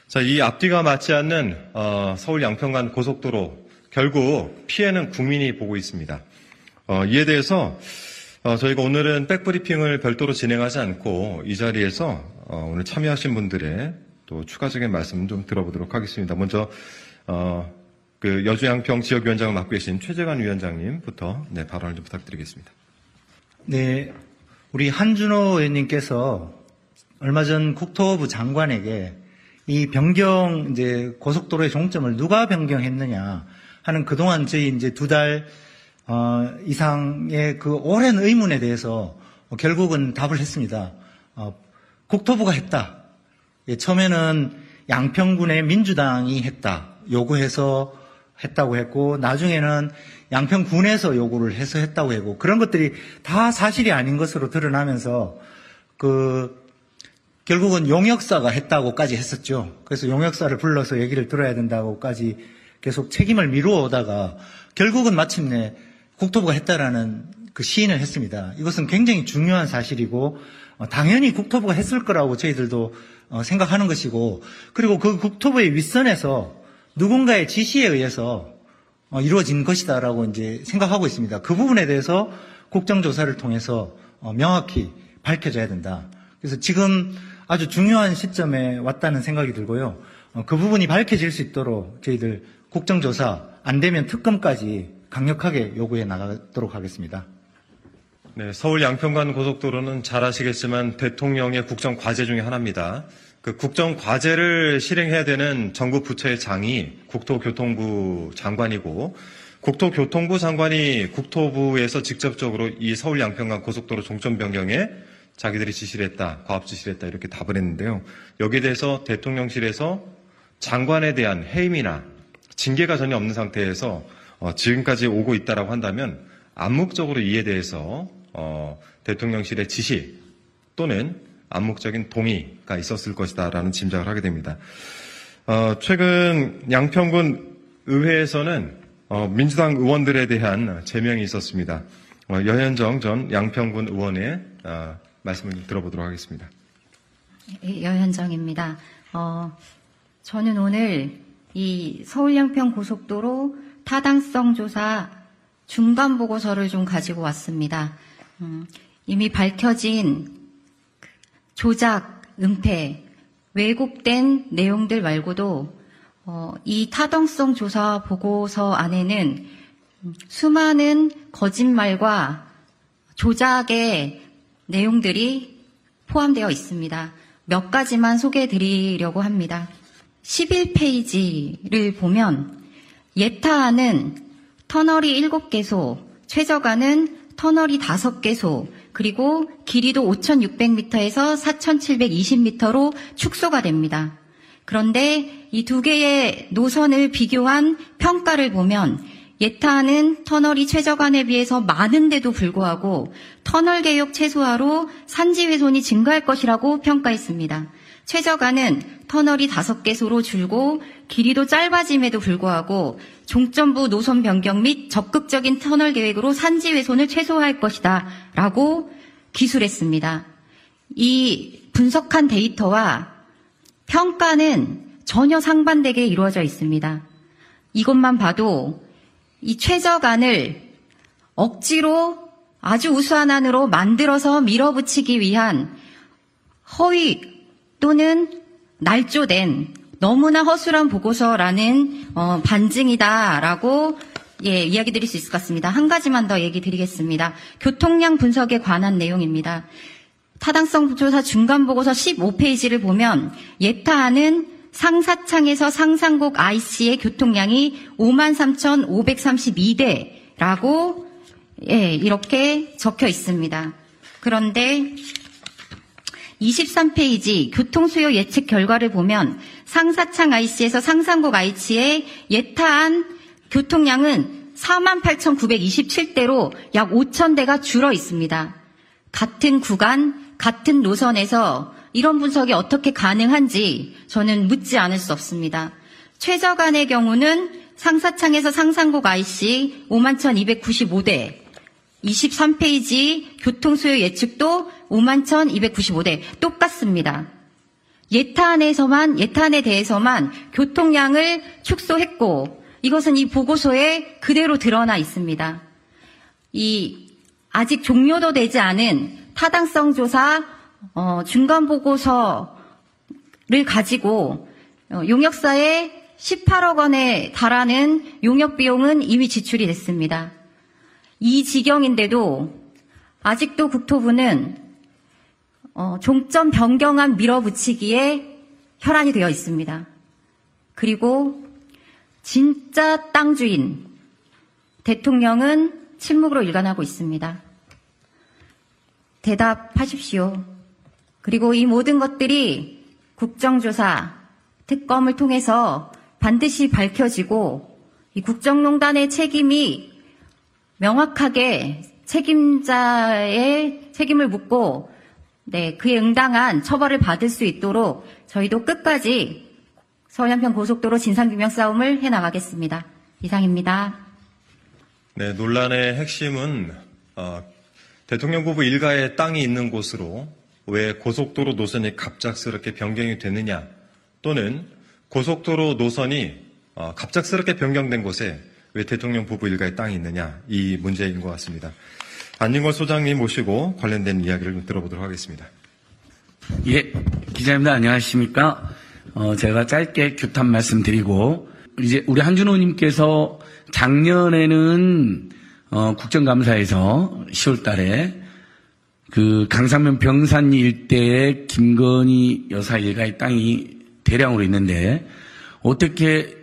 S26: 자, 이 앞뒤가 맞지 않는 어, 서울 양평간 고속도로 결국 피해는 국민이 보고 있습니다. 어, 이에 대해서 어, 저희가 오늘은 백브리핑을 별도로 진행하지 않고 이 자리에서 어, 오늘 참여하신 분들의 또 추가적인 말씀 좀 들어보도록 하겠습니다. 먼저 어, 그 여주양평 지역위원장을 맡고 계신 최재관 위원장님부터 네, 발언을 좀 부탁드리겠습니다.
S25: 네, 우리 한준호 의원님께서 얼마 전 국토부 장관에게 이 변경 이제 고속도로의 종점을 누가 변경했느냐 하는 그동안 저희 이제 두달 어, 이상의 그 오랜 의문에 대해서 결국은 답을 했습니다. 어, 국토부가 했다. 예, 처음에는 양평군의 민주당이 했다. 요구해서 했다고 했고, 나중에는 양평군에서 요구를 해서 했다고 했고, 그런 것들이 다 사실이 아닌 것으로 드러나면서, 그, 결국은 용역사가 했다고까지 했었죠. 그래서 용역사를 불러서 얘기를 들어야 된다고까지 계속 책임을 미루어 오다가, 결국은 마침내 국토부가 했다라는 그 시인을 했습니다. 이것은 굉장히 중요한 사실이고 어, 당연히 국토부가 했을 거라고 저희들도 어, 생각하는 것이고 그리고 그 국토부의 윗선에서 누군가의 지시에 의해서 어, 이루어진 것이다라고 이제 생각하고 있습니다. 그 부분에 대해서 국정조사를 통해서 명확히 밝혀져야 된다. 그래서 지금 아주 중요한 시점에 왔다는 생각이 들고요. 그 부분이 밝혀질 수 있도록 저희들 국정조사 안 되면 특검까지 강력하게 요구해 나가도록 하겠습니다.
S26: 네, 서울 양평간 고속도로는 잘 아시겠지만 대통령의 국정 과제 중의 하나입니다. 그 국정 과제를 실행해야 되는 정부 부처의 장이 국토교통부 장관이고 국토교통부 장관이 국토부에서 직접적으로 이 서울 양평간 고속도로 종점 변경에 자기들이 지시를 했다, 과업 지시를 했다 이렇게 답을 했는데요. 여기에 대해서 대통령실에서 장관에 대한 해임이나 징계가 전혀 없는 상태에서 어, 지금까지 오고 있다라고 한다면 암묵적으로 이에 대해서 어, 대통령실의 지시 또는 암묵적인 동의가 있었을 것이다라는 짐작을 하게 됩니다. 어, 최근 양평군 의회에서는 어, 민주당 의원들에 대한 제명이 있었습니다. 어, 여현정 전 양평군 의원의 어, 말씀을 들어보도록 하겠습니다.
S27: 예, 여현정입니다. 저는 오늘 이 서울 양평 고속도로 타당성 조사 중간 보고서를 좀 가지고 왔습니다. 음, 이미 밝혀진 조작, 은폐, 왜곡된 내용들 말고도 어, 이 타당성 조사 보고서 안에는 수많은 거짓말과 조작의 내용들이 포함되어 있습니다. 몇 가지만 소개해 드리려고 합니다. 11페이지를 보면 예타는 터널이 7개소, 최저가는 터널이 5개소, 그리고 길이도 5,600m에서 4,720m로 축소가 됩니다. 그런데 이 두 개의 노선을 비교한 평가를 보면 예타는 터널이 최저간에 비해서 많은데도 불구하고 터널 개혁 최소화로 산지 훼손이 증가할 것이라고 평가했습니다. 최저가는 터널이 다섯 개소로 줄고 길이도 짧아짐에도 불구하고 종점부 노선 변경 및 적극적인 터널 계획으로 산지 훼손을 최소화할 것이다 라고 기술했습니다. 이 분석한 데이터와 평가는 전혀 상반되게 이루어져 있습니다. 이것만 봐도 이 최저간을 억지로 아주 우수한 안으로 만들어서 밀어붙이기 위한 허위 또는 날조된 너무나 허술한 보고서라는 어, 반증이다라고 예, 이야기 드릴 수 있을 것 같습니다. 한 가지만 더 얘기 드리겠습니다. 교통량 분석에 관한 내용입니다. 타당성 조사 중간 보고서 15페이지를 보면 예타하는 상사창에서 상상곡 IC의 교통량이 53,532대라고 예, 이렇게 적혀 있습니다. 그런데 23페이지 교통수요 예측 결과를 보면 상사창 IC에서 상산곡 IC의 예타한 교통량은 48,927대로 약 5,000대가 줄어 있습니다. 같은 구간, 같은 노선에서 이런 분석이 어떻게 가능한지 저는 묻지 않을 수 없습니다. 최저간의 경우는 상사창에서 상산곡 IC 51,295대, 23페이지 교통수요 예측도 51,295대 똑같습니다. 예탄에서만 예탄에 대해서만 교통량을 축소했고 이것은 이 보고서에 그대로 드러나 있습니다. 이 아직 종료도 되지 않은 타당성 조사 어, 중간 보고서를 가지고 어, 용역사에 18억 원에 달하는 용역 비용은 이미 지출이 됐습니다. 이 지경인데도 아직도 국토부는 어, 종점 변경안 밀어붙이기에 혈안이 되어 있습니다. 그리고 진짜 땅 주인 대통령은 침묵으로 일관하고 있습니다. 대답하십시오. 그리고 이 모든 것들이 국정조사, 특검을 통해서 반드시 밝혀지고 이 국정농단의 책임이 명확하게 책임자의 책임을 묻고 네, 그에 응당한 처벌을 받을 수 있도록 저희도 끝까지 서울 양평 고속도로 진상규명 싸움을 해 나가겠습니다. 이상입니다.
S26: 네, 논란의 핵심은 어, 대통령 부부 일가의 땅이 있는 곳으로 왜 고속도로 노선이 갑작스럽게 변경이 되느냐 또는 고속도로 노선이 어, 갑작스럽게 변경된 곳에 왜 대통령 부부 일가의 땅이 있느냐 이 문제인 것 같습니다. 안진걸 소장님 모시고 관련된 이야기를 들어보도록 하겠습니다.
S29: 예, 기자님들 안녕하십니까? 어, 제가 짧게 규탄 말씀드리고 이제 우리 한준호님께서 작년에는 어, 국정감사에서 10월달에 그 강상면 병산 일대에 김건희 여사 일가의 땅이 대량으로 있는데 어떻게 지,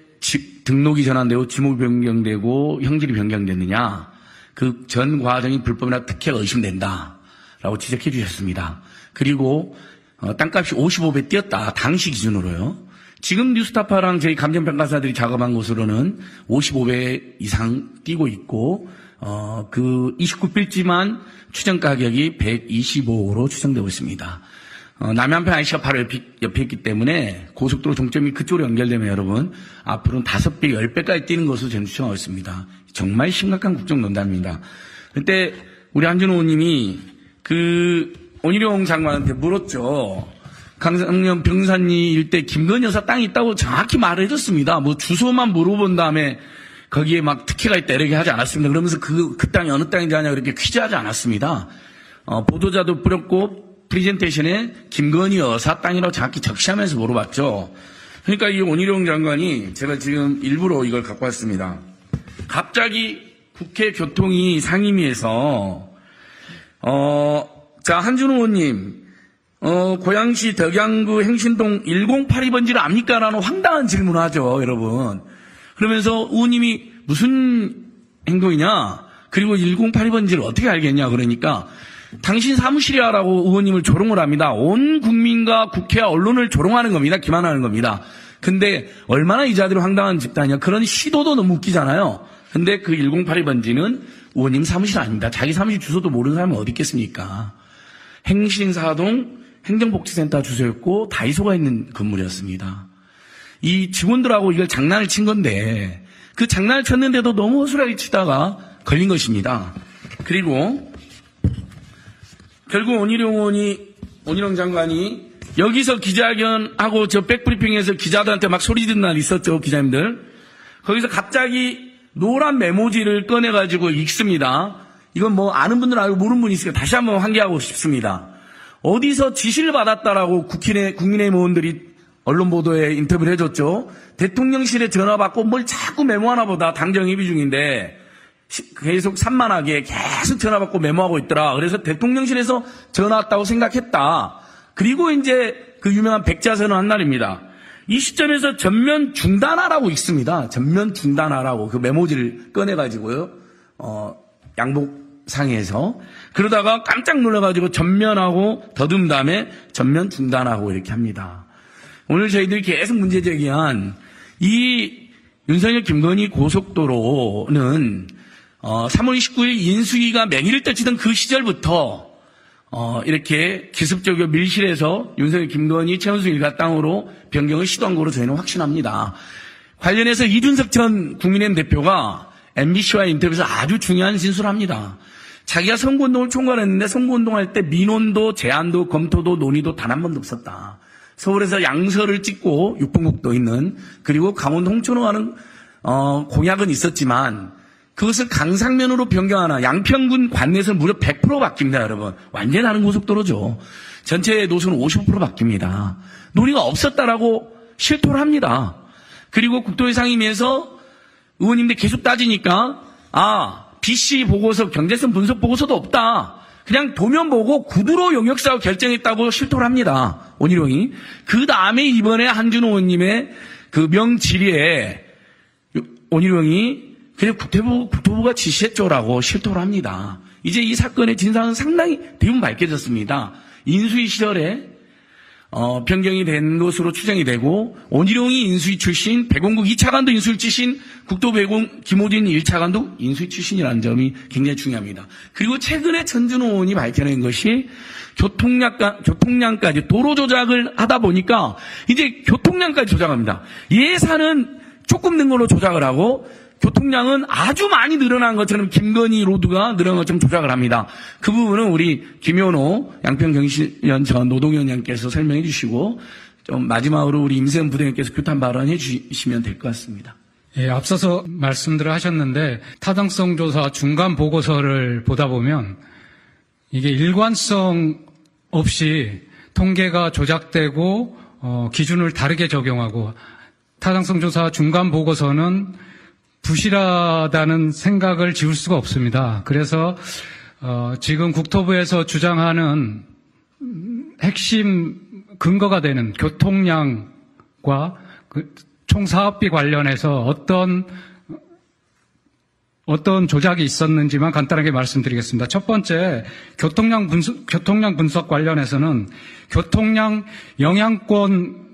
S29: 등록이 전환되고 지목이 변경되고 형질이 변경됐느냐 그 전 과정이 불법이나 특혜가 의심된다라고 지적해 주셨습니다. 그리고 어, 땅값이 55배 뛰었다 당시 기준으로요. 지금 뉴스타파랑 저희 감정평가사들이 작업한 것으로는 55배 이상 뛰고 있고 어, 그 29필지만 추정 가격이 125로 추정되고 있습니다. 어, 남한편 IC가 바로 옆에, 옆에, 있기 때문에 고속도로 종점이 그쪽으로 연결되면 여러분 앞으로는 5배, 10배까지 뛰는 것으로 저는 추정하고 있습니다. 정말 심각한 국정농단입니다. 그때 우리 한준호 의원님이 그 원희룡 장관한테 물었죠. 강상면 병산리 일대 김건희 여사 땅이 있다고 정확히 말을 해줬습니다. 뭐 주소만 물어본 다음에 거기에 막 특혜가 있다 이렇게 하지 않았습니다. 그러면서 그, 그 땅이 어느 땅인지 아냐 그렇게 퀴즈하지 않았습니다. 어, 보도자료도 뿌렸고 프리젠테이션에 김건희 여사 땅이라고 정확히 적시하면서 물어봤죠. 그러니까 이 원희룡 장관이 제가 지금 일부러 이걸 갖고 왔습니다. 갑자기 국회 교통위 상임위에서 어, 자 한준호 의원님 어, 고양시 덕양구 행신동 1082번지를 압니까? 라는 황당한 질문을 하죠, 여러분. 그러면서 의원님이 무슨 행동이냐? 그리고 1082번지를 어떻게 알겠냐? 그러니까 당신 사무실이야라고 의원님을 조롱을 합니다. 온 국민과 국회와 언론을 조롱하는 겁니다. 기만하는 겁니다. 근데 얼마나 이 자들이 황당한 집단이냐? 그런 시도도 너무 웃기잖아요. 근데 그 1082번지는 의원님 사무실 아닙니다. 자기 사무실 주소도 모르는 사람이 어디 있겠습니까? 행신사동 행정복지센터 주소였고 다이소가 있는 건물이었습니다. 이 직원들하고 이걸 장난을 친 건데 그 장난을 쳤는데도 너무 허술하게 치다가 걸린 것입니다. 그리고 결국 원희룡 의원이 원희룡 장관이 여기서 기자회견하고 저 백브리핑에서 기자들한테 막 소리 듣는 날 있었죠 기자님들 거기서 갑자기 노란 메모지를 꺼내가지고 읽습니다. 이건 뭐 아는 분들 알고 모르는 분이 있으니까 다시 한번 환기하고 싶습니다. 어디서 지시를 받았다라고 국민의, 국민의힘 의원들이 언론 보도에 인터뷰를 해줬죠. 대통령실에 전화 받고 뭘 자꾸 메모하나 보다 당정 협의 중인데 계속 산만하게 계속 전화 받고 메모하고 있더라. 그래서 대통령실에서 전화 왔다고 생각했다. 그리고 이제 그 유명한 백자선언 한 날입니다. 이 시점에서 전면 중단하라고 있습니다. 전면 중단하라고 그 메모지를 꺼내가지고요. 어, 양복 상에서 그러다가 깜짝 놀라가지고 전면하고 더듬 다음에 전면 중단하고 이렇게 합니다. 오늘 저희들이 계속 문제 제기한 이 윤석열 김건희 고속도로는 어, 3월 29일 인수위가 맹위를 떨치던 그 시절부터 어, 이렇게 기습적으로 밀실에서 윤석열 김건희 최은수 일가 땅으로 변경을 시도한 거로 저희는 확신합니다. 관련해서 이준석 전 국민의힘 대표가 MBC와 인터뷰에서 아주 중요한 진술을 합니다. 자기가 선거운동을 총괄했는데 선거운동할 때 민원도 제안도 검토도 논의도 단 한 번도 없었다. 서울에서 양서를 찍고 육봉국도 있는 그리고 강원도 홍천호 가는 어, 공약은 있었지만 그것을 강상면으로 변경하나 양평군 관내에서 무려 100% 바뀝니다, 여러분. 완전히 다른 고속도로죠. 전체 노선은 55% 바뀝니다. 논의가 없었다라고 실토를 합니다. 그리고 국토의 상임위에서 의원님들 계속 따지니까 아 BC 보고서 경제성 분석 보고서도 없다. 그냥 도면 보고 구두로 용역 사업 결정했다고 실토를 합니다. 원희룡이. 그 다음에 이번에 한준호 의원님의 그 명질의에 원희룡이 그냥 국토부, 국토부가 지시했죠라고 실토를 합니다. 이제 이 사건의 진상은 상당히 대부분 밝혀졌습니다. 인수위 시절에 어, 변경이 된 것으로 추정이 되고 원희룡이 인수위 출신, 백원국 2차관도 인수위 출신, 국토배공 김호진 1차관도 인수위 출신이라는 점이 굉장히 중요합니다. 그리고 최근에 천준호 의원이 밝혀낸 것이 교통량까, 교통량까지 도로 조작을 하다 보니까 이제 교통량까지 조작합니다. 예산은 조금 는 걸로 조작을 하고 교통량은 아주 많이 늘어난 것처럼 김건희 로드가 늘어난 것처럼 조작을 합니다. 그 부분은 우리 김현호 양평경실련 전 노동위원장께서 설명해 주시고 좀 마지막으로 우리 임세은 부대장께서 규탄 발언해 주시면 될 것 같습니다.
S30: 예, 앞서서 말씀들 하셨는데 타당성 조사 중간 보고서를 보다 보면 이게 일관성 없이 통계가 조작되고 어, 기준을 다르게 적용하고 타당성 조사 중간 보고서는 부실하다는 생각을 지울 수가 없습니다. 그래서 어, 지금 국토부에서 주장하는 핵심 근거가 되는 교통량과 그 총 사업비 관련해서 어떤 어떤 조작이 있었는지만 간단하게 말씀드리겠습니다. 첫 번째, 교통량 분석, 교통량 분석 관련해서는 교통량 영향권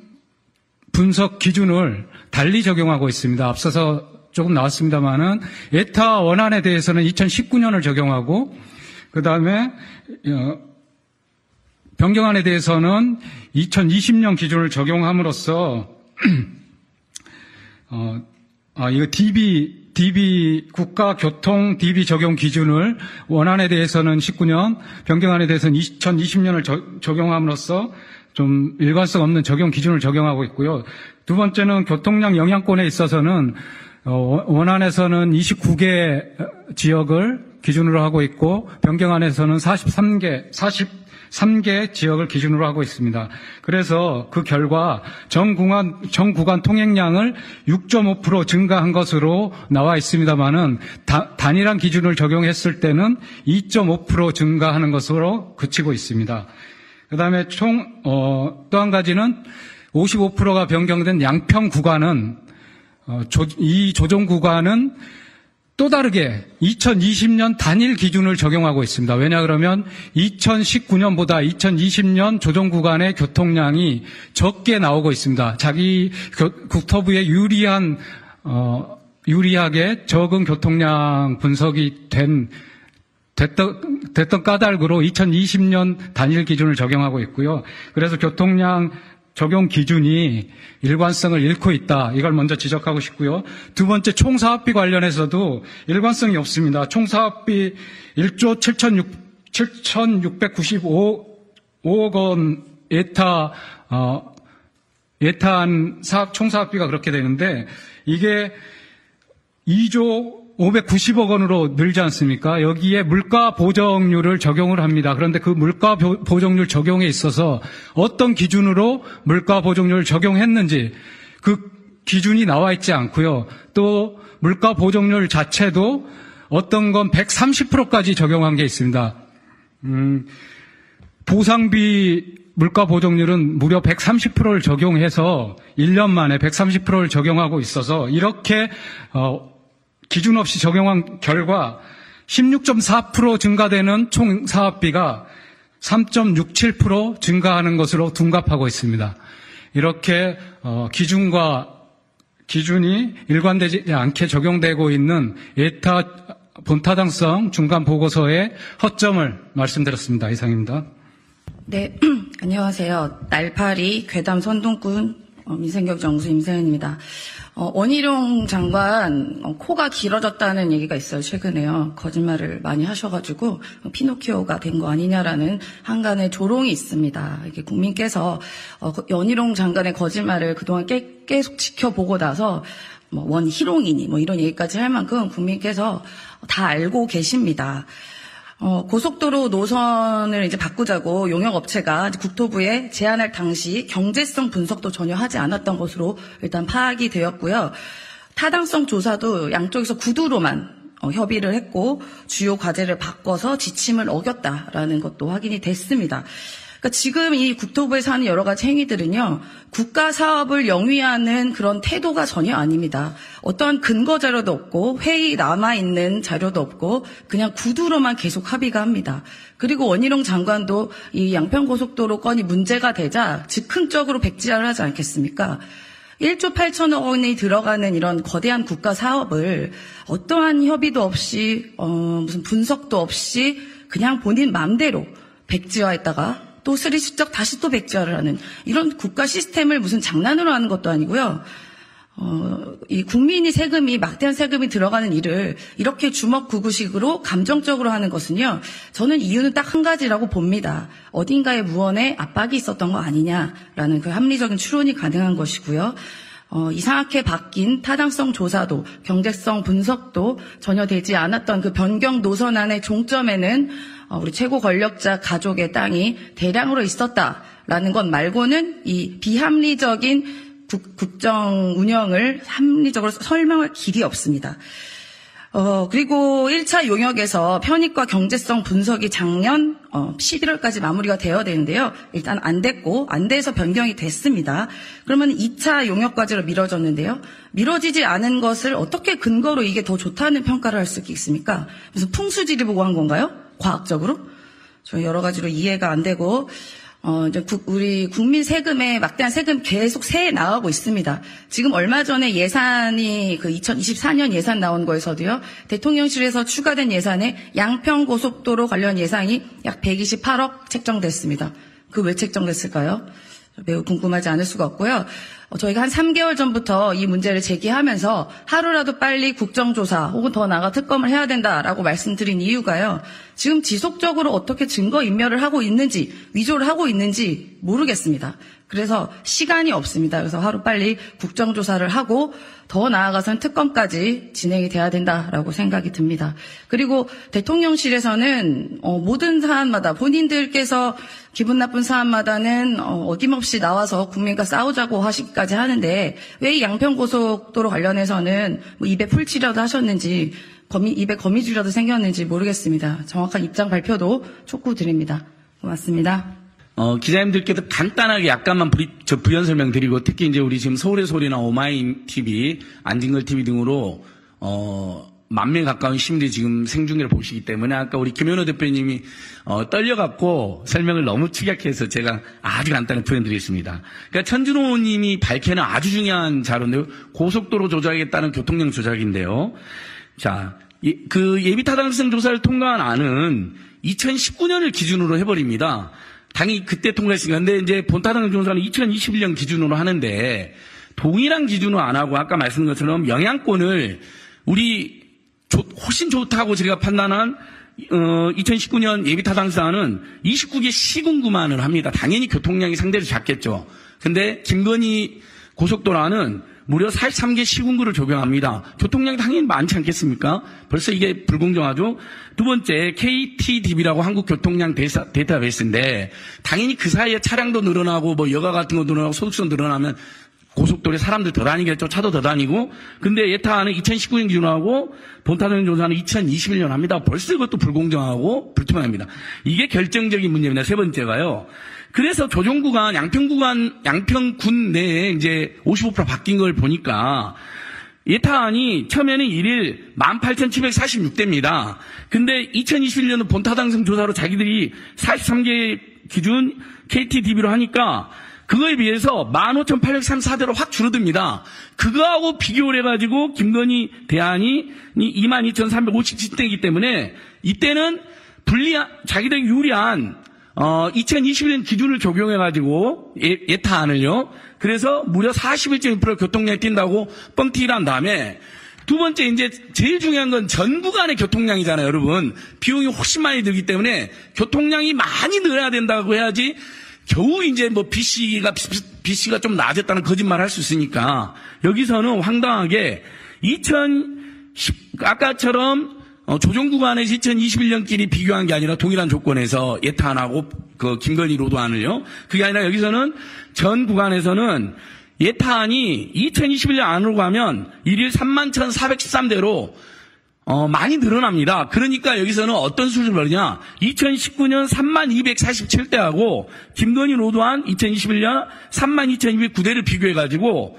S30: 분석 기준을 달리 적용하고 있습니다. 앞서서 조금 나왔습니다만은 에타 원안에 대해서는 2019년을 적용하고 그 다음에 어, 변경안에 대해서는 2020년 기준을 적용함으로써 (clears throat) 어, 아, 이거 DB DB 국가 교통 DB 적용 기준을 원안에 대해서는 19년, 변경안에 대해서는 2020년을 저, 적용함으로써 좀 일관성 없는 적용 기준을 적용하고 있고요. 두 번째는 교통량 영향권에 있어서는 어, 원안에서는 29개 지역을 기준으로 하고 있고 변경안에서는 43개 43개 지역을 기준으로 하고 있습니다. 그래서 그 결과 전 구간 전 구간 통행량을 6.5% 증가한 것으로 나와 있습니다만은 단일한 기준을 적용했을 때는 2.5% 증가하는 것으로 그치고 있습니다. 그 다음에 총또한 가지는 55%가 변경된 양평 구간은 어, 조, 이 조정 구간은 또 다르게 2020년 단일 기준을 적용하고 있습니다. 왜냐 그러면 2019년보다 2020년 조정 구간의 교통량이 적게 나오고 있습니다. 자기 국토부에 유리한 어, 유리하게 적은 교통량 분석이 된 됐던, 됐던 까닭으로 2020년 단일 기준을 적용하고 있고요. 그래서 교통량 적용 기준이 일관성을 잃고 있다. 이걸 먼저 지적하고 싶고요. 두 번째 총사업비 관련해서도 일관성이 없습니다. 총사업비 1조 7,695억 원 예타 어, 예탄 사업 총사업비가 그렇게 되는데 이게 2조 590억 원으로 늘지 않습니까? 여기에 물가 보정률을 적용을 합니다. 그런데 그 물가 보정률 적용에 있어서 어떤 기준으로 물가 보정률을 적용했는지 그 기준이 나와 있지 않고요. 또 물가 보정률 자체도 어떤 건 130%까지 적용한 게 있습니다. 음, 보상비 물가 보정률은 무려 130%를 적용해서 1년 만에 130%를 적용하고 있어서 이렇게 어, 기준 없이 적용한 결과 16.4% 증가되는 총 사업비가 3.67% 증가하는 것으로 둔갑하고 있습니다. 이렇게 어, 기준과 기준이 일관되지 않게 적용되고 있는 예타 본타당성 중간 보고서의 허점을 말씀드렸습니다. 이상입니다.
S31: 네, (clears throat) 안녕하세요. 날파리 괴담 선동꾼 어, 민생경정수 임세은입니다. 어, 원희룡 장관 어, 코가 길어졌다는 얘기가 있어요. 최근에요. 거짓말을 많이 하셔가지고 피노키오가 된 거 아니냐라는 한간의 조롱이 있습니다. 이게 국민께서 어, 원희룡 장관의 거짓말을 그동안 깨, 계속 지켜보고 나서 뭐 원희룡이니 뭐 이런 얘기까지 할 만큼 국민께서 다 알고 계십니다. 어, 고속도로 노선을 이제 바꾸자고 용역업체가 국토부에 제안할 당시 경제성 분석도 전혀 하지 않았던 것으로 일단 파악이 되었고요. 타당성 조사도 양쪽에서 구두로만 어, 협의를 했고 주요 과제를 바꿔서 지침을 어겼다라는 것도 확인이 됐습니다. 그러니까 지금 이 국토부에서 하는 여러 가지 행위들은요, 국가 사업을 영위하는 그런 태도가 전혀 아닙니다. 어떠한 근거 자료도 없고, 회의 남아있는 자료도 없고, 그냥 구두로만 계속 합의가 합니다. 그리고 원희룡 장관도 이 양평고속도로 건이 문제가 되자 즉흥적으로 백지화를 하지 않겠습니까? 1조 8천억 원이 들어가는 이런 거대한 국가 사업을 어떠한 협의도 없이, 어, 무슨 분석도 없이 그냥 본인 맘대로 백지화했다가 또 쓰리수적 다시 또 백지화를 하는 이런 국가 시스템을 무슨 장난으로 하는 것도 아니고요. 어, 이 국민이 세금이 막대한 세금이 들어가는 일을 이렇게 주먹구구식으로 감정적으로 하는 것은요. 저는 이유는 딱 한 가지라고 봅니다. 어딘가에 무언에 압박이 있었던 거 아니냐라는 그 합리적인 추론이 가능한 것이고요. 어, 이상하게 바뀐 타당성 조사도 경제성 분석도 전혀 되지 않았던 그 변경 노선안의 종점에는 어, 우리 최고 권력자 가족의 땅이 대량으로 있었다라는 것 말고는 이 비합리적인 국, 정 운영을 합리적으로 설명할 길이 없습니다. 어, 그리고 1차 용역에서 편익과 경제성 분석이 작년 어, 11월까지 마무리가 되어야 되는데요. 일단 안 됐고 안 돼서 변경이 됐습니다. 그러면 2차 용역까지로 미뤄졌는데요. 미뤄지지 않은 것을 어떻게 근거로 이게 더 좋다는 평가를 할 수 있겠습니까? 무슨 풍수지리 보고 한 건가요? 과학적으로? 저 여러 가지로 이해가 안 되고 어, 이제 국, 우리 국민 세금에 막대한 세금 계속 새해 나가고 있습니다. 지금 얼마 전에 예산이 그 2024년 예산 나온 거에서도요, 대통령실에서 추가된 예산에 양평 고속도로 관련 예산이 약 128억 책정됐습니다. 그 왜 책정됐을까요? 매우 궁금하지 않을 수가 없고요. 어, 저희가 한 3개월 전부터 이 문제를 제기하면서 하루라도 빨리 국정조사 혹은 더 나아가 특검을 해야 된다라고 말씀드린 이유가요. 지금 지속적으로 어떻게 증거 인멸을 하고 있는지 위조를 하고 있는지 모르겠습니다. 그래서 시간이 없습니다. 그래서 하루 빨리 국정조사를 하고 더 나아가선 특검까지 진행이 돼야 된다라고 생각이 듭니다. 그리고 대통령실에서는 어, 모든 사안마다 본인들께서 기분 나쁜 사안마다는 어, 김없이 나와서 국민과 싸우자고 하시기까지 하는데 왜 이 양평고속도로 관련해서는 뭐 입에 풀칠이라도 하셨는지 거미, 입에 거미줄이라도 생겼는지 모르겠습니다. 정확한 입장 발표도 촉구드립니다. 고맙습니다.
S29: 어, 기자님들께도 간단하게 약간만 부, 저 부연 설명드리고 특히 이제 우리 지금 서울의 소리나 오마이 TV, 안진걸 TV 등으로 어, 만명 가까운 시민들이 지금 생중계를 보시기 때문에 아까 우리 김현우 대표님이 어, 떨려갖고 설명을 너무 축약해서 제가 아주 간단히 표현드리겠습니다. 그러니까 천준호 님이 밝혀낸 아주 중요한 자료인데요. 고속도로 조작하겠다는 교통량 조작인데요. 자, 그 예비 타당성 조사를 통과한 안은 2019년을 기준으로 해버립니다. 당연히 그때 통과했으니까. 근데 이제 본타당 조사는 2021년 기준으로 하는데 동일한 기준으로 안 하고 아까 말씀드린 것처럼 영향권을 우리 훨씬 좋다고 제가 판단한 어, 2019년 예비타당사는 29개 시군구만을 합니다. 당연히 교통량이 상대로 작겠죠. 근데 김건희 고속도로는 무려 43개 시군구를 적용합니다. 교통량이 당연히 많지 않겠습니까? 벌써 이게 불공정하죠? 두 번째, KTDB라고 한국교통량 데이터베이스인데, 당연히 그 사이에 차량도 늘어나고, 뭐 여가 같은 거 늘어나고, 소득성 늘어나면 고속도로에 사람들 더 다니겠죠. 차도 더 다니고. 근데 예타는 2019년 기준하고 본타는 조사는 2021년 합니다. 벌써 이것도 불공정하고 불투명합니다. 이게 결정적인 문제입니다. 세 번째가요. 그래서 조정 구간, 양평 구간, 양평군 내에 이제 55% 바뀐 걸 보니까 예타안이 처음에는 1일 18,746대입니다. 근데 2021년도 본타 당성 조사로 자기들이 43개 기준 KTDB로 하니까 그거에 비해서 15,834대로 확 줄어듭니다. 그거하고 비교를 해가지고 김건희 대안이 22,357대이기 때문에 이때는 불리한, 자기들에게 유리한 어, 2021년 기준을 적용해가지고 예, 예타안을요. 그래서 무려 41.1% 교통량이 뛴다고 뻥튀기를 한 다음에 두 번째 이제 제일 중요한 건전 구간의 교통량이잖아요, 여러분. 비용이 훨씬 많이 들기 때문에 교통량이 많이 늘어야 된다고 해야지 겨우 이제 뭐 BC가 BC가 좀 낮았다는 거짓말 할 수 있으니까 여기서는 황당하게 2010 아까처럼 어, 조정 구간에서 2021년끼리 비교한 게 아니라 동일한 조건에서 예탄하고 그 김건희 로드안을요. 그게 아니라 여기서는 전 구간에서는 예탄이 2021년 안으로 가면 1일 3만 1,413대로 어, 많이 늘어납니다. 그러니까 여기서는 어떤 수준을 벌이냐. 2019년 3만 247대하고 김건희 로드안 2021년 3만 2,209대를 비교해가지고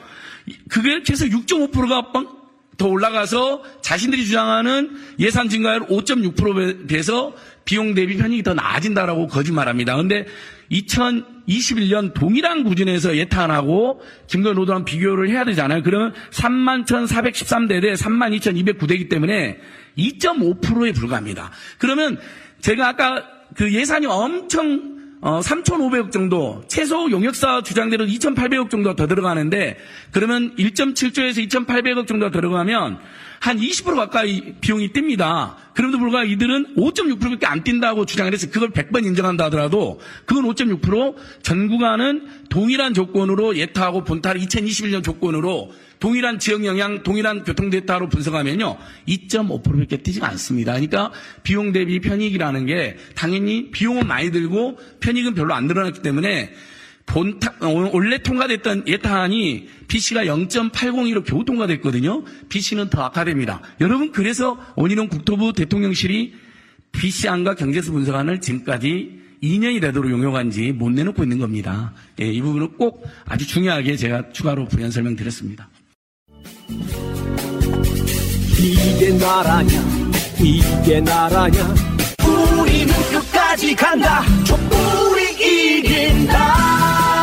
S29: 그게 해서 6.5%가 더 올라가서 자신들이 주장하는 예산 증가율 5.6%에 대해서 비용 대비 편익이 더 나아진다라고 거짓말합니다. 그런데 2021년 동일한 구준에서 예탄하고 김건희 노동안 비교를 해야 되잖아요. 그러면 3만 1,413대 대 3만 2,209대이기 때문에 2.5%에 불과합니다. 그러면 제가 아까 그 예산이 엄청 어, 3,500억 정도, 최소 용역사 주장대로 2,800억 정도 더 들어가는데, 그러면 1.7조에서 2,800억 정도 들어가면 한 20% 가까이 비용이 띱니다. 그럼에도 불구하고 이들은 5.6%밖에 안 뛴다고 주장을 해서 그걸 100번 인정한다 하더라도 그건 5.6%전 구간은 동일한 조건으로 예타하고 본타를 2021년 조건으로 동일한 지역 영향, 동일한 교통 데이터로 분석하면요. 2.5%밖에 뛰지가 않습니다. 그러니까 비용 대비 편익이라는 게 당연히 비용은 많이 들고 편익은 별로 안 늘어났기 때문에 본타, 어, 원래 통과됐던 예타안이 BC가 0.802로 겨우 통과됐거든요. BC는 더 악화됩니다. 여러분 그래서 원희룡 국토부 대통령실이 BC안과 경제수 분석안을 지금까지 2년이 되도록 용역한지 못 내놓고 있는 겁니다. 예, 이 부분은 꼭 아주 중요하게 제가 추가로 부연 설명드렸습니다.
S32: 이게 나라냐? 이게 나라냐? 우리는 끝까지 간다. 촛불이 이긴다.